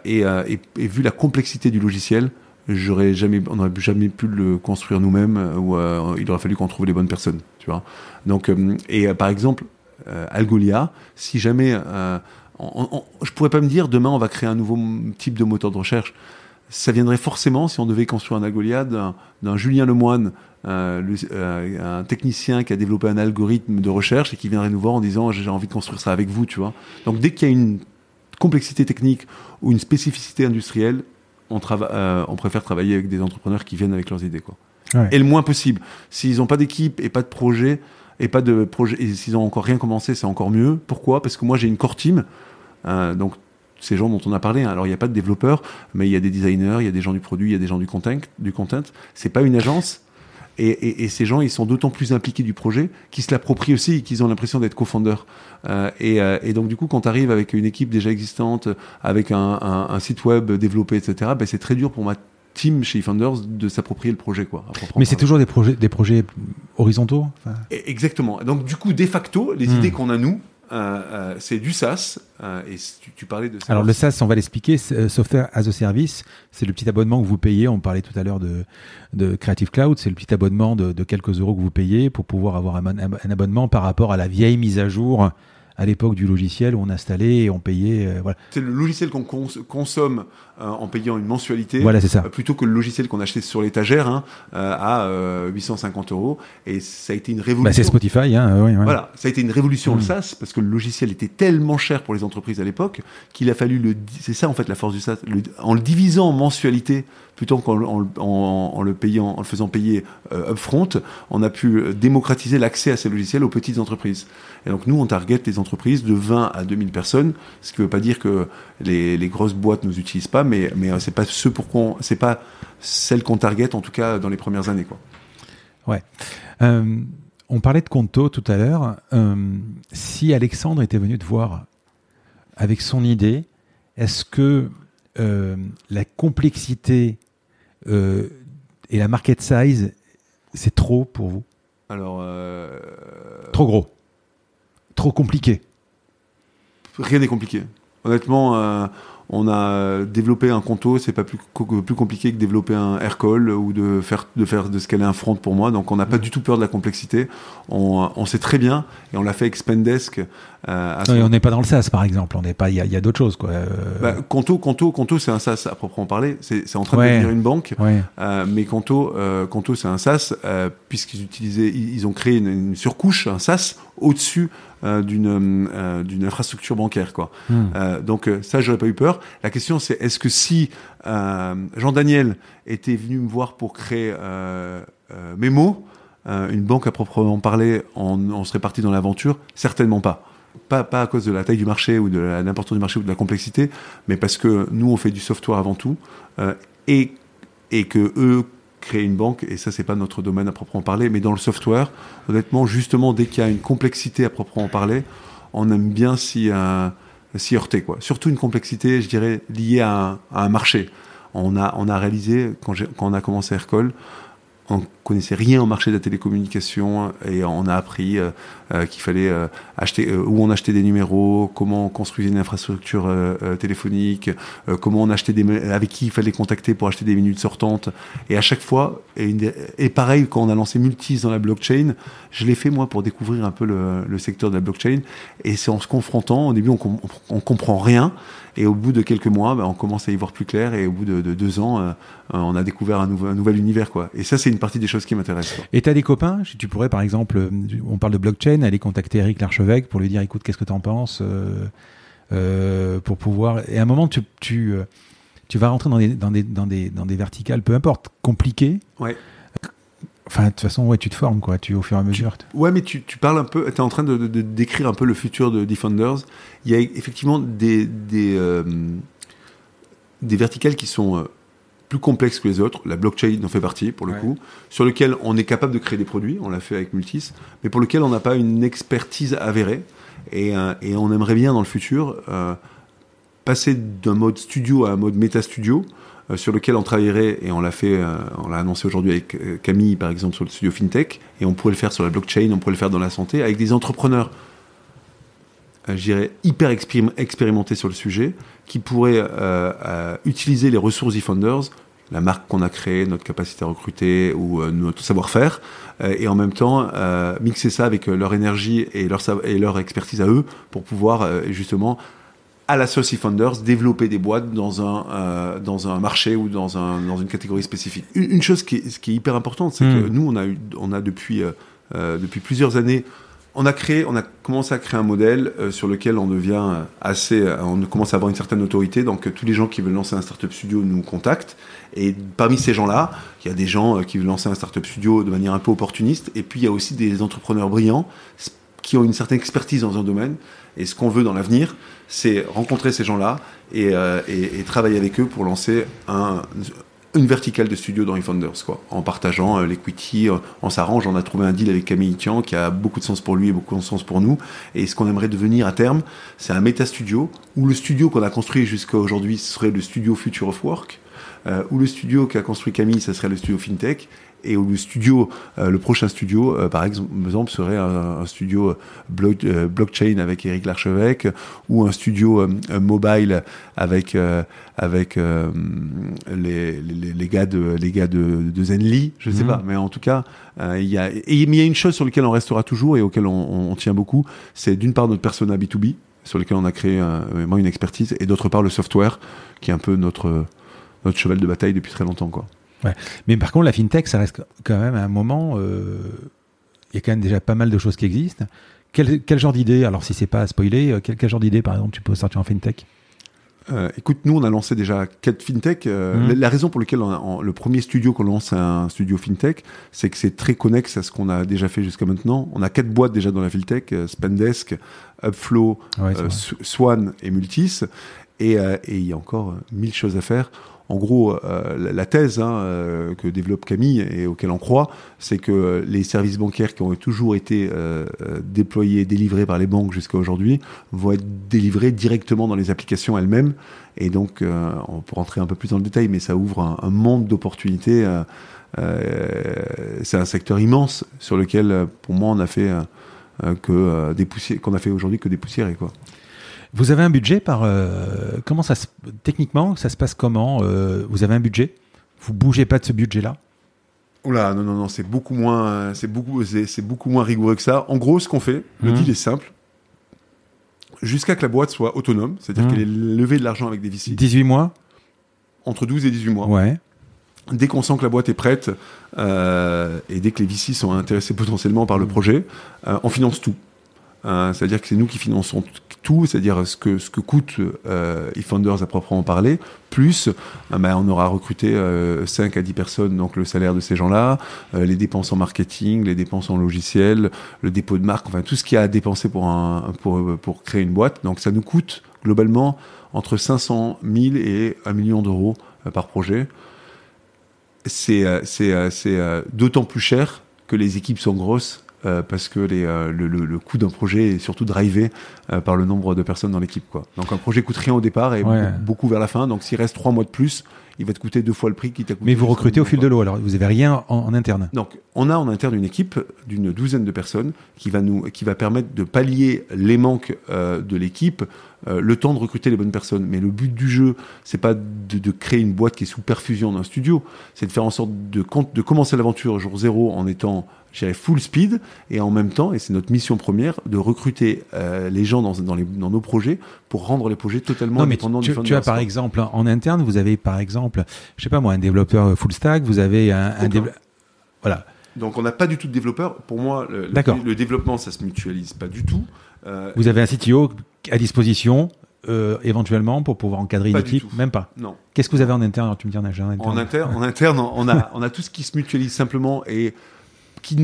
et, et, et, vu la complexité du logiciel, j'aurais jamais, on n'aurait jamais pu le construire nous-mêmes euh, ou euh, il aurait fallu qu'on trouve les bonnes personnes, tu vois. Donc, euh, et par exemple, Algolia, si jamais, on, je pourrais pas me dire demain on va créer un nouveau type de moteur de recherche. Ça viendrait forcément si on devait construire un Algolia d'un Julien Lemoine, un technicien qui a développé un algorithme de recherche et qui viendrait nous voir en disant j'ai envie de construire ça avec vous, tu vois. Donc dès qu'il y a une complexité technique ou une spécificité industrielle, on, euh, on préfère travailler avec des entrepreneurs qui viennent avec leurs idées. Quoi. Et le moins possible. S'ils n'ont pas d'équipe et pas de projet, et pas de projet, et s'ils n'ont encore rien commencé, c'est encore mieux. Pourquoi? Parce que moi, j'ai une core team. Euh, donc, ces gens dont on a parlé. Hein. Alors, il n'y a pas de développeurs, mais il y a des designers, il y a des gens du produit, il y a des gens du content. Du content. C'est pas une agence. Et, ces gens, ils sont d'autant plus impliqués du projet qu'ils se l'approprient aussi et qu'ils ont l'impression d'être co-founders. Euh, et, donc, du coup, quand tu arrives avec une équipe déjà existante, avec un, site web développé, etc., ben, c'est très dur pour ma team chez eFounders de s'approprier le projet. Quoi, Mais c'est toujours des projets, des projets horizontaux e, Exactement. Donc, du coup, de facto, les hmm. idées qu'on a, nous, euh, euh, c'est du SaaS. Euh, et tu, parlais de Alors le SaaS, on va l'expliquer. Software as a Service, c'est le petit abonnement que vous payez. On parlait tout à l'heure de, de Creative Cloud. C'est le petit abonnement de, quelques euros que vous payez pour pouvoir avoir un, abonnement par rapport à la vieille mise à jour à l'époque du logiciel où on installait et on payait. euh, voilà. C'est le logiciel qu'on cons- consomme en payant une mensualité, Voilà, c'est ça. euh, plutôt que le logiciel qu'on achetait sur l'étagère hein, euh, à euh, 850 euros. Et ça a été une révolution. Bah, c'est Spotify, hein, euh, oui, ouais. Voilà, ça a été une révolution Mm. le SaaS parce que le logiciel était tellement cher pour les entreprises à l'époque qu'il a fallu le. C'est ça en fait la force du SaaS. Le- en le divisant en mensualité plutôt qu'en le- en, en- en le payant, en le faisant payer euh, upfront, on a pu euh, démocratiser l'accès à ces logiciels aux petites entreprises. Et donc nous, on target les entreprises de 20 à 2000 personnes, ce qui ne veut pas dire que les, les grosses boîtes nous utilisent pas, mais mais euh, c'est pas ce pour qu'on, c'est pas celles qu'on target en tout cas dans les premières années quoi. Euh, on parlait de Conto tout à l'heure. Euh, si Alexandre était venu te voir avec son idée, est-ce que euh, la complexité et la market size, c'est trop pour vous? Alors Trop gros Trop compliqué rien n'est compliqué. Honnêtement, on a développé un conto, c'est pas plus, plus compliqué que développer un aircall ou de faire de faire de scaler un front pour moi. Donc on n'a pas du tout peur de la complexité. On, on sait très bien et on l'a fait avec Spendesk. Euh, à On n'est pas dans le SaaS, par exemple. On n'est pas. Il y a, d'autres choses, quoi. Bah, Conto, Conto, Conto, c'est un SaaS à proprement parler. C'est en train Ouais. de devenir une banque. ouais. Euh, mais Conto, euh, Conto c'est un SaaS puisqu'ils utilisaient, ils, ils ont créé une, une surcouche, un SaaS au-dessus d'une euh, d'une infrastructure bancaire, quoi. Hmm. Euh, donc ça, j'aurais pas eu peur. La question, c'est est-ce que si euh, Jean Daniel était venu me voir pour créer Memo, une banque à proprement parler, on, on serait parti dans l'aventure? Certainement pas. Pas, pas à cause de la taille du marché ou de l'importance du marché ou de la complexité, mais parce que nous, on fait du software avant tout, euh, et, et que eux créent une banque, et ça, c'est pas notre domaine à proprement parler, mais dans le software, honnêtement, justement, dès qu'il y a une complexité à proprement parler, on aime bien s'y euh, s'y heurter, quoi. Surtout une complexité, je dirais, liée à un, marché. On a, on a réalisé, quand, quand on a commencé Aircall, on connaissait rien au marché de la télécommunication et on a appris euh, euh, qu'il fallait euh, acheter où on achetait des numéros, comment on construisait une infrastructure téléphonique, comment on achetait des avec qui il fallait contacter pour acheter des minutes sortantes. Et à chaque fois, et, pareil quand on a lancé Multis dans la blockchain, je l'ai fait moi pour découvrir un peu le, le secteur de la blockchain. Et c'est en se confrontant, au début on, com- on comprend rien. Et au bout de quelques mois, ben, on commence à y voir plus clair. Et au bout de, de deux ans, euh, on a découvert un, nouvel univers. Quoi. Et ça, c'est une partie des choses qui m'intéressent. Et tu as des copains? Si Tu pourrais, par exemple, euh, on parle de blockchain, aller contacter Eric Larchevêque pour lui dire écoute, qu'est-ce que tu en penses euh, Pour pouvoir. Et à un moment, tu, tu, tu vas rentrer dans des, dans, des, dans, des, dans des verticales, peu importe, compliquées. Ouais. Enfin, de toute façon, ouais, tu te formes, quoi, tu, au fur et à mesure. Ouais, mais tu, tu parles un peu, tu es en train de, décrire un peu le futur de Defenders. Il y a effectivement des, des, euh, des verticales qui sont euh, plus complexes que les autres. La blockchain en fait partie, pour le Ouais. coup, sur lequel on est capable de créer des produits, on l'a fait avec Multis, mais pour lequel on n'a pas une expertise avérée. Et, euh, et on aimerait bien dans le futur passer d'un mode studio à un mode méta studio euh, sur lequel on travaillerait et on l'a fait, euh, on l'a annoncé aujourd'hui avec euh, Camille par exemple sur le studio FinTech et on pourrait le faire sur la blockchain, on pourrait le faire dans la santé avec des entrepreneurs, euh, je dirais hyper expérim- expérimentés sur le sujet, qui pourraient euh, euh, utiliser les ressources eFounders, la marque qu'on a créée, notre capacité à recruter ou euh, notre savoir-faire, euh, et en même temps euh, mixer ça avec euh, leur énergie et leur, expertise à eux pour pouvoir euh, justement à la sauce Founders, développer des boîtes dans un, euh, dans un marché ou dans, un, dans une catégorie spécifique. Une, une chose qui est, ce qui est hyper importante, c'est que nous, on a, eu, on a depuis, euh, euh, depuis plusieurs années, on a, créé, on a commencé à créer un modèle euh, sur lequel on devient assez, on commence à avoir une certaine autorité. Donc, tous les gens qui veulent lancer un startup studio nous contactent. Et parmi ces gens-là, il y a des gens qui veulent lancer un startup studio de manière un peu opportuniste. Et puis, il y a aussi des entrepreneurs brillants qui ont une certaine expertise dans un domaine. Et ce qu'on veut dans l'avenir, c'est rencontrer ces gens-là et, euh, travailler avec eux pour lancer un, une verticale de studio dans eFounders, quoi, en partageant euh, l'equity, euh, on s'arrange, on a trouvé un deal avec Camille Tian qui a beaucoup de sens pour lui et beaucoup de sens pour nous. Et ce qu'on aimerait devenir à terme, c'est un méta studio où le studio qu'on a construit jusqu'à aujourd'hui serait le studio Future of Work, euh, où le studio qu'a construit Camille, ça serait le studio FinTech, et où le studio, euh, le prochain studio, euh, par exemple, serait un, studio blockchain avec Eric Larchevêque ou un studio mobile avec avec les, les, les, gars de les gars de, de Zenly, je sais mhm. pas, mais en tout cas, il y a il y a une chose sur laquelle on restera toujours et auquel on, on tient beaucoup, c'est d'une part notre persona B2B sur lequel on a créé moi une expertise et d'autre part le software qui est un peu notre notre cheval de bataille depuis très longtemps quoi. Mais par contre, la fintech, ça reste quand même à un moment. Euh, il y a quand même déjà pas mal de choses qui existent. Quel, genre d'idée, alors si c'est pas à spoiler, euh, quel, genre d'idée par exemple tu peux sortir en fintech? Euh, écoute, nous on a lancé déjà quatre fintech. Mmh. la, raison pour laquelle le premier studio qu'on lance, c'est un studio fintech, c'est que c'est très connexe à ce qu'on a déjà fait jusqu'à maintenant. On a quatre boîtes déjà dans la fintech Spendesk, Upflow, Swan et Multis. Et, et, il y a encore mille choses à faire en gros, euh, la thèse hein, euh, que développe Camille et auquel on croit, c'est que les services bancaires qui ont toujours été euh, déployés, délivrés par les banques jusqu'à aujourd'hui, vont être délivrés directement dans les applications elles-mêmes. Et donc, on peut rentrer un peu plus dans le détail, mais ça ouvre un, monde d'opportunités. c'est un secteur immense sur lequel, pour moi, on a fait que des fait aujourd'hui que des poussières, quoi. Vous avez un budget par euh, comment ça se, techniquement ça se passe comment euh, Vous avez un budget? Vous bougez pas de ce budget-là? Oula, non non non, c'est beaucoup moins c'est beaucoup c'est beaucoup moins rigoureux que ça. En gros, ce qu'on fait, le mmh. deal est simple. Jusqu'à que la boîte soit autonome, c'est-à-dire mmh. qu'elle ait levé de l'argent avec des VC. 18 mois? Entre 12 et 18 mois. Ouais. Dès qu'on sent que la boîte est prête euh, et dès que les VC sont intéressés potentiellement par le mmh. projet, on finance tout. C'est-à-dire que c'est nous qui finançons tout, c'est-à-dire ce que, ce que coûte euh, eFounders à proprement parler, plus euh, ben, on aura recruté 5 euh, à 10 personnes, donc le salaire de ces gens-là, euh, les dépenses en marketing, les dépenses en logiciel, le dépôt de marque, enfin tout ce qu'il y a à dépenser pour, pour, pour créer une boîte. Donc ça nous coûte globalement entre 500 000 et 1 million d'euros par projet. C'est d'autant plus cher que les équipes sont grosses euh, parce que les, euh, le, le, coût d'un projet est surtout drivé euh, par le nombre de personnes dans l'équipe. Quoi. Donc un projet coûte rien au départ et beaucoup, vers la fin. Donc s'il reste trois mois de plus, il va te coûter deux fois le prix qui t'a coûté. Mais vous recrutez au fil de l'eau, alors vous n'avez rien en, interne Donc on a en interne une équipe d'une douzaine de personnes qui va, nous, qui va permettre de pallier les manques de l'équipe euh, le temps de recruter les bonnes personnes. Mais le but du jeu, c'est pas de, créer une boîte qui est sous perfusion d'un studio, c'est de faire en sorte de, de commencer l'aventure jour zéro en étant j'irais full speed et en même temps, et c'est notre mission première, de recruter euh, les gens dans, dans, les, dans, nos projets pour rendre les projets totalement indépendants tu, tu, tu as par exemple en interne, vous avez par exemple, je sais pas moi, un développeur full stack, vous avez un, un voilà. Donc on n'a pas du tout de développeur. Pour moi, le, le, développement, ça se mutualise pas du tout. Euh, vous avez un CTO à disposition euh, éventuellement pour pouvoir encadrer une équipe? Même pas? Non. Qu'est-ce que vous avez en interne? Alors, Tu me dis en interne. En interne, en interne, on a on a tout ce qui se mutualise simplement et qui,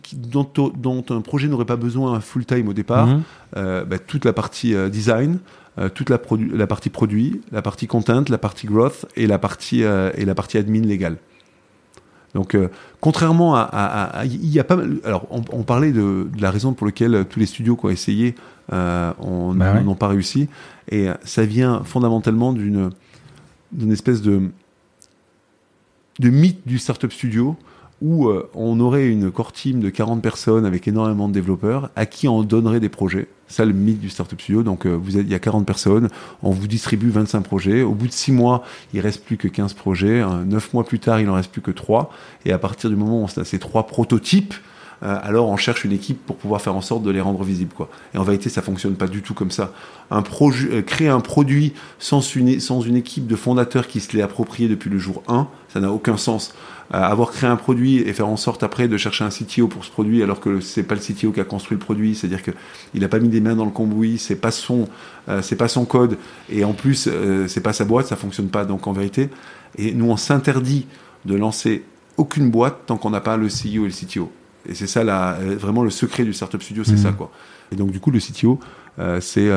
qui, dont, dont, un projet n'aurait pas besoin full time au départ. Mhm. Euh, bah, toute la partie euh, design, euh, toute la, la partie produit, la partie content, la partie growth et la partie et la partie admin légale. Donc, contrairement à, il y a pas alors on, parlait de, la raison pour laquelle tous les studios qui ont essayé bah n'ont pas réussi, et ça vient fondamentalement d'une d'une espèce de de mythe du startup studio où euh, on aurait une core team de 40 personnes avec énormément de développeurs à qui on donnerait des projets. Ça, le mythe du Startup Studio. Donc, euh, il y a 40 personnes, on vous distribue 25 projets. Au bout de 6 mois, il reste plus que 15 projets. 9 mois plus tard, il en reste plus que 3. Et à partir du moment où on a ces trois prototypes, euh, alors on cherche une équipe pour pouvoir faire en sorte de les rendre visibles. Et en vérité, ça fonctionne pas du tout comme ça. Créer un produit sans une, sans une équipe de fondateurs qui se l'est approprié depuis le jour 1, ça n'a aucun sens avoir créé un produit et faire en sorte après de chercher un CTO pour ce produit alors que c'est pas le CTO qui a construit le produit, c'est-à-dire que il a pas mis des mains dans le cambouis, c'est pas son, euh, c'est pas son code et en plus euh, c'est pas sa boîte, ça fonctionne pas. Donc en vérité, et nous on s'interdit de lancer aucune boîte tant qu'on n'a pas le CEO et le CTO. Et c'est ça là, euh, vraiment le secret du startup studio, c'est mmh. ça quoi. Et donc du coup le CTO, c'est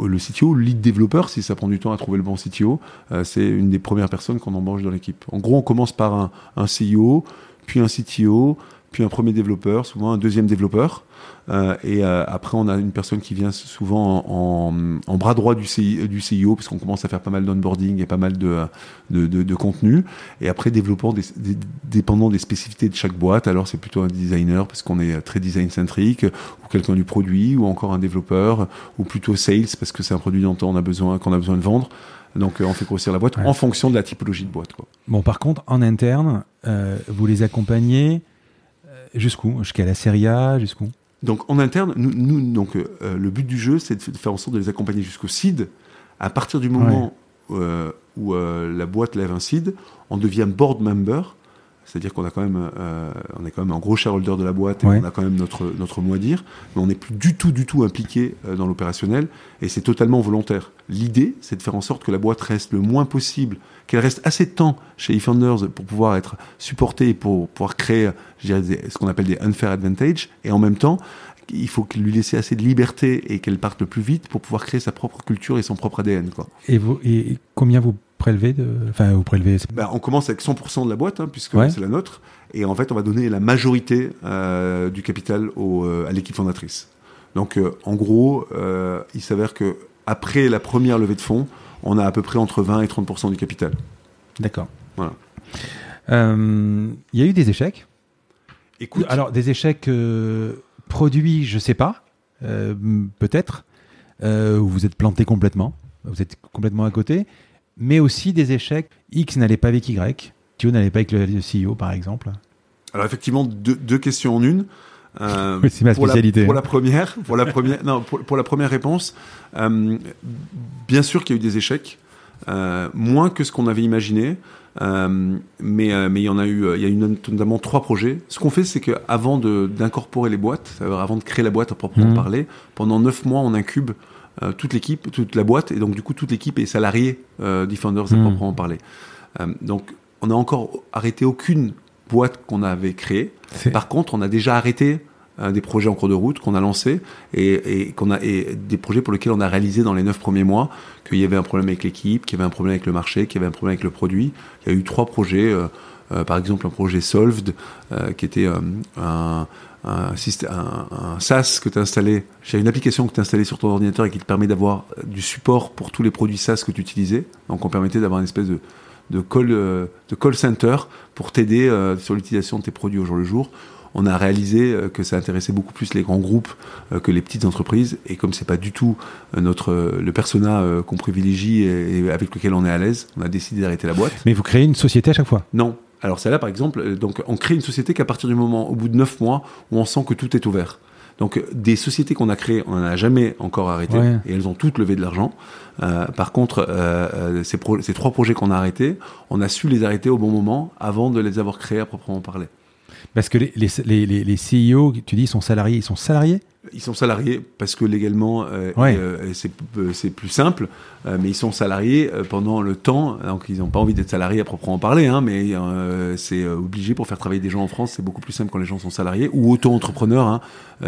le CTO, le lead développeur, si ça prend du temps à trouver le bon CTO, euh, c'est une des premières personnes qu'on embauche dans l'équipe. En gros, on commence par un, un CEO, puis un CTO, puis un premier développeur, souvent un deuxième développeur. Euh, et euh, après, on a une personne qui vient souvent en, en bras droit du, CI, du CIO, parce qu'on commence à faire pas mal d'onboarding et pas mal de, de, de, de, contenu. Et après, développant des, des, dépendant des spécificités de chaque boîte, alors c'est plutôt un designer, parce qu'on est très design-centrique, ou quelqu'un du produit, ou encore un développeur, ou plutôt sales, parce que c'est un produit dont on a besoin, qu'on a besoin de vendre. Donc euh, on fait grossir la boîte ouais. en fonction de la typologie de boîte. Quoi. Bon, par contre, en interne, euh, vous les accompagnez jusqu'où? Jusqu'à la série A Jusqu'où? Donc en interne, nous, nous donc euh, le but du jeu, c'est de faire en sorte de les accompagner jusqu'au seed. À partir du moment ouais. euh, où euh, la boîte lève un seed, on devient board member. C'est-à-dire qu'on a quand même, euh, on est quand même un gros shareholder de la boîte et ouais. on a quand même notre notre mot à dire, mais on n'est plus du tout du tout impliqué euh, dans l'opérationnel et c'est totalement volontaire. L'idée, c'est de faire en sorte que la boîte reste le moins possible, qu'elle reste assez de temps chez eFounders pour pouvoir être supportée et pour pouvoir créer, je dirais, des, ce qu'on appelle des unfair advantage, et en même temps, il faut lui laisser assez de liberté et qu'elle parte le plus vite pour pouvoir créer sa propre culture et son propre ADN. Quoi. Et, vous, et combien vous prélevez de... Enfin, vous prélevez... Ben, on commence avec 100% de la boîte, hein, puisque ouais. c'est la nôtre, et en fait, on va donner la majorité euh, du capital au, euh, à l'équipe fondatrice. Donc, euh, en gros, il s'avère que après la première levée de fonds, on a à peu près entre 20 et 30% du capital. D'accord. Voilà. Il y a eu des échecs Écoute, alors des échecs produit, je sais pas, peut-être, où vous êtes planté complètement, vous êtes complètement à côté, mais aussi des échecs. X n'allait pas avec Y, Thio n'allait pas avec le CEO, par exemple. Alors effectivement, deux, deux questions en une. Euh, oui, c'est ma spécialité. Pour la, pour la première, pour la première, non, pour, pour, la première réponse, euh, bien sûr qu'il y a eu des échecs, euh, moins que ce qu'on avait imaginé. Mais mais il y en a eu, il y a eu notamment trois projets. Ce qu'on fait, c'est qu'avant d'incorporer les boîtes, avant de créer la boîte à proprement mmh. parler, pendant neuf mois, on incube euh, toute l'équipe, toute la boîte, et donc du coup toute l'équipe est salariée euh, Defenders à mmh. proprement parler. donc on n'a encore arrêté aucune boîte qu'on avait créée. Par contre, on a déjà arrêté des projets en cours de route qu'on a lancés et, et qu'on a et des projets pour lesquels on a réalisé dans les neuf premiers mois qu'il y avait un problème avec l'équipe, qu'il y avait un problème avec le marché, qu'il y avait un problème avec le produit. Il y a eu trois projets, euh, euh, par exemple un projet Solved euh, qui était un, un, système, un, un, SaaS que tu as installé, j'ai une application que tu as installée sur ton ordinateur et qui te permet d'avoir du support pour tous les produits SaaS que tu utilisais. Donc on permettait d'avoir une espèce de de call, de call center pour t'aider sur l'utilisation de tes produits au jour le jour on a réalisé que ça intéressait beaucoup plus les grands groupes que les petites entreprises. Et comme c'est pas du tout notre le persona qu'on privilégie et avec lequel on est à l'aise, on a décidé d'arrêter la boîte. Mais vous créez une société à chaque fois? Non. Alors celle-là, par exemple, donc on crée une société qu'à partir du moment, au bout de neuf mois, où on sent que tout est ouvert. Donc des sociétés qu'on a créées, on n'en a jamais encore arrêté ouais. et elles ont toutes levé de l'argent. Euh, par contre, euh, ces, pro ces trois projets qu'on a arrêtés, on a su les arrêter au bon moment avant de les avoir créés à proprement parler. Parce que les, les, les, les CEO, tu dis, sont salariés. Ils sont salariés? Ils sont salariés parce que légalement, euh, ouais. euh, c'est plus simple. Euh, mais ils sont salariés euh, pendant le temps. Donc, ils n'ont pas envie d'être salariés à proprement parler. Hein, mais euh, c'est obligé pour faire travailler des gens en France. C'est beaucoup plus simple quand les gens sont salariés ou auto-entrepreneurs, hein,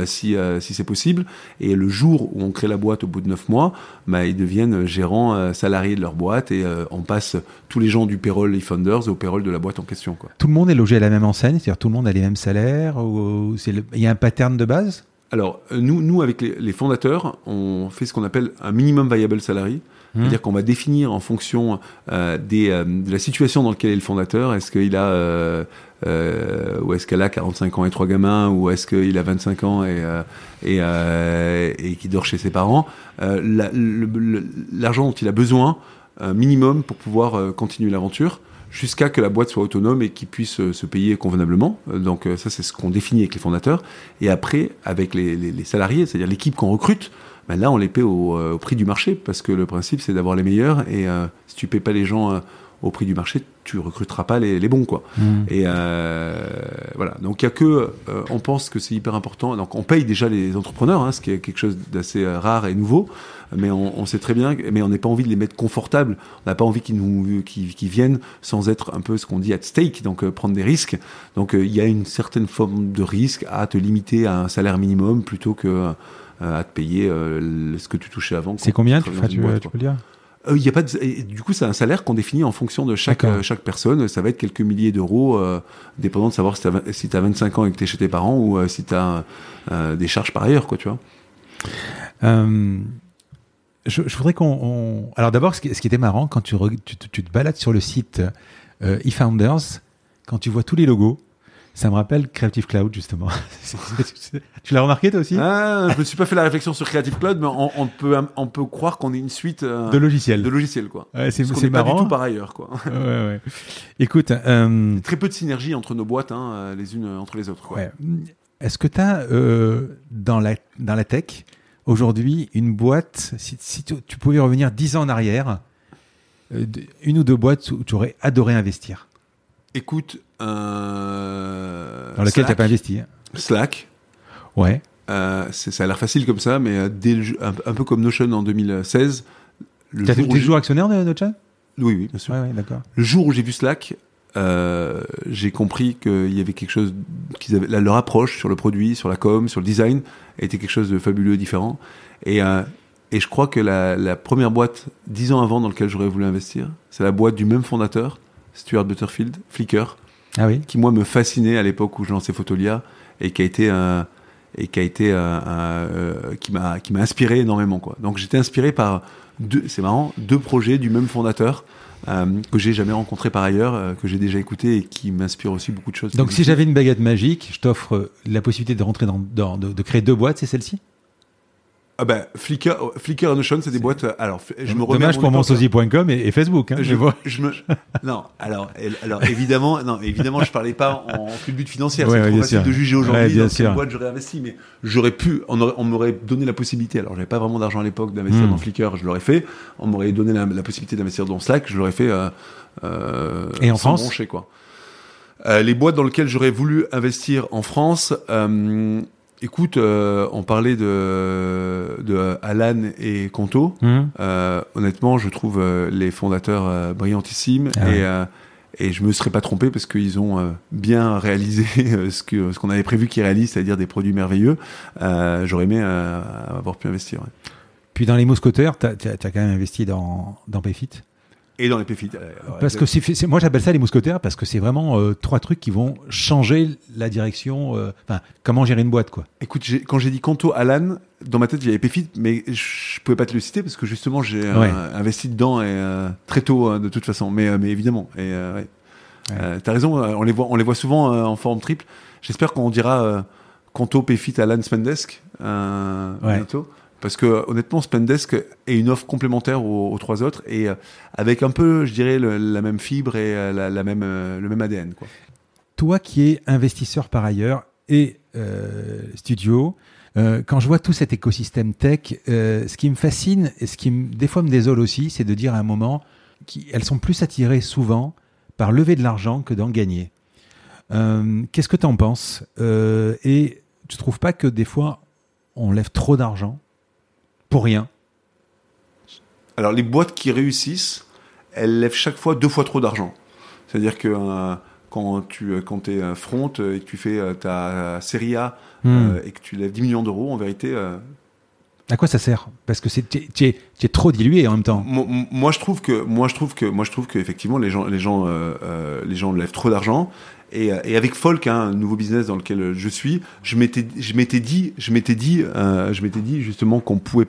si, si c'est possible. Et le jour où on crée la boîte au bout de neuf mois, bah, ils deviennent gérants salariés de leur boîte et on passe tous les gens du payroll e-founders au payroll de la boîte en question. Quoi. Tout le monde est logé à la même enseigne C'est-à-dire tout le monde a les mêmes salaires ou, le... Il y a un pattern de base? Alors, nous, nous avec les, les, fondateurs, on fait ce qu'on appelle un minimum viable salary. C'est-à-dire qu'on va définir en fonction euh, des, euh, de la situation dans laquelle est le fondateur. Est-ce qu'il a euh, euh, ou est-ce qu'elle a 45 ans et trois gamins, ou est-ce qu'il a 25 ans et, et, et qui dort chez ses parents L'argent dont il a besoin, minimum, pour pouvoir continuer l'aventure jusqu'à que la boîte soit autonome et qu'il puisse se payer convenablement. Donc ça, c'est ce qu'on définit avec les fondateurs. Et après, avec les, les, les salariés, c'est-à-dire l'équipe qu'on recrute, ben là, on les paie au, au, prix du marché, parce que le principe, c'est d'avoir les meilleurs, et euh, si tu paies pas les gens euh, au prix du marché, tu recruteras pas les, les bons, quoi. Mmh. Et euh, voilà. Donc, il y a que, on pense que c'est hyper important. Donc, on paye déjà les entrepreneurs, hein, ce qui est quelque chose d'assez rare et nouveau, mais on, on, sait très bien, mais on n'a pas envie de les mettre confortables. On n'a pas envie qu'ils nous, qu'ils, qu'ils viennent sans être un peu ce qu'on dit at stake, donc prendre des risques. Donc, il y a une certaine forme de risque à te limiter à un salaire minimum plutôt que à te payer euh, ce que tu touchais avant. C'est combien tu, tu, boîte, tu peux le dire? Euh, il y a pas de- du coup, c'est un salaire qu'on définit en fonction de chaque, euh, chaque personne. Ça va être quelques milliers d'euros, euh, dépendant de savoir si tu as, si t'as 25 ans et que tu es chez tes parents ou euh, si tu as des charges par ailleurs, quoi, tu vois. Euh, je, je voudrais qu'on. on- Alors d'abord, ce qui, ce qui était marrant, quand tu, re- tu, te- tu te balades sur le site euh, eFounders, quand tu vois tous les logos, ça me rappelle Creative Cloud, justement. *laughs* tu l'as remarqué toi aussi? Ah, je me suis pas fait la réflexion sur Creative Cloud, mais on, on peut, on peut croire qu'on est une suite euh, De logiciels. de logiciels, quoi. Ouais, c'est Parce qu'on c'est n'est pas marrant. du tout par ailleurs, quoi. *laughs* Ouais, ouais. Écoute, euh, Très peu de synergie entre nos boîtes, hein, euh, les unes entre les autres, quoi. ouais. est-ce que tu as dans, la, dans la tech aujourd'hui une boîte, si, si tu, tu pouvais revenir 10 ans en arrière, euh, une ou deux boîtes où tu aurais adoré investir, Écoute, euh, dans lesquelles tu n'as pas investi hein Slack, Ouais. euh, ça a l'air facile comme ça, mais euh, dès le jeu- un, un peu comme Notion en 2016, le Tu j'ai- toujours actionnaire de, chat oui, oui, bien sûr. Ouais, ouais, d'accord. Le jour où j'ai vu Slack, euh, j'ai compris qu'il y avait quelque chose qu'ils avaient, la- leur approche sur le produit, sur la com, sur le design était quelque chose de fabuleux, différent. Et, euh, et je crois que la, la première boîte, dix ans avant, dans laquelle j'aurais voulu investir, c'est la boîte du même fondateur, Stuart Butterfield, Flickr, Ah oui qui moi me fascinait à l'époque où je lançais Photolia et qui a été un et qui a été un- un, qui m'a qui m'a inspiré énormément quoi. Donc j'étais inspiré par deux c'est marrant deux projets du même fondateur que j'ai jamais rencontré par ailleurs euh, que j'ai déjà écouté et qui m'inspire aussi beaucoup de choses. Donc si j'avais une baguette magique, je t'offre euh, la possibilité de rentrer dans, de créer deux boîtes, c'est celle-ci? Ah ben Flickr Flickr et Notion c'est des boîtes euh, alors je me remets Dommage pour monsosie.com et, et Facebook. Hein, Je, je vois. je me, non, alors, alors évidemment, non, évidemment, je parlais pas en culbute financière. Ouais, c'est ouais, trop facile sûr. de juger Ouais, aujourd'hui bien dans quelle boîte j'aurais investi, mais j'aurais pu, on, aurait- on m'aurait donné la possibilité. Alors, j'avais pas vraiment d'argent à l'époque d'investir Hmm. dans Flickr, je l'aurais fait. On m'aurait donné la, la possibilité d'investir dans Slack, je l'aurais fait. Euh, euh, Et en sans France quoi. Euh, les boîtes dans lesquelles j'aurais voulu investir en France. euh, Écoute, euh, on parlait de, de Alan et Conto. Hum. Euh, honnêtement, je trouve euh, les fondateurs brillantissimes Ah ouais. et, et je me serais pas trompé parce qu'ils ont bien réalisé *laughs* ce que ce qu'on avait prévu qu'ils réalisent, c'est-à-dire des produits merveilleux. J'aurais aimé avoir pu investir. ouais. Puis dans les mousquetaires, tu as, quand même investi dans, dans Payfit? Et dans les pépites. euh, Parce que c'est, moi j'appelle ça les mousquetaires parce que c'est vraiment euh, trois trucs qui vont changer la direction, euh, enfin comment gérer une boîte quoi. Écoute, quand j'ai dit Conto Alan, dans ma tête il y avait mais je pouvais pas te le citer parce que justement j'ai euh, investi dedans et très tôt euh, de toute façon. Mais, mais évidemment. Et ouais. Ouais. T'as raison. on les voit, on les voit souvent en forme triple. J'espère qu'on dira Conto, Péfit, Alan, Spendesk bientôt. Parce que honnêtement, Spendesk est une offre complémentaire aux, trois autres et euh, avec un peu, je dirais, la même fibre et euh, la, même, euh, le même ADN. Toi qui es investisseur par ailleurs et studio, quand je vois tout cet écosystème tech, ce qui me fascine et ce qui des fois me désole aussi, c'est de dire à un moment qu'elles sont plus attirées souvent par lever de l'argent que d'en gagner. Qu'est-ce que tu en penses Et tu trouves pas que des fois on lève trop d'argent? Pour rien Alors, les boîtes qui réussissent, elles lèvent chaque fois deux fois trop d'argent. C'est-à-dire que euh, quand tu quand es front euh, et que tu fais euh, ta série A Hmm. euh, et que tu lèves 10 millions d'euros, en vérité, euh, À quoi ça sert? Parce que c'est- tu es, es- trop dilué en même temps. Moi, moi, je trouve que moi je trouve que moi je trouve que effectivement les gens les gens euh, euh, les gens lèvent trop d'argent et, euh, et avec Folk hein, un nouveau business dans lequel je suis je m'étais je m'étais dit je m'étais dit euh, je m'étais dit justement qu'on pouvait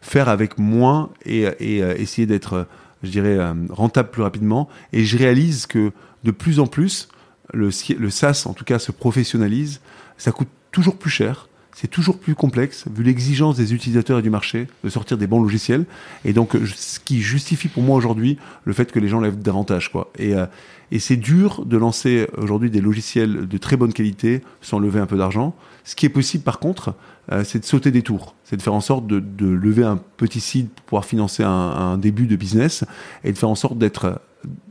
faire avec moins et, euh, essayer d'être euh, euh, rentable plus rapidement. Et je réalise que de plus en plus le le SaaS en tout cas se professionnalise. Ça coûte toujours plus cher c'est toujours plus complexe, vu l'exigence des utilisateurs et du marché, de sortir des bons logiciels. Et donc, euh, ce qui justifie pour moi aujourd'hui le fait que les gens lèvent davantage. Quoi. Et, euh, et c'est dur de lancer aujourd'hui des logiciels de très bonne qualité sans lever un peu d'argent. Ce qui est possible, par contre, euh, c'est de sauter des tours. C'est de faire en sorte de, lever un petit seed pour pouvoir financer un, début de business et de faire en sorte d'être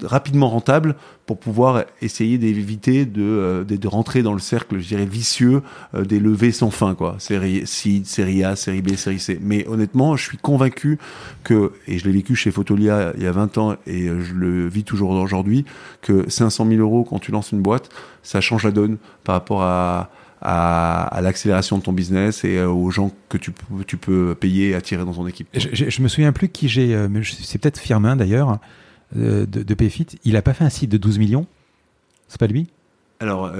rapidement rentable pour pouvoir essayer d'éviter de, euh, de, de rentrer dans le cercle, je dirais, vicieux euh, des levées sans fin, quoi. Série C, série A, série B, série C. Mais honnêtement, je suis convaincu que, et je l'ai vécu chez Photolia il y a 20 ans et euh, je le vis toujours aujourd'hui, que 500 000 euros quand tu lances une boîte, ça change la donne par rapport à, à, l'accélération de ton business et aux gens que tu, tu peux payer attirer dans ton équipe. Je, je, me souviens plus qui j'ai, mais c'est peut-être Firmin d'ailleurs, de, de Payfit. Il a pas fait un site de 12 millions? C'est pas lui? Alors,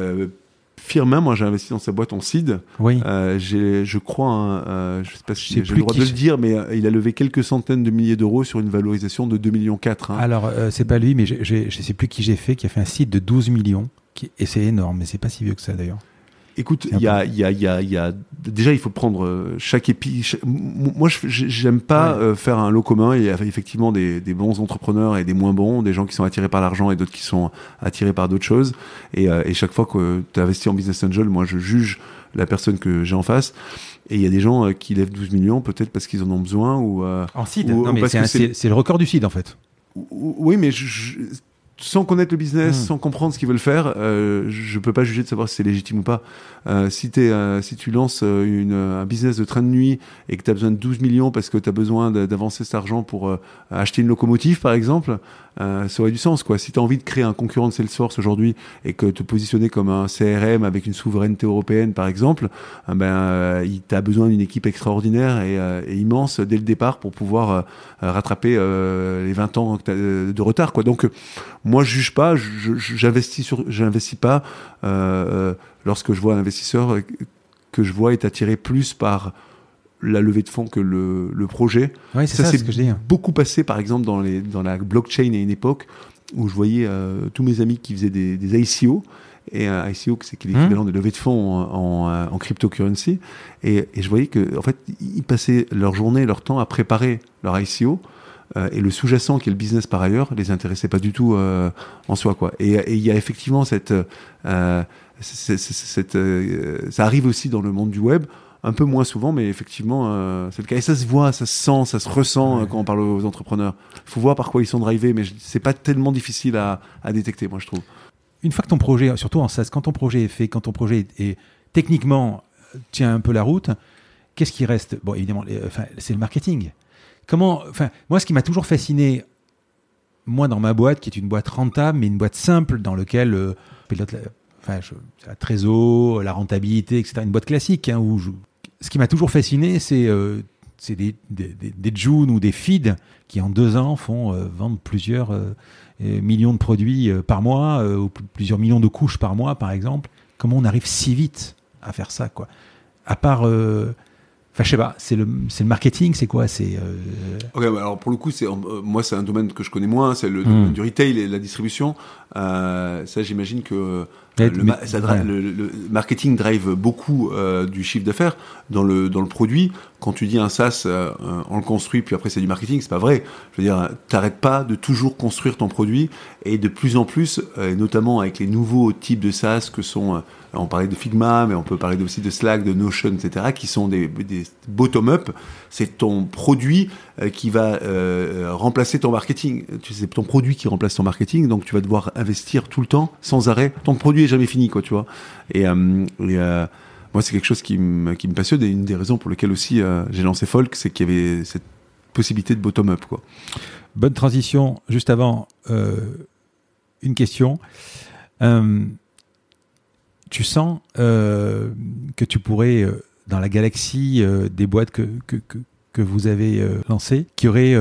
Firmin, moi j'ai investi dans sa boîte en seed. Oui. Euh, j'ai, je crois, hein, euh, je sais pas si j'ai le droit de le dire, mais euh, il a levé quelques centaines de milliers d'euros sur une valorisation de 2 millions 4. Hein. Alors c'est pas lui, mais je ne sais plus qui j'ai fait, qui a fait un site de 12 millions, qui, et c'est énorme, mais c'est pas si vieux que ça d'ailleurs. Écoute, il y a, y, a, y, a, y a, déjà il faut prendre euh, chaque épi. Moi, j'aime pas euh, faire un lot commun. Il y a effectivement des, des, bons entrepreneurs et des moins bons, des gens qui sont attirés par l'argent et d'autres qui sont attirés par d'autres choses. Et, euh, et, chaque fois que tu investis en business angel, moi, je juge la personne que j'ai en face. Et il y a des gens qui lèvent 12 millions, peut-être parce qu'ils en ont besoin ou. en seed. non, mais c'est le record du seed en fait. Oui, mais je, sans connaître le business, hmm. sans comprendre ce qu'ils veulent faire, euh, je peux pas juger de savoir si c'est légitime ou pas. Euh, si, es, euh, si tu lances euh, une, un business de train de nuit et que tu as besoin de 12 millions parce que tu as besoin d'avancer cet argent pour euh, acheter une locomotive, par exemple, euh, ça aurait du sens. Quoi. Si tu as envie de créer un concurrent de Salesforce aujourd'hui et que te positionner comme un CRM avec une souveraineté européenne, par exemple, ben, euh, tu as besoin d'une équipe extraordinaire et, et, immense dès le départ pour pouvoir rattraper les 20 ans de retard. Quoi. Donc, moi, je juge pas, j'investis pas lorsque je vois un investisseur que je vois est attiré plus par la levée de fonds que le, le projet. Oui, ça, c'est ce que je dis. Beaucoup passé, par exemple, dans, les, dans la blockchain à une époque où je voyais euh, tous mes amis qui faisaient des, des ICO. Et un ICO, c'est l'équivalent mmh. de levée de fonds en, en, en cryptocurrency. Et, et, je voyais que, en fait, ils passaient leur journée, leur temps à préparer leur ICO. Euh, et le sous-jacent, qui est le business par ailleurs, les intéressait pas du tout euh, en soi. Quoi. Et il y a effectivement cette, euh, cette, euh, ça arrive aussi dans le monde du web un peu moins souvent, mais effectivement, euh, c'est le cas. Et ça se voit, ça se sent, ça se ressent euh, quand on parle aux entrepreneurs. Il faut voir par quoi ils sont drivés, mais c'est pas tellement difficile à, à, détecter, moi, je trouve. Une fois que ton projet, surtout en SaaS, quand ton projet est fait, quand ton projet est, techniquement tient un peu la route, qu'est-ce qui reste? Bon, évidemment, enfin, c'est le marketing. Comment, enfin, moi, ce qui m'a toujours fasciné, moi, dans ma boîte, qui est une boîte rentable, mais une boîte simple, dans laquelle euh, pilote enfin, la trésor, la rentabilité, etc. Une boîte classique, hein, où ce qui m'a toujours fasciné, c'est euh, des, des, des, ou des feeds qui en deux ans font euh, vendre plusieurs euh, millions de produits par mois ou plusieurs millions de couches par mois, par exemple. Comment on arrive si vite à faire ça, quoi? À part Enfin, je sais pas, c'est le, le marketing, c'est quoi C'est. Ok, bah, alors pour le coup, c'est moi, c'est un domaine que je connais moins, c'est le domaine hmm. du retail et la distribution. ça, j'imagine que le, marketing drive beaucoup euh, du chiffre d'affaires dans le dans le produit. Quand tu dis un SaaS, euh, on le construit puis après c'est du marketing, c'est pas vrai. Je veux dire, t'arrêtes pas de toujours construire ton produit et de plus en plus, euh, notamment avec les nouveaux types de SaaS que sont on parlait de Figma, mais on peut parler aussi de Slack, de Notion, etc., qui sont des, bottom-up. C'est ton produit euh, qui va euh, euh, remplacer ton marketing. C'est ton produit qui remplace ton marketing, donc tu vas devoir investir tout le temps, sans arrêt. Ton produit est jamais fini, quoi, tu vois. Et, moi, c'est quelque chose qui me, passionne et une des raisons pour lesquelles aussi j'ai lancé Folk, c'est qu'il y avait cette possibilité de bottom-up. Bonne transition. Juste avant, une question tu sens euh, que tu pourrais, euh, dans la galaxie euh, des boîtes que, que, que, vous avez lancées, qu'il y aurait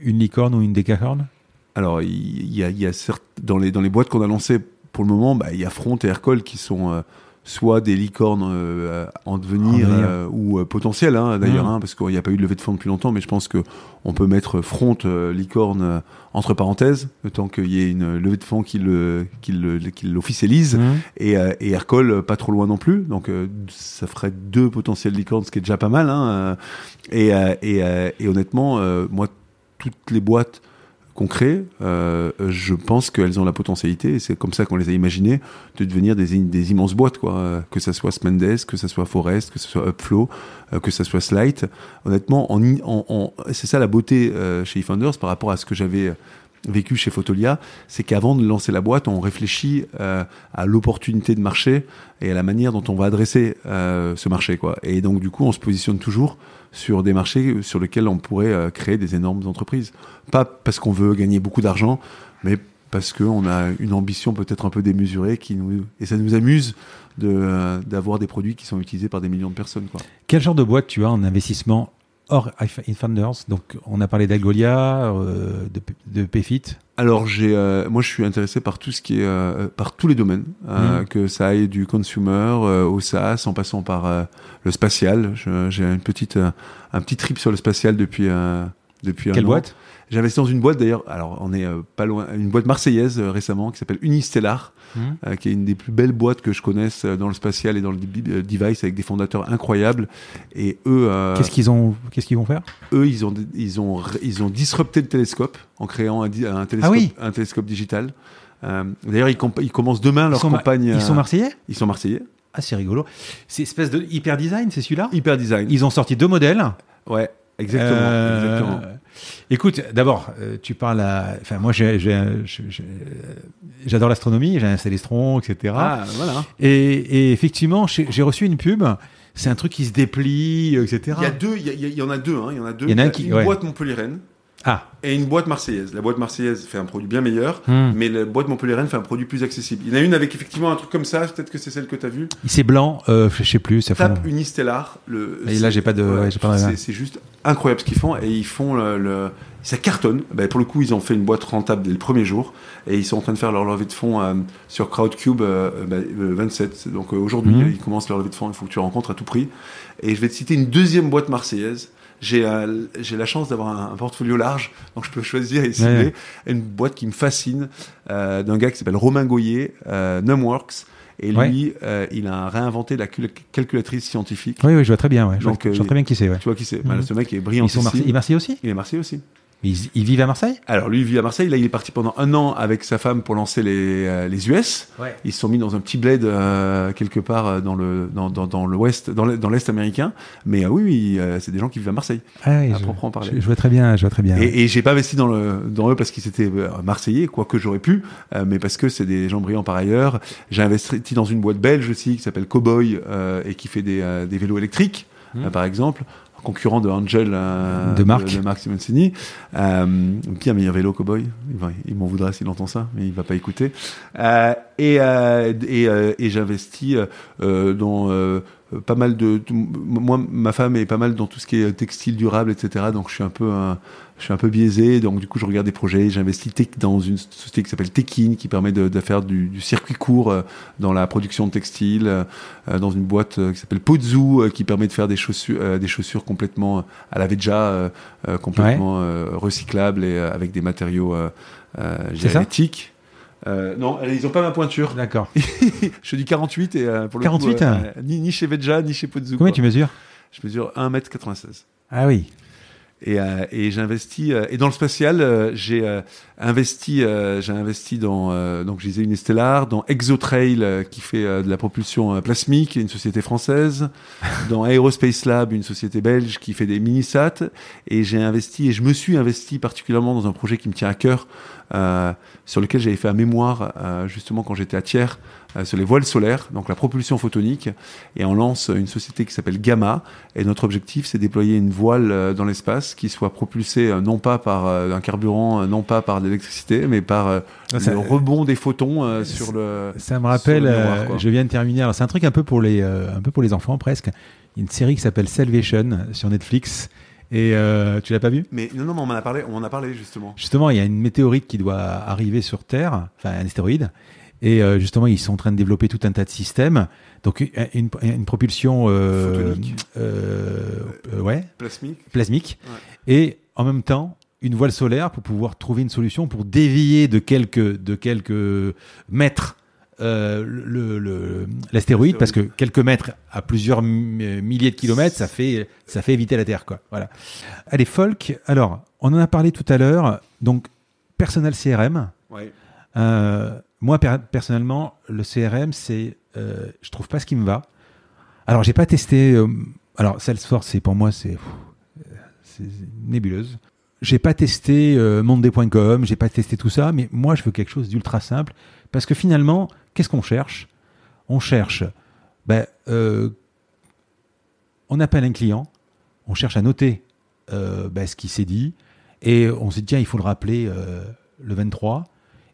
une licorne ou une décacorne Alors, il y, a, y a certes, dans les, dans les boîtes qu'on a lancées pour le moment, bah, il y a Front et Aircall qui sont soit des licornes euh, en devenir, euh, ou euh, potentielles hein, d'ailleurs, mmh. hein, parce qu'il n'y a pas eu de levée de fonds depuis longtemps, mais je pense que on peut mettre front licorne entre parenthèses, le temps qu'il y ait une levée de fonds qui le qui l'officialise, mmh. et, et Aircall pas trop loin non plus, donc ça ferait deux potentiels licornes, ce qui est déjà pas mal. Hein, et, et, et, honnêtement, moi toutes les boîtes concret, euh, je pense qu'elles ont la potentialité, et c'est comme ça qu'on les a imaginées, de devenir des, des immenses boîtes, quoi. Que ça soit Smendes, que ça soit Forest, que ce soit Upflow, euh, que ça soit Slight. Honnêtement, en, en, c'est ça la beauté euh, chez eFounders par rapport à ce que j'avais vécu chez Photolia, c'est qu'avant de lancer la boîte, on réfléchit euh, à l'opportunité de marché et à la manière dont on va adresser euh, ce marché, quoi. Et donc du coup, on se positionne toujours sur des marchés sur lesquels on pourrait euh, créer des énormes entreprises. Pas parce qu'on veut gagner beaucoup d'argent, mais parce qu'on a une ambition peut-être un peu démesurée qui nous, et ça nous amuse d'avoir des produits qui sont utilisés par des millions de personnes. Quoi. Quel genre de boîte tu as en investissement hors Infunders Donc, on a parlé d'Algolia, euh, de, de Payfit. Alors, j'ai, euh, moi, je suis intéressé par tout ce qui est, euh, par tous les domaines, euh, Mhm. que ça aille du consumer euh, au SaaS, en passant par euh, le spatial. J'ai une petite, un petit trip sur le spatial depuis, euh, depuis un Quelle an. boîte? Investi dans une boîte d'ailleurs. Alors, on est euh, pas loin, une boîte marseillaise euh, récemment qui s'appelle Unistellar, Mhm. euh, qui est une des plus belles boîtes que je connaisse dans le spatial et dans le device avec des fondateurs incroyables. Et eux, Qu'est-ce qu'ils ont Qu'est-ce qu'ils vont faire? eux, ils ont, ils ont, ils ont disrupté le télescope en créant un, di- un télescope, Ah oui. un télescope digital. D'ailleurs, ils, commencent demain leur campagne. ils sont marseillais? ils sont marseillais. Ah, c'est rigolo. C'est espèce de hyper design, c'est celui-là? Hyper design. Ils ont sorti deux modèles? Ouais, exactement. Euh, exactement. Écoute, d'abord, euh, tu parles à. Enfin, moi, je- j'adore l'astronomie, j'ai un Célestron, etc. Ah, voilà. Et, et effectivement, j'ai reçu une pub. C'est un truc qui se déplie, etc. Il y a deux, il y, a- il y en a deux, hein, il y en a deux. Il y en a un qui- une ouais. boîte montpelliéraine Ah, et une boîte marseillaise. La boîte marseillaise fait un produit bien meilleur, Hmm. mais la boîte montpelliéraine fait un produit plus accessible. Il y en a une avec effectivement un truc comme ça, peut-être que c'est celle que tu as vue. c'est blanc, euh, je sais plus. Ça fond- Tape Unistellar. Le, Et là, j'ai pas de- ouais, c'est- juste incroyable ce qu'ils font et ils font le, le- ça cartonne. Ben, pour le coup, ils ont fait une boîte rentable dès le premier jour et ils sont en train de faire leur levée de fonds euh, sur Crowdcube euh, ben, euh, 27. Donc euh, aujourd'hui, Mhm. ils commencent leur levée de fonds. Il faut que tu rencontres à tout prix. Et je vais te citer une deuxième boîte marseillaise. J'ai euh, j'ai la chance d'avoir un, un portfolio large, donc je peux choisir et cibler Ouais. une boîte qui me fascine euh, d'un gars qui s'appelle Romain Goyer, euh, Numworks. Et lui, Ouais. euh, il a réinventé la cul- calculatrice scientifique. Oui, oui, je vois très bien. Ouais. Je, Donc, vois, je vois euh, très bien qui c'est. Ouais. Tu vois qui c'est Mhm. Bah, Ce mec est brillant. Ils sont Marseillais, ils Marseillais aussi? Il est Marseillais aussi. Ils, ils vivent à Marseille? Alors lui, il vit à Marseille. Là, il est parti pendant un an avec sa femme pour lancer les, euh, les US. Ouais. Ils se sont mis dans un petit bled euh, quelque part euh, dans le dans, dans, dans l'ouest, dans l'est- américain. Mais euh, oui, oui euh, c'est des gens qui vivent à Marseille. Ah oui, À je, proprement parler. je- je vois très bien. Je vois très bien. Et, et j'ai pas investi dans le dans eux parce qu'ils étaient euh, marseillais, quoique j'aurais pu, euh, mais parce que c'est des gens brillants par ailleurs. J'ai investi dans une boîte belge aussi qui s'appelle Cowboy euh, et qui fait des, euh, des vélos électriques, euh, par exemple. Concurrent de Angel euh, De Marc. de, Marc Simoncini. Euh, qui a un meilleur vélo, Cowboy? Il, il m'en voudra s'il entend ça, mais il va pas écouter. Euh, et et, et j'investis dans pas mal de, de- moi ma femme est pas mal dans tout ce qui est textile durable etc donc je suis un peu un- je suis un peu biaisé donc du coup je regarde des projets j'investis dans une société qui s'appelle Tekin qui permet de, de faire du, du circuit court euh, dans la production de textiles euh, dans une boîte euh, qui s'appelle Pozu euh, qui permet de faire des chaussures euh, des chaussures complètement à la Veja euh, euh, complètement euh, recyclables et euh, avec des matériaux euh, euh. Euh, non, ils ont pas ma pointure. D'accord. *laughs* je dis 48 et euh, pour le 48, coup, euh, hein. euh, ni, ni chez Veja ni chez Pozu. Combien quoi. tu mesures Je mesure 1m96. Ah oui. Et, euh, et j'investis euh, et dans le spatial euh, j'ai euh, investi euh, j'ai investi dans euh, donc je disais une Stellar dans Exotrail euh, qui fait euh, de la propulsion plasmique une société française *laughs* dans Aerospace Lab une société belge qui fait des mini-sat et j'ai investi et je me suis investi particulièrement dans un projet qui me tient à cœur sur lequel j'avais fait un mémoire euh, justement quand j'étais à Thiers euh, sur les voiles solaires donc la propulsion photonique et on lance une société qui s'appelle Gamma et notre objectif, c'est déployer une voile euh, dans l'espace qui soit propulsée euh, non pas par euh, un carburant, euh, non pas par de l'électricité, mais par euh, Ah, ça- le rebond des photons euh, sur le. Ça me rappelle, euh, je viens de terminer. Alors c'est un truc un peu pour les, euh, un peu pour les enfants presque. Une série qui s'appelle Salvation sur Netflix. Et euh, tu l'as pas vu? Mais non, non, mais on en a parlé, on en a parlé justement. Justement, il y a une météorite qui doit arriver sur Terre, enfin un astéroïde. Et euh, justement, ils sont en train de développer tout un tas de systèmes. Donc une, une propulsion euh, Photonique. euh, euh, ouais, Plasmique. plasmique. Et en même temps, une voile solaire pour pouvoir trouver une solution pour dévier de quelques, de quelques mètres euh, le- le- l'astéroïde parce que quelques mètres à plusieurs mi- milliers de kilomètres ça fait ça fait éviter la Terre quoi voilà allez folk alors on en a parlé tout à l'heure donc personnel CRM Ouais. euh, moi, per- personnellement, le CRM, c'est, euh, je trouve pas ce qui me va. Alors, j'ai pas testé. euh, alors, Salesforce, c'est pour moi, c'est, nébuleuse. J'ai pas testé Monday.com, j'ai pas testé tout ça, mais moi, je veux quelque chose d'ultra simple parce que finalement, qu'est-ce qu'on cherche? On cherche, ben, euh, on appelle un client, on cherche à noter euh, ben, ce qui s'est dit, et on se dit tiens, il faut le rappeler euh, le 23.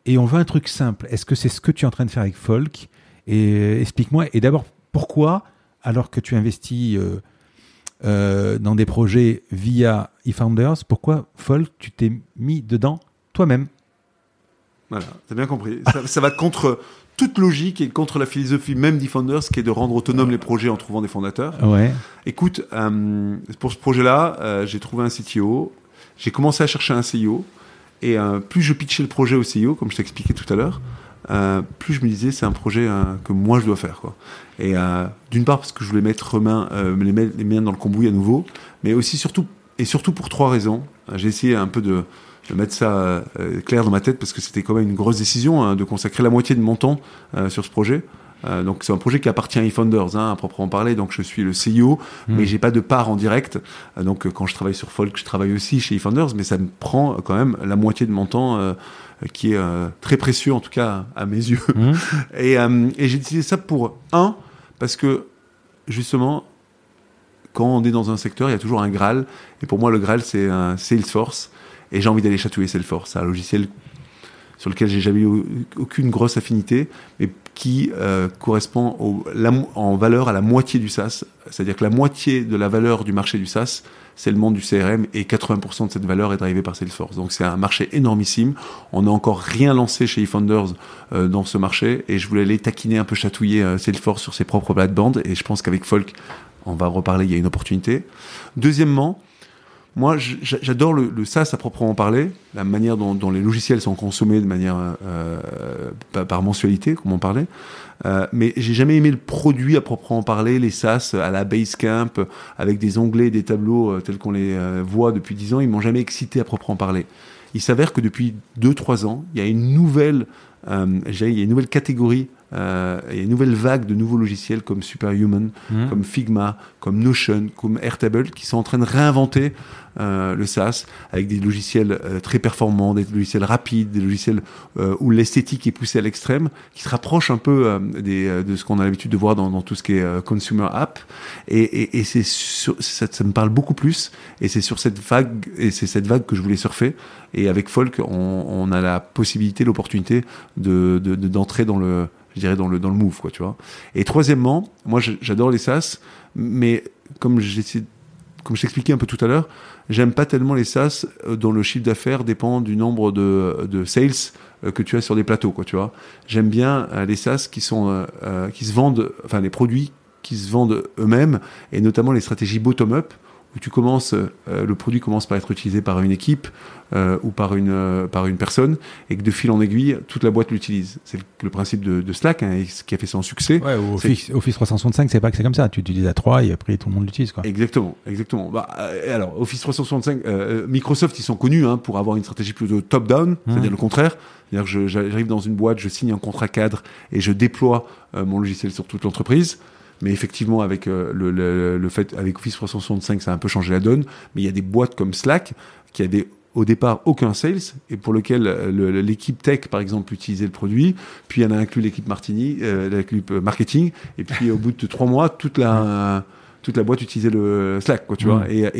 et on veut un truc simple. Est-ce que c'est ce que tu es en train de faire avec Folk? Et explique-moi. Et d'abord, pourquoi, alors que tu investis dans des projets via eFounders, pourquoi Folk, tu t'es mis dedans toi-même? Voilà, t'as bien compris. ça, ça va contre toute logique et contre la philosophie même d'eFounders qui est de rendre autonomes les projets en trouvant des fondateurs. Ouais. Écoute, euh, pour ce projet-là, euh, j'ai trouvé un CTO, j'ai commencé à chercher un CIO, et euh, plus je pitchais le projet au CIO, comme je t'expliquais tout à l'heure, plus je me disais c'est un projet que moi je dois faire. Quoi. Et d'une part parce que je voulais mettre main, les, mains- dans le cambouis à nouveau, mais aussi surtout, et surtout pour trois raisons. J'ai essayé un peu de, de mettre ça euh, clair dans ma tête parce que c'était quand même une grosse décision hein, de consacrer la moitié de mon temps euh, sur ce projet. Euh, donc c'est un projet qui appartient à eFounders, hein, à proprement parler. Donc je suis le CEO, Mm. mais j'ai pas de part en direct. Euh, donc euh, quand je travaille sur Folk, je travaille aussi chez eFounders, mais ça me prend quand même la moitié de mon temps, qui est très précieux en tout cas à mes yeux. Mmh. *laughs* Et, et j'ai décidé ça pour un, parce que justement, quand on est dans un secteur, il y a toujours un Graal. Et pour moi, le Graal, c'est un Salesforce. Et j'ai envie d'aller chatouiller Salesforce. C'est un logiciel sur lequel j'ai jamais eu aucune grosse affinité, mais qui euh, correspond en valeur à la moitié du SaaS. C'est-à-dire que la moitié de la valeur du marché du SaaS, c'est le monde du CRM et 80% de cette valeur est drivée par Salesforce. Donc c'est un marché énormissime. On n'a encore rien lancé chez eFounders euh, dans ce marché et je voulais aller taquiner un peu chatouiller euh, Salesforce sur ses propres plates-bandes et je pense qu'avec Folk, on va reparler, il y a une opportunité. Deuxièmement, moi, j- j- j'adore le, le SaaS à proprement parler, la manière dont, dont les logiciels sont consommés de manière euh, par, mensualité, comme on parlait. Euh, mais j'ai jamais aimé le produit à proprement parler, les SaaS à la Basecamp, avec des onglets, des tableaux euh, tels qu'on les euh, voit depuis 10 ans, ils m'ont jamais excité à proprement parler. Il s'avère que depuis 2-3 ans, il y a une nouvelle, euh, a une nouvelle catégorie, euh, il y a une nouvelle vague de nouveaux logiciels comme Superhuman, Mmh. comme Figma, comme Notion, comme Airtable, qui sont en train de réinventer euh, le SaaS avec des logiciels euh, très performants, des logiciels rapides, des logiciels euh, où l'esthétique est poussée à l'extrême, qui se rapprochent un peu euh, des, euh, de ce qu'on a l'habitude de voir dans, dans tout ce qui est euh, consumer app. Et, et, et c'est sur- ça, ça me parle beaucoup plus. Et c'est sur cette vague, et c'est cette vague que je voulais surfer. Et avec Folk, on, on a la possibilité, l'opportunité de de- de- d'entrer dans le je dirais dans le dans le move quoi tu vois et troisièmement moi j'adore les SaaS mais comme j'ai comme je t'expliquais un peu tout à l'heure, j'aime pas tellement les SaaS euh, dont le chiffre d'affaires dépend du nombre de, de sales euh, que tu as sur des plateaux, quoi, tu vois. J'aime bien euh, les SaaS qui sont, qui se vendent, enfin les produits qui se vendent eux-mêmes, et notamment les stratégies bottom-up, où tu commences, euh, le produit commence par être utilisé par une équipe euh, ou par une, euh, par une personne, et que de fil en aiguille, toute la boîte l'utilise. C'est le, le principe de, de Slack, hein, et ce qui a fait son succès. Ouais, ou Office, Office 365, c'est pas que c'est comme ça. Tu utilises à 3 et après tout le monde l'utilise. Exactement, exactement. Bah, euh, alors, Office 365, euh, Microsoft, ils sont connus hein, pour avoir une stratégie plutôt top-down, c'est-à-dire le contraire. C'est-à-dire j'arrive dans une boîte, je signe un contrat cadre et je déploie euh, mon logiciel sur toute l'entreprise. Mais effectivement, avec euh, le, le, le fait, avec Office 365, ça a un peu changé la donne. Mais il y a des boîtes comme Slack qui avaient au départ aucun sales et pour lequel euh, l'équipe tech, par exemple, utilisait le produit. Puis il y en a inclus l'équipe Martini, euh, l'équipe marketing. Et puis au bout de trois mois, toute la toute la boîte utilisait le Slack, quoi, tu vois. Et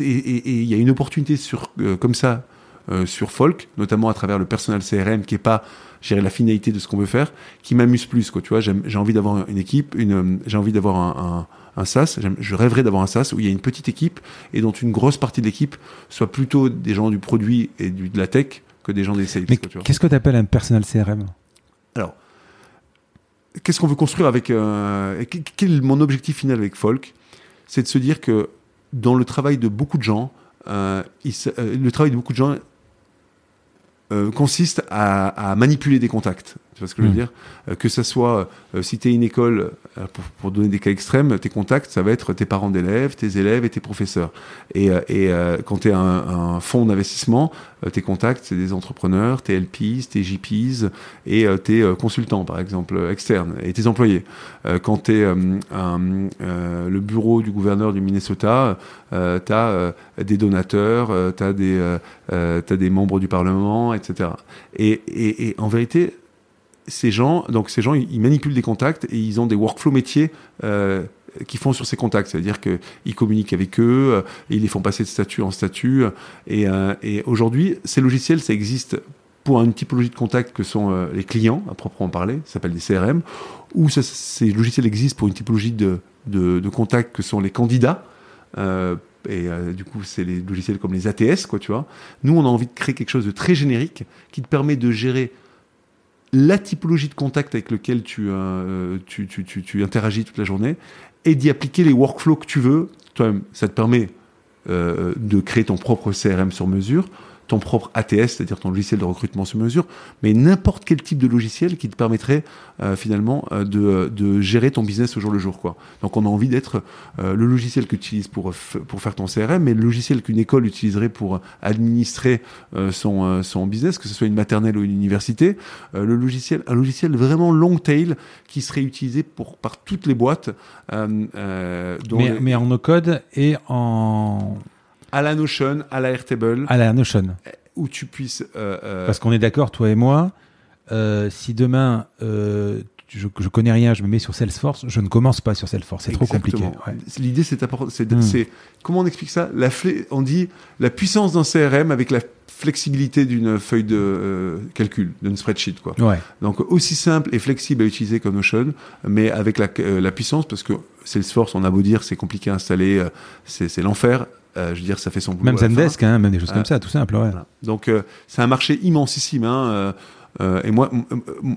il y a une opportunité sur euh, comme ça euh, sur Folk, notamment à travers le personnel CRM qui est pas gérer la finalité de ce qu'on veut faire, qui m'amuse plus, quoi. Tu vois, j'ai envie d'avoir une équipe, une, euh, j'ai envie d'avoir un, un. J'aime- Je rêverais d'avoir un SaaS où il y a une petite équipe et dont une grosse partie de l'équipe soit plutôt des gens du produit et du, de la tech que des gens des sales. Qu'est-ce que tu appelles un personnel CRM Alors, qu'est-ce qu'on veut construire avec. euh, quel est mon objectif final avec Folk? C'est de se dire que dans le travail de beaucoup de gens, euh, il euh, le travail de beaucoup de gens consiste à, à manipuler des contacts. Tu vois ce que je veux Mm. dire? Euh, Que ça soit, euh, si tu es une école, euh, pour, pour donner des cas extrêmes, tes contacts, ça va être tes parents d'élèves, tes élèves et tes professeurs. Et, et quand tu es un, un fonds d'investissement, tes contacts, c'est des entrepreneurs, tes LPs, tes JPs et tes consultants, par exemple, externes, et tes employés. Quand tu es le bureau du gouverneur du Minnesota, tu as des donateurs, tu as, des t'as des membres du Parlement, etc. Et, et, et en vérité, ces gens, donc ces gens, ils manipulent des contacts et ils ont des workflows métiers euh, qu'ils font sur ces contacts. C'est-à-dire qu'ils communiquent avec eux, euh, ils les font passer de statut en statut. Et, euh, et aujourd'hui, ces logiciels, ça existe pour une typologie de contact que sont euh, les clients, à proprement parler, ça s'appelle des CRM, ou ces logiciels existent pour une typologie de, de, de contact que sont les candidats. Euh, et euh, du coup, c'est les logiciels comme les ATS, quoi, tu vois. Nous, on a envie de créer quelque chose de très générique qui te permet de gérer la typologie de contact avec lequel tu, euh, tu, tu, tu, tu interagis toute la journée et d'y appliquer les workflows que tu veux. Toi, ça te permet euh, de créer ton propre CRM sur mesure, ton propre ATS, c'est-à-dire ton logiciel de recrutement sur mesure, mais n'importe quel type de logiciel qui te permettrait euh, finalement euh, de, de, gérer ton business au jour le jour. Quoi. Donc on a envie d'être euh, le logiciel que tu utilises pour, pour faire ton CRM, mais le logiciel qu'une école utiliserait pour administrer euh, son, euh, son business, que ce soit une maternelle ou une université, le logiciel, un logiciel vraiment long tail qui serait utilisé pour, par toutes les boîtes. mais, les... mais en no-code et en à la Notion, à la Airtable. À la Notion. Où tu puisses. Euh, euh... Parce qu'on est d'accord, toi et moi, euh, si demain euh, je, je connais rien, je me mets sur Salesforce, je ne commence pas sur Salesforce, c'est trop compliqué. Ouais. L'idée, c'est hmm. comment on explique ça? La On dit la puissance d'un CRM avec la flexibilité d'une feuille de euh, calcul, d'une spreadsheet. Quoi. Ouais. Donc aussi simple et flexible à utiliser que Notion, mais avec la, euh, la puissance, parce que Salesforce, on a beau dire, c'est compliqué à installer, euh, c'est l'enfer. Euh, je veux dire, ça fait son boulot. Même Zendesk, hein, même des choses comme ça, tout simple. Ouais. Voilà. Donc, euh, c'est un marché immensissime. Hein, euh, et moi,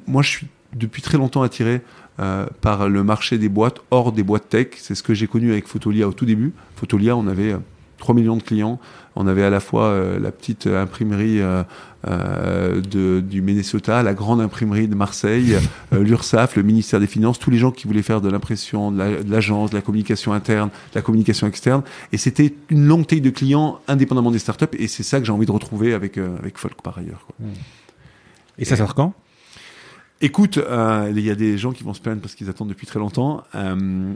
moi, je suis depuis très longtemps attiré par le marché des boîtes hors des boîtes tech. C'est ce que j'ai connu avec Photolia au tout début. Photolia, on avait 3 millions de clients. On avait à la fois euh, la petite imprimerie euh, euh, du Minnesota, la grande imprimerie de Marseille, l'URSSAF, le ministère des Finances, tous les gens qui voulaient faire de l'impression, de l'agence, la, de, la communication interne, de la communication externe. Et c'était une longue taille de clients indépendamment des startups. Et c'est ça que j'ai envie de retrouver avec, avec Folk par ailleurs. Et ça sort quand? Écoute, euh, il y a des gens qui vont se plaindre parce qu'ils attendent depuis très longtemps. Euh,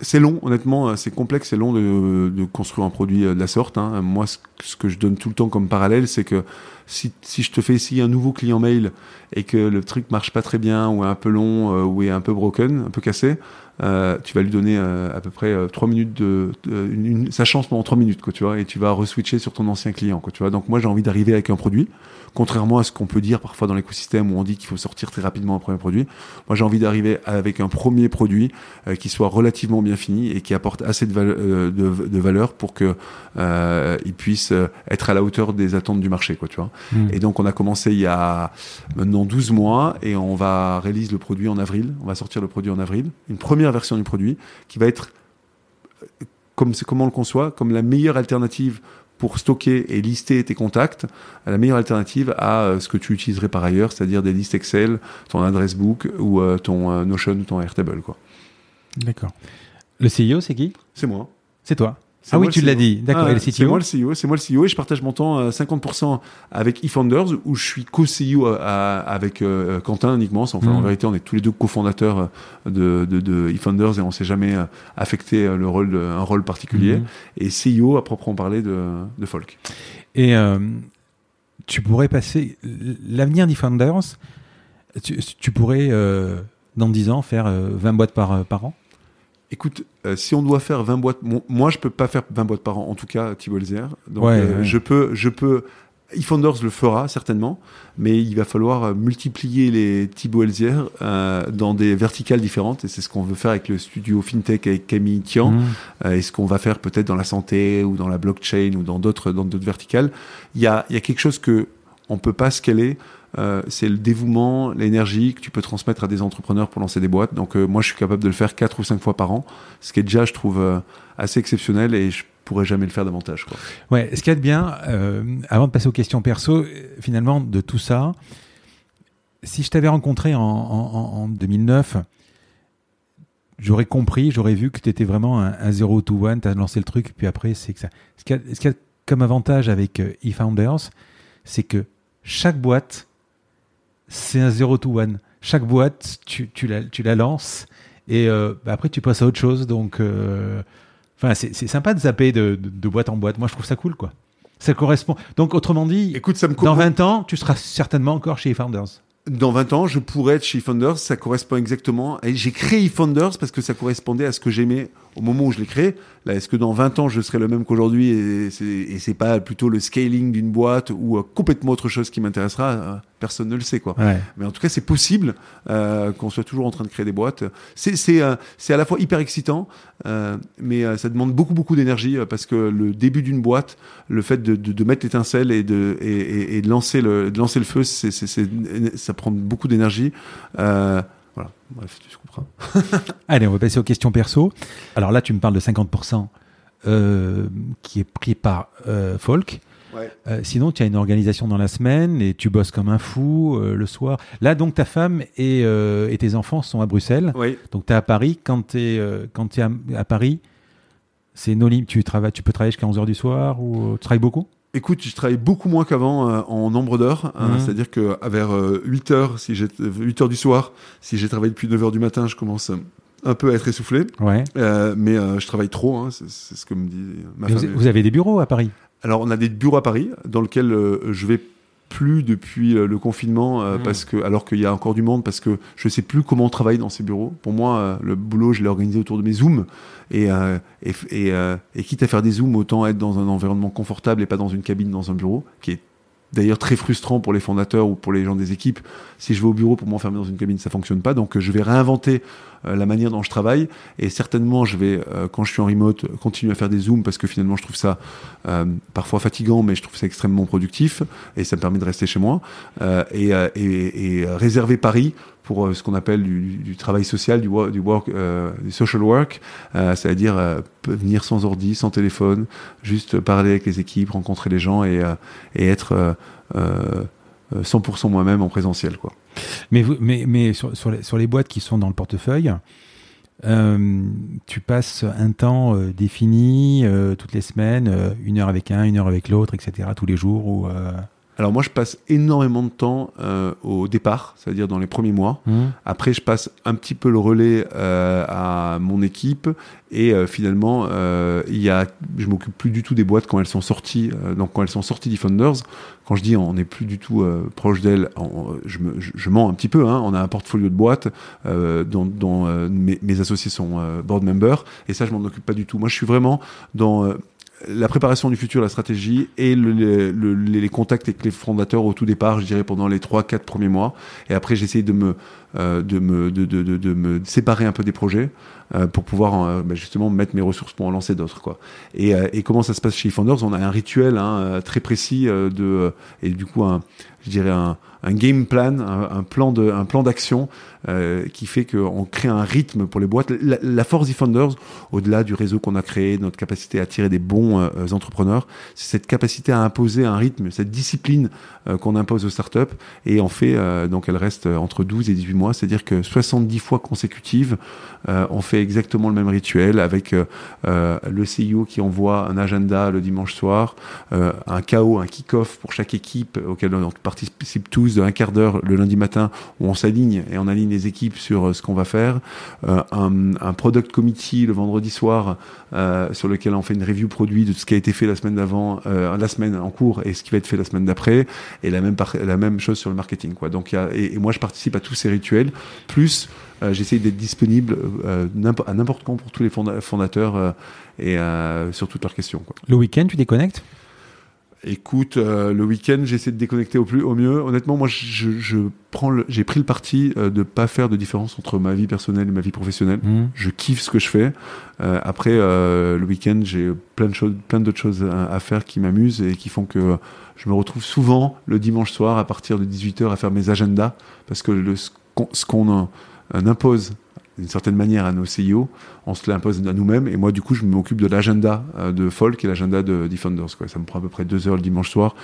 c'est long, honnêtement, euh, c'est complexe, c'est long de, de, construire un produit euh, de la sorte. Hein. Moi, ce, que je donne tout le temps comme parallèle, c'est que si, si, je te fais essayer un nouveau client mail et que le truc marche pas très bien, ou est un peu long, euh, ou est un peu broken, un peu cassé, tu vas lui donner à peu près trois minutes de, une, une, sa chance pendant trois minutes, quoi, tu vois, et tu vas reswitcher sur ton ancien client, quoi, tu vois. Donc moi, j'ai envie d'arriver avec un produit contrairement à ce qu'on peut dire parfois dans l'écosystème où on dit qu'il faut sortir très rapidement un premier produit. Moi, j'ai envie d'arriver avec un premier produit euh, qui soit relativement bien fini et qui apporte assez de, val euh, de, de valeur pour que euh, il puisse euh, être à la hauteur des attentes du marché, quoi, tu vois. Mmh. Et donc, on a commencé il y a maintenant 12 mois et on va réaliser le produit en avril. On va sortir le produit en avril, une première version du produit qui va être comme comment on le conçoit, comme la meilleure alternative pour stocker et lister tes contacts, la meilleure alternative à euh, ce que tu utiliserais par ailleurs, c'est-à-dire des listes Excel, ton adresse book ou euh, ton euh, Notion ou ton Airtable. Quoi. D'accord. Le CEO, c'est qui? C'est moi. C'est toi ah oui, tu l'as dit. D'accord. Ah, c'est moi le CEO. C'est moi le CEO et je partage mon temps euh, 50% avec eFounders où je suis co-CEO euh, avec euh, Quentin uniquement. Enfin, mmh. en vérité, on est tous les deux cofondateurs de, de, de eFounders et on s'est jamais euh, affecté le rôle de, un rôle particulier. Mmh. Et CEO à proprement parler de, de Folk. Et euh, tu pourrais passer l'avenir d'eFounders. Tu, tu pourrais dans 10 ans faire 20 boîtes par, par an? Écoute, euh, si on doit faire 20 boîtes, moi je peux pas faire 20 boîtes par an, en tout cas Thibault Elzer. Donc ouais, euh, ouais. je peux, je peux. eFounders le fera certainement, mais il va falloir multiplier les Thibault Elzier euh, dans des verticales différentes, et c'est ce qu'on veut faire avec le studio FinTech avec Camille Tian, mmh. euh, et ce qu'on va faire peut-être dans la santé ou dans la blockchain ou dans d'autres dans d'autres verticales. Il y a, il y a quelque chose que on peut pas scaler euh, c'est le dévouement, l'énergie que tu peux transmettre à des entrepreneurs pour lancer des boîtes. Donc euh, moi, je suis capable de le faire quatre ou cinq fois par an, ce qui est déjà, je trouve, euh, assez exceptionnel et je pourrais jamais le faire davantage. Quoi. Ouais, ce qu'il y a de bien, avant de passer aux questions perso, finalement, de tout ça, si je t'avais rencontré en, en, en 2009, j'aurais compris, j'aurais vu que tu étais vraiment un, un zero to one, tu as lancé le truc, puis après, c'est que ça. Ce qu'il y, qu y, a comme avantage avec eFounders, c'est que chaque boîte c'est un zero to one. Chaque boîte, tu, tu, la, tu la lances et euh, bah après tu passes à autre chose. Donc, euh, enfin, c'est sympa de zapper de, de, de, boîte en boîte. Moi, je trouve ça cool, quoi. Ça correspond. Donc, autrement dit, Écoute, ça me dans 20 ans, tu seras certainement encore chez Founders. Dans 20 ans, je pourrais être chez Founders. Ça correspond exactement. Et j'ai créé Founders parce que ça correspondait à ce que j'aimais au moment où je l'ai créé. Là, est-ce que dans 20 ans, je serai le même qu'aujourd'hui et c'est, et c'est pas plutôt le scaling d'une boîte ou euh, complètement autre chose qui m'intéressera? Euh, Personne ne le sait, quoi. Ouais. Mais en tout cas, c'est possible euh, qu'on soit toujours en train de créer des boîtes. C'est, c'est, euh, c'est à la fois hyper excitant, euh, mais ça demande beaucoup, beaucoup d'énergie parce que le début d'une boîte, le fait de, de, de mettre l'étincelle et de, et, et, et de, lancer le, de lancer le feu, c'est, c'est, c'est, ça prend beaucoup d'énergie. Voilà, bref, tu comprends. *laughs* Allez, on va passer aux questions perso. Alors là, tu me parles de 50% euh, qui est pris par euh, Folk. Ouais. Euh, sinon, tu as une organisation dans la semaine et tu bosses comme un fou euh, le soir. Là, donc, ta femme et, euh, et tes enfants sont à Bruxelles. Oui. Donc, tu es à Paris. Quand tu es, quand es à, à Paris, c'est no tu, travailles, tu peux travailler jusqu'à 11h du soir ou tu travailles beaucoup? Écoute, je travaille beaucoup moins qu'avant euh, en nombre d'heures. hein, Mhm. C'est-à-dire que à vers 8 heures, si j'ai 8 heures du soir, si j'ai travaillé depuis 9 heures du matin, je commence euh, un peu à être essoufflé. Ouais. Euh, mais euh, je travaille trop, hein, c'est ce que me dit ma femme. vous, vous avez des bureaux à Paris? Alors, on a des bureaux à Paris dans lesquels euh, je vais plus depuis euh, le confinement euh, Mhm. parce que alors qu'il y a encore du monde parce que je sais plus comment on travaille dans ces bureaux. Pour moi, euh, le boulot, je l'ai organisé autour de mes zooms et euh, et, et quitte à faire des zooms, autant être dans un environnement confortable et pas dans une cabine dans un bureau qui est D'ailleurs, très frustrant pour les fondateurs ou pour les gens des équipes. Si je vais au bureau pour m'enfermer dans une cabine, ça fonctionne pas. Donc, je vais réinventer euh, la manière dont je travaille. Et certainement, je vais, euh, quand je suis en remote, continuer à faire des zooms parce que finalement, je trouve ça euh, parfois fatigant, mais je trouve ça extrêmement productif et ça me permet de rester chez moi. Et, et, et réserver Paris pour euh, ce qu'on appelle du, travail social, du, wo- du work, euh, du social work, euh, c'est-à-dire venir sans ordi, sans téléphone, juste parler avec les équipes, rencontrer les gens et, être euh, euh, 100% moi-même en présentiel. Quoi. Mais, vous- mais, mais sur, les, sur les boîtes qui sont dans le portefeuille, tu passes un temps défini toutes les semaines, une heure avec un, une heure avec l'autre, etc., tous les jours ou, Alors moi, je passe énormément de temps euh, au départ, c'est-à-dire dans les premiers mois. hmm Après, je passe un petit peu le relais euh, à mon équipe et euh, finalement, euh, il y a, je m'occupe plus du tout des boîtes quand elles sont sorties. euh, donc quand elles sont sorties d'eFounders, quand je dis on n'est plus du tout euh, proche d'elles, je, je, je mens un petit peu. Hein, on a un portfolio de boîtes euh, dont, dont, euh, mes, mes associés sont euh, board members et ça, je m'en occupe pas du tout. Moi, je suis vraiment dans euh, la préparation du futur, la stratégie et le- le- le- les contacts avec les fondateurs au tout départ, je dirais pendant les 3-4 premiers mois. Et après, j'essaye de me, euh, de, me, de, de, de, me séparer un peu des projets euh, pour pouvoir euh, bah, justement mettre mes ressources pour en lancer d'autres. Quoi. Et, euh, et comment ça se passe chez Founders On a un rituel hein, euh, très précis de, et du coup, un, je dirais un, un game plan, un plan de, un plan d'action euh, qui fait qu'on crée un rythme pour les boîtes. La, la force d'eFounders, au-delà du réseau qu'on a créé, notre capacité à attirer des bons euh, entrepreneurs, c'est cette capacité à imposer un rythme, cette discipline euh, qu'on impose aux startups. Et en fait, euh, donc elle reste entre 12 et 18 mois, c'est-à-dire que 70 fois consécutives, euh, on fait exactement le même rituel avec euh, euh, le CEO qui envoie un agenda le dimanche soir, euh, un KO, un kick-off pour chaque équipe auquel on participe tous de un quart d'heure le lundi matin où on s'aligne et on aligne les équipes sur euh, ce qu'on va faire, euh, un, product committee le vendredi soir euh, sur lequel on fait une review produit de ce qui a été fait la semaine d'avant, la semaine en cours et ce qui va être fait la semaine d'après, et la même, chose sur le marketing. Quoi. Donc, et, moi, je participe à tous ces rituels, plus euh, j'essaye d'être disponible à n'importe quand pour tous les fonda- fondateurs et sur toutes leurs questions. Le week-end, tu déconnectes? Écoute, euh, le week-end, j'essaie de déconnecter au plus, au mieux. Honnêtement, moi, je, je prends, j'ai pris le parti euh, de pas faire de différence entre ma vie personnelle et ma vie professionnelle. Hmm. Je kiffe ce que je fais. Euh, après, euh, le week-end, j'ai plein de choses, plein d'autres choses à, à faire qui m'amusent et qui font que je me retrouve souvent le dimanche soir à partir de 18h à faire mes agendas parce que le, ce qu'on, impose d'une certaine manière à nos CEO, on se l'impose à nous-mêmes. Et moi, du coup, je m'occupe de l'agenda euh, de Folk et l'agenda de Defenders. Quoi. Ça me prend à peu près deux heures le dimanche soir.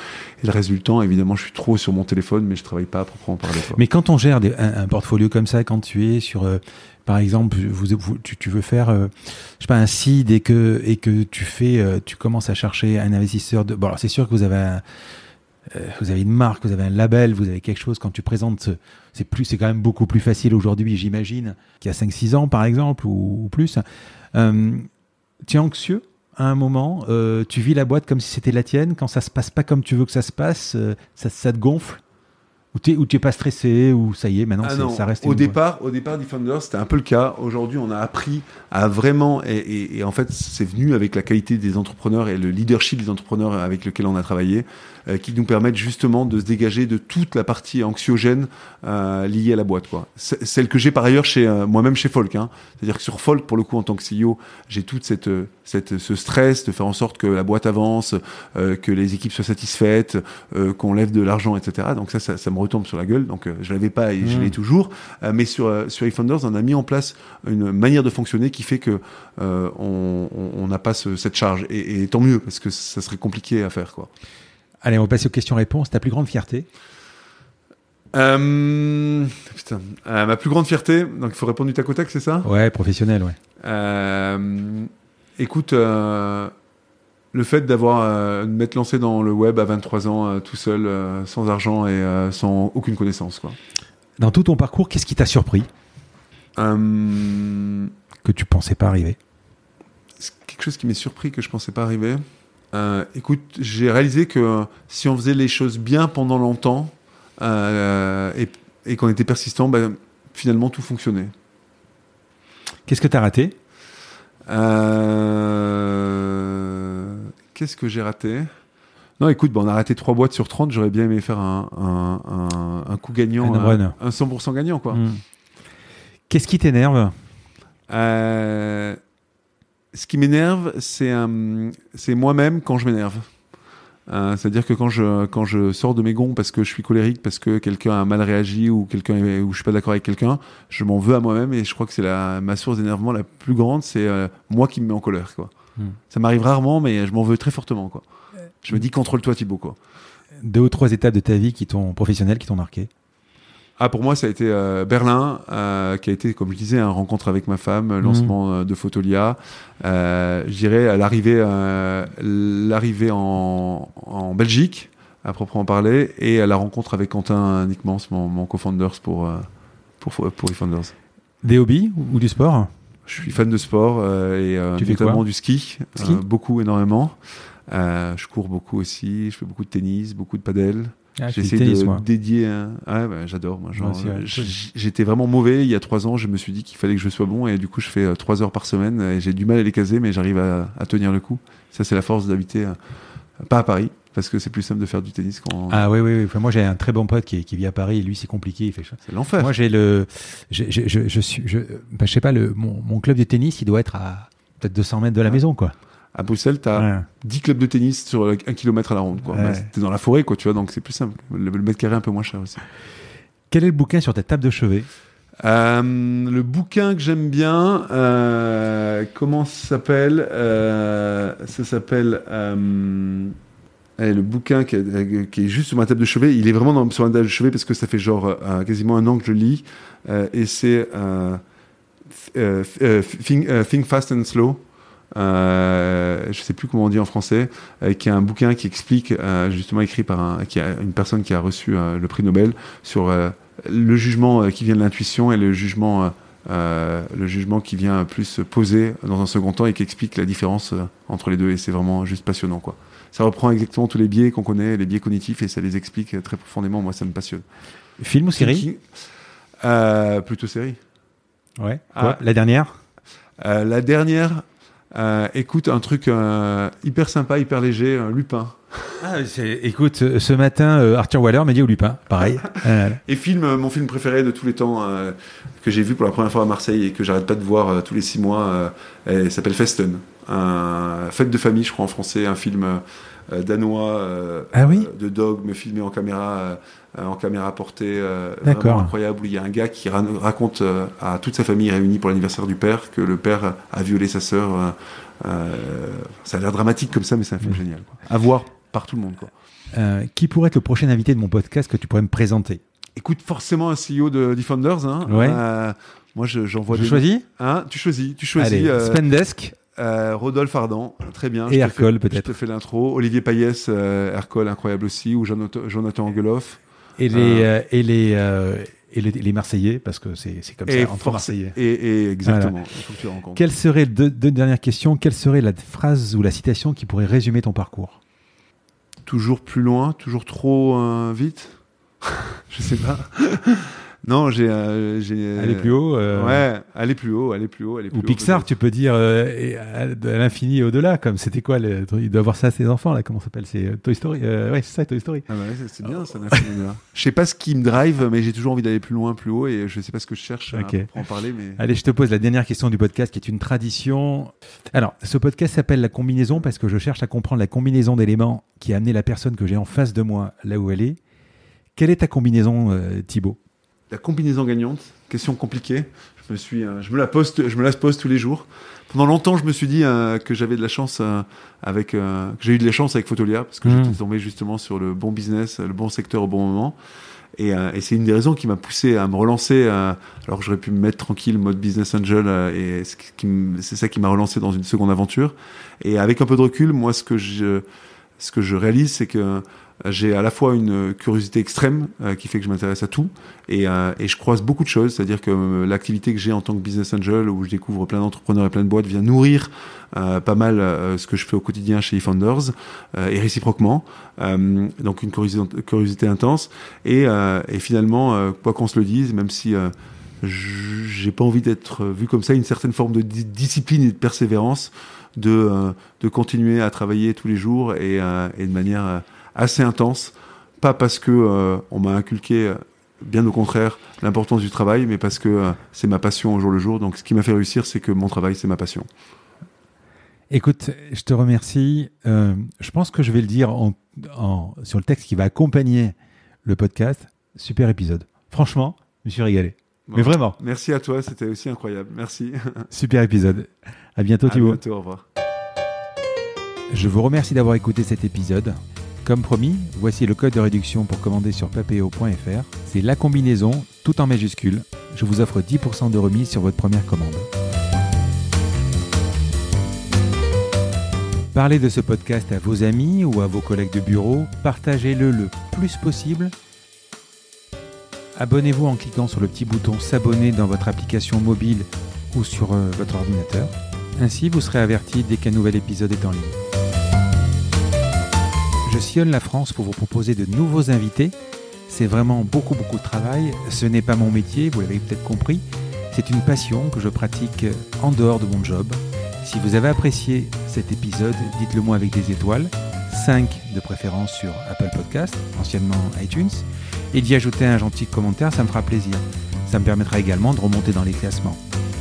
Et le résultat, évidemment, je suis trop sur mon téléphone, mais je travaille pas à proprement parler. Quoi. Mais quand on gère un, un portfolio comme ça, quand tu es sur, euh, par exemple, vous, tu, veux faire, euh, je sais pas, un seed et que et que tu fais, euh, tu commences à chercher un investisseur de. Bon, alors c'est sûr que vous avez vous avez une marque, vous avez un label, vous avez quelque chose. Quand tu présentes, c'est plus, c'est quand même beaucoup plus facile aujourd'hui, j'imagine, qu'il y a 5-6 ans, par exemple, ou, plus. Euh, tu es anxieux à un moment, euh, tu vis la boîte comme si c'était la tienne. Quand ça se passe pas comme tu veux que ça se passe, euh, ça te gonfle. Ou tu n'es pas stressé, ou ça y est, maintenant Ah non, ça reste. au départ, au départ Defender, c'était un peu le cas. Aujourd'hui, on a appris à vraiment, et, et- et en fait, c'est venu avec la qualité des entrepreneurs et le leadership des entrepreneurs avec lesquels on a travaillé, euh, qui nous permettent justement de se dégager de toute la partie anxiogène euh, liée à la boîte, quoi. Celle que j'ai par ailleurs chez euh, moi-même chez Folk, hein. C'est-à-dire que sur Folk, pour le coup, en tant que CEO, j'ai toute cette, euh, cette, ce stress de faire en sorte que la boîte avance, euh, que les équipes soient satisfaites, euh, qu'on lève de l'argent, etc. Donc ça, ça, ça me retombe sur la gueule. Donc euh, je l'avais pas et je Mm. l'ai toujours. Euh, mais sur euh, sur eFounders, on a mis en place une manière de fonctionner qui fait que euh, on n'a pas ce- cette charge. Et, et tant mieux parce que ça serait compliqué à faire, quoi. Allez, on va passer aux questions-réponses. Ta plus grande fierté? Euh, putain, ma plus grande fierté. Donc il faut répondre du tac au tac, c'est ça? Ouais, professionnel, ouais. Écoute, le fait d'avoir euh, de m'être lancé dans le web à 23 ans, euh, tout seul, euh, sans argent et euh, sans aucune connaissance, quoi. Dans tout ton parcours, qu'est-ce qui t'a surpris? Euh, que tu pensais pas arriver quelque chose qui m'est surpris que je pensais pas arriver. Écoute, j'ai réalisé que si on faisait les choses bien pendant longtemps et, et qu'on était persistant, ben, finalement tout fonctionnait. Qu'est-ce que t'as raté? Euh, Qu'est-ce que j'ai raté? Non, écoute, ben, on a raté 3 boîtes sur 30. J'aurais bien aimé faire un, un- un- un coup gagnant, Un run. un 100% gagnant. quoi. Hmm. Qu'est-ce qui t'énerve? Euh, ce qui m'énerve, c'est euh, c'est moi-même quand je m'énerve. Euh, C'est-à-dire que quand je, quand je sors de mes gonds parce que je suis colérique, parce que quelqu'un a mal réagi ou quelqu'un est- ou je suis pas d'accord avec quelqu'un, je m'en veux à moi-même et je crois que c'est la ma source d'énervement la plus grande, c'est euh, moi qui me mets en colère. Quoi. Ça m'arrive rarement, mais je m'en veux très fortement. Quoi. Je me dis contrôle-toi Thibaut. Quoi. Deux ou trois étapes de ta vie qui t'ont professionnelle qui t'ont marqué? Ah, pour moi, ça a été euh, Berlin, euh, qui a été, comme je disais, une rencontre avec ma femme, euh, lancement euh, de Photolia. Euh, je dirais à l'arrivée, euh, l'arrivée en, en Belgique, à proprement parler, et à la rencontre avec Quentin Nickmans, mon, mon co-founders pour, euh, pour, pour eFounders. Des hobbies ou, ou du sport? Je suis fan de sport euh, et euh, notamment du ski, Ski euh, beaucoup, énormément. Euh, je cours beaucoup aussi, je fais beaucoup de tennis, beaucoup de padel. J'essaie de dédier un... Ah ouais, bah, j'adore. Moi, genre, Ouais, J'étais vraiment mauvais il y a trois ans. Je me suis dit qu'il fallait que je sois bon et du coup, je fais trois heures par semaine et j'ai du mal à les caser, mais j'arrive à, à tenir le coup. Ça, c'est la force d'habiter euh, pas à Paris parce que c'est plus simple de faire du tennis quand Ah oui, oui, oui. Enfin, moi, j'ai un très bon pote qui, qui vit à Paris et lui, c'est compliqué. Il fait ça. c'est l'enfer. Moi, j'ai le. j'ai- Je, je suis. Je, ben, je sais pas, le, mon, mon club de tennis, il doit être à peut-être 200 mètres de la Ouais. maison, quoi. À Bruxelles, t'as Ouais. 10 clubs de tennis sur un kilomètre à la ronde. Quoi. Ouais. Bah, T'es dans la forêt, quoi, tu vois, donc c'est plus simple. Le, le mètre carré est un peu moins cher aussi. Quel est le bouquin sur ta table de chevet? Euh, le bouquin que j'aime bien, euh, comment ça s'appelle? Euh, Ça s'appelle. Euh, allez, le bouquin qui est, qui est juste sur ma table de chevet, il est vraiment dans, sur ma table de chevet parce que ça fait genre euh, quasiment un an que je lis. euh, et c'est euh, euh, euh, think, euh, Fast and Slow. Euh, je sais plus comment on dit en français, euh, qui est un bouquin qui explique, euh, justement écrit par une personne qui a reçu euh, le prix Nobel sur euh, le jugement euh, qui vient de l'intuition et le jugement, euh, euh, le jugement qui vient plus se poser dans un second temps et qui explique la différence euh, entre les deux. Et c'est vraiment juste passionnant, quoi. Ça reprend exactement tous les biais qu'on connaît, les biais cognitifs, et ça les explique très profondément. Moi, ça me passionne. Film ou série Qui- Euh, Plutôt série. Ouais. Ah. Quoi? La dernière? Euh, la dernière, euh, écoute, un truc hyper sympa, hyper léger, un Lupin. Ah, Écoute, ce matin, euh, Arthur Waller m'a dit au Lupin, pareil. *laughs* Euh, Et film, euh, mon film préféré de tous les temps, euh, que j'ai vu pour la première fois à Marseille et que j'arrête pas de voir euh, tous les six mois, euh, s'appelle Festen. Un fête de famille, je crois en français, un film danois Ah oui de dogme filmé en caméra, en caméra portée, incroyable. Où il y a un gars qui ra- raconte à toute sa famille réunie pour l'anniversaire du père que le père a violé sa sœur. ça a l'air dramatique comme ça, mais c'est un film Mhm. génial. Quoi. À voir par tout le monde. Quoi. euh, qui pourrait être le prochain invité de mon podcast que tu pourrais me présenter? Écoute, forcément un CEO de Defenders. Hein. Ouais. Euh, moi, je- j'envoie Je des. choisis? Hein, tu choisis. Tu choisis. Allez, euh, Spendesk euh, Rodolphe Ardan, très bien. Et Ercole, peut-être. Je te fais l'intro. Olivier Payès, euh, Ercole, incroyable aussi. Ou Jonathan, Jonathan Angeloff. et les, et les, et les, les Marseillais, parce que c'est comme Et, ça, entre Marseillais. et, et exactement. Rencontres. Quelle serait, deux, deux dernières questions, quelle serait la phrase ou la citation qui pourrait résumer ton parcours? Toujours plus loin, toujours trop euh, vite? *laughs* Je sais pas. *laughs* Non, j'ai. Euh, j'ai- Aller plus haut. euh, Ouais, aller plus haut, aller plus haut, aller plus Ou haut. Pixar, tu peux dire euh, et à, à l'infini et au-delà. Comme c'était quoi le, Il doit avoir ça à ses enfants là. Comment ça s'appelle C'est euh, Toy Story. Euh, ouais, c'est ça, Toy Story. Ah bah ouais, c'est- bien, ça. l'infini au-delà. Je sais pas ce qui me drive, mais j'ai toujours envie d'aller plus loin, plus haut, et je sais pas ce que je cherche à- Ok. pour en parler, mais. Allez, je te pose la dernière question du podcast qui est une tradition. Alors, ce podcast s'appelle La combinaison parce que je cherche à comprendre la combinaison d'éléments qui a amené la personne que j'ai en face de moi là où elle est. Quelle est ta combinaison, euh, Thibaut? La combinaison gagnante, question compliquée. Je me suis, euh, je me la poste, je me la pose tous les jours. Pendant longtemps, je me suis dit euh, que j'avais de la chance euh, avec, que j'ai eu de la chance avec Photolia parce que Mhm. j'étais tombé justement sur le bon business, le bon secteur au bon moment. Et, et c'est une des raisons qui m'a poussé à me relancer. alors que j'aurais pu me mettre tranquille, mode business angel, et c'est ça qui m'a relancé dans une seconde aventure. Et avec un peu de recul, moi, ce que je, ce que je réalise, c'est que j'ai à la fois une curiosité extrême euh, qui fait que je m'intéresse à tout et, euh, et je croise beaucoup de choses. C'est-à-dire que euh, l'activité que j'ai en tant que business angel, où je découvre plein d'entrepreneurs et plein de boîtes, vient nourrir euh, pas mal euh, ce que je fais au quotidien chez eFounders et réciproquement. Donc une curiosité, curiosité intense. Et, et finalement, quoi qu'on se le dise, même si j'ai pas envie d'être vu comme ça, une certaine forme de di- discipline et de persévérance, de, de continuer à travailler tous les jours et, et de manière assez intense. Pas parce que euh, on m'a inculqué, euh, bien au contraire, l'importance du travail, mais parce que euh, c'est ma passion au jour le jour. Donc ce qui m'a fait réussir, c'est que mon travail, c'est ma passion. Écoute, je te remercie. Euh, je pense que je vais le dire en, en- sur le texte qui va accompagner le podcast. Super épisode. Franchement, je me suis régalé. Mais vraiment, Merci à toi, c'était aussi incroyable. Merci. *laughs* super épisode. À bientôt, à Thibaut. bientôt, au revoir. Je vous remercie d'avoir écouté cet épisode. Comme promis, voici le code de réduction pour commander sur papéo.fr. C'est la combinaison, tout en majuscule. Je vous offre 10% de remise sur votre première commande. Parlez de ce podcast à vos amis ou à vos collègues de bureau. Partagez-le le plus possible. Abonnez-vous en cliquant sur le petit bouton s'abonner dans votre application mobile ou sur euh, votre ordinateur. Ainsi, vous serez averti dès qu'un nouvel épisode est en ligne. Je sillonne la France pour vous proposer de nouveaux invités. C'est vraiment beaucoup beaucoup de travail. Ce n'est pas mon métier, vous l'avez peut-être compris. C'est une passion que je pratique en dehors de mon job. Si vous avez apprécié cet épisode, dites-le moi avec des étoiles, 5 de préférence sur Apple Podcast, anciennement iTunes, et d'y ajouter un gentil commentaire, ça me fera plaisir. Ça me permettra également de remonter dans les classements.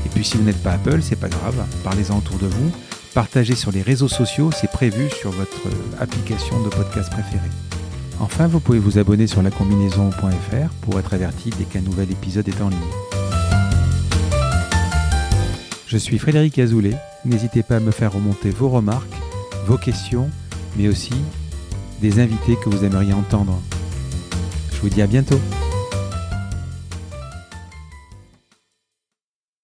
Et puis si vous n'êtes pas Apple, c'est pas grave, parlez-en autour de vous, partagez sur les réseaux sociaux, c'est prévu sur votre euh, application de podcast préférée. Enfin, vous pouvez vous abonner sur lacombinaison.fr pour être averti dès qu'un nouvel épisode est en ligne. Je suis Frédéric Azoulay, n'hésitez pas à me faire remonter vos remarques, vos questions, mais aussi des invités que vous aimeriez entendre. Je vous dis à bientôt.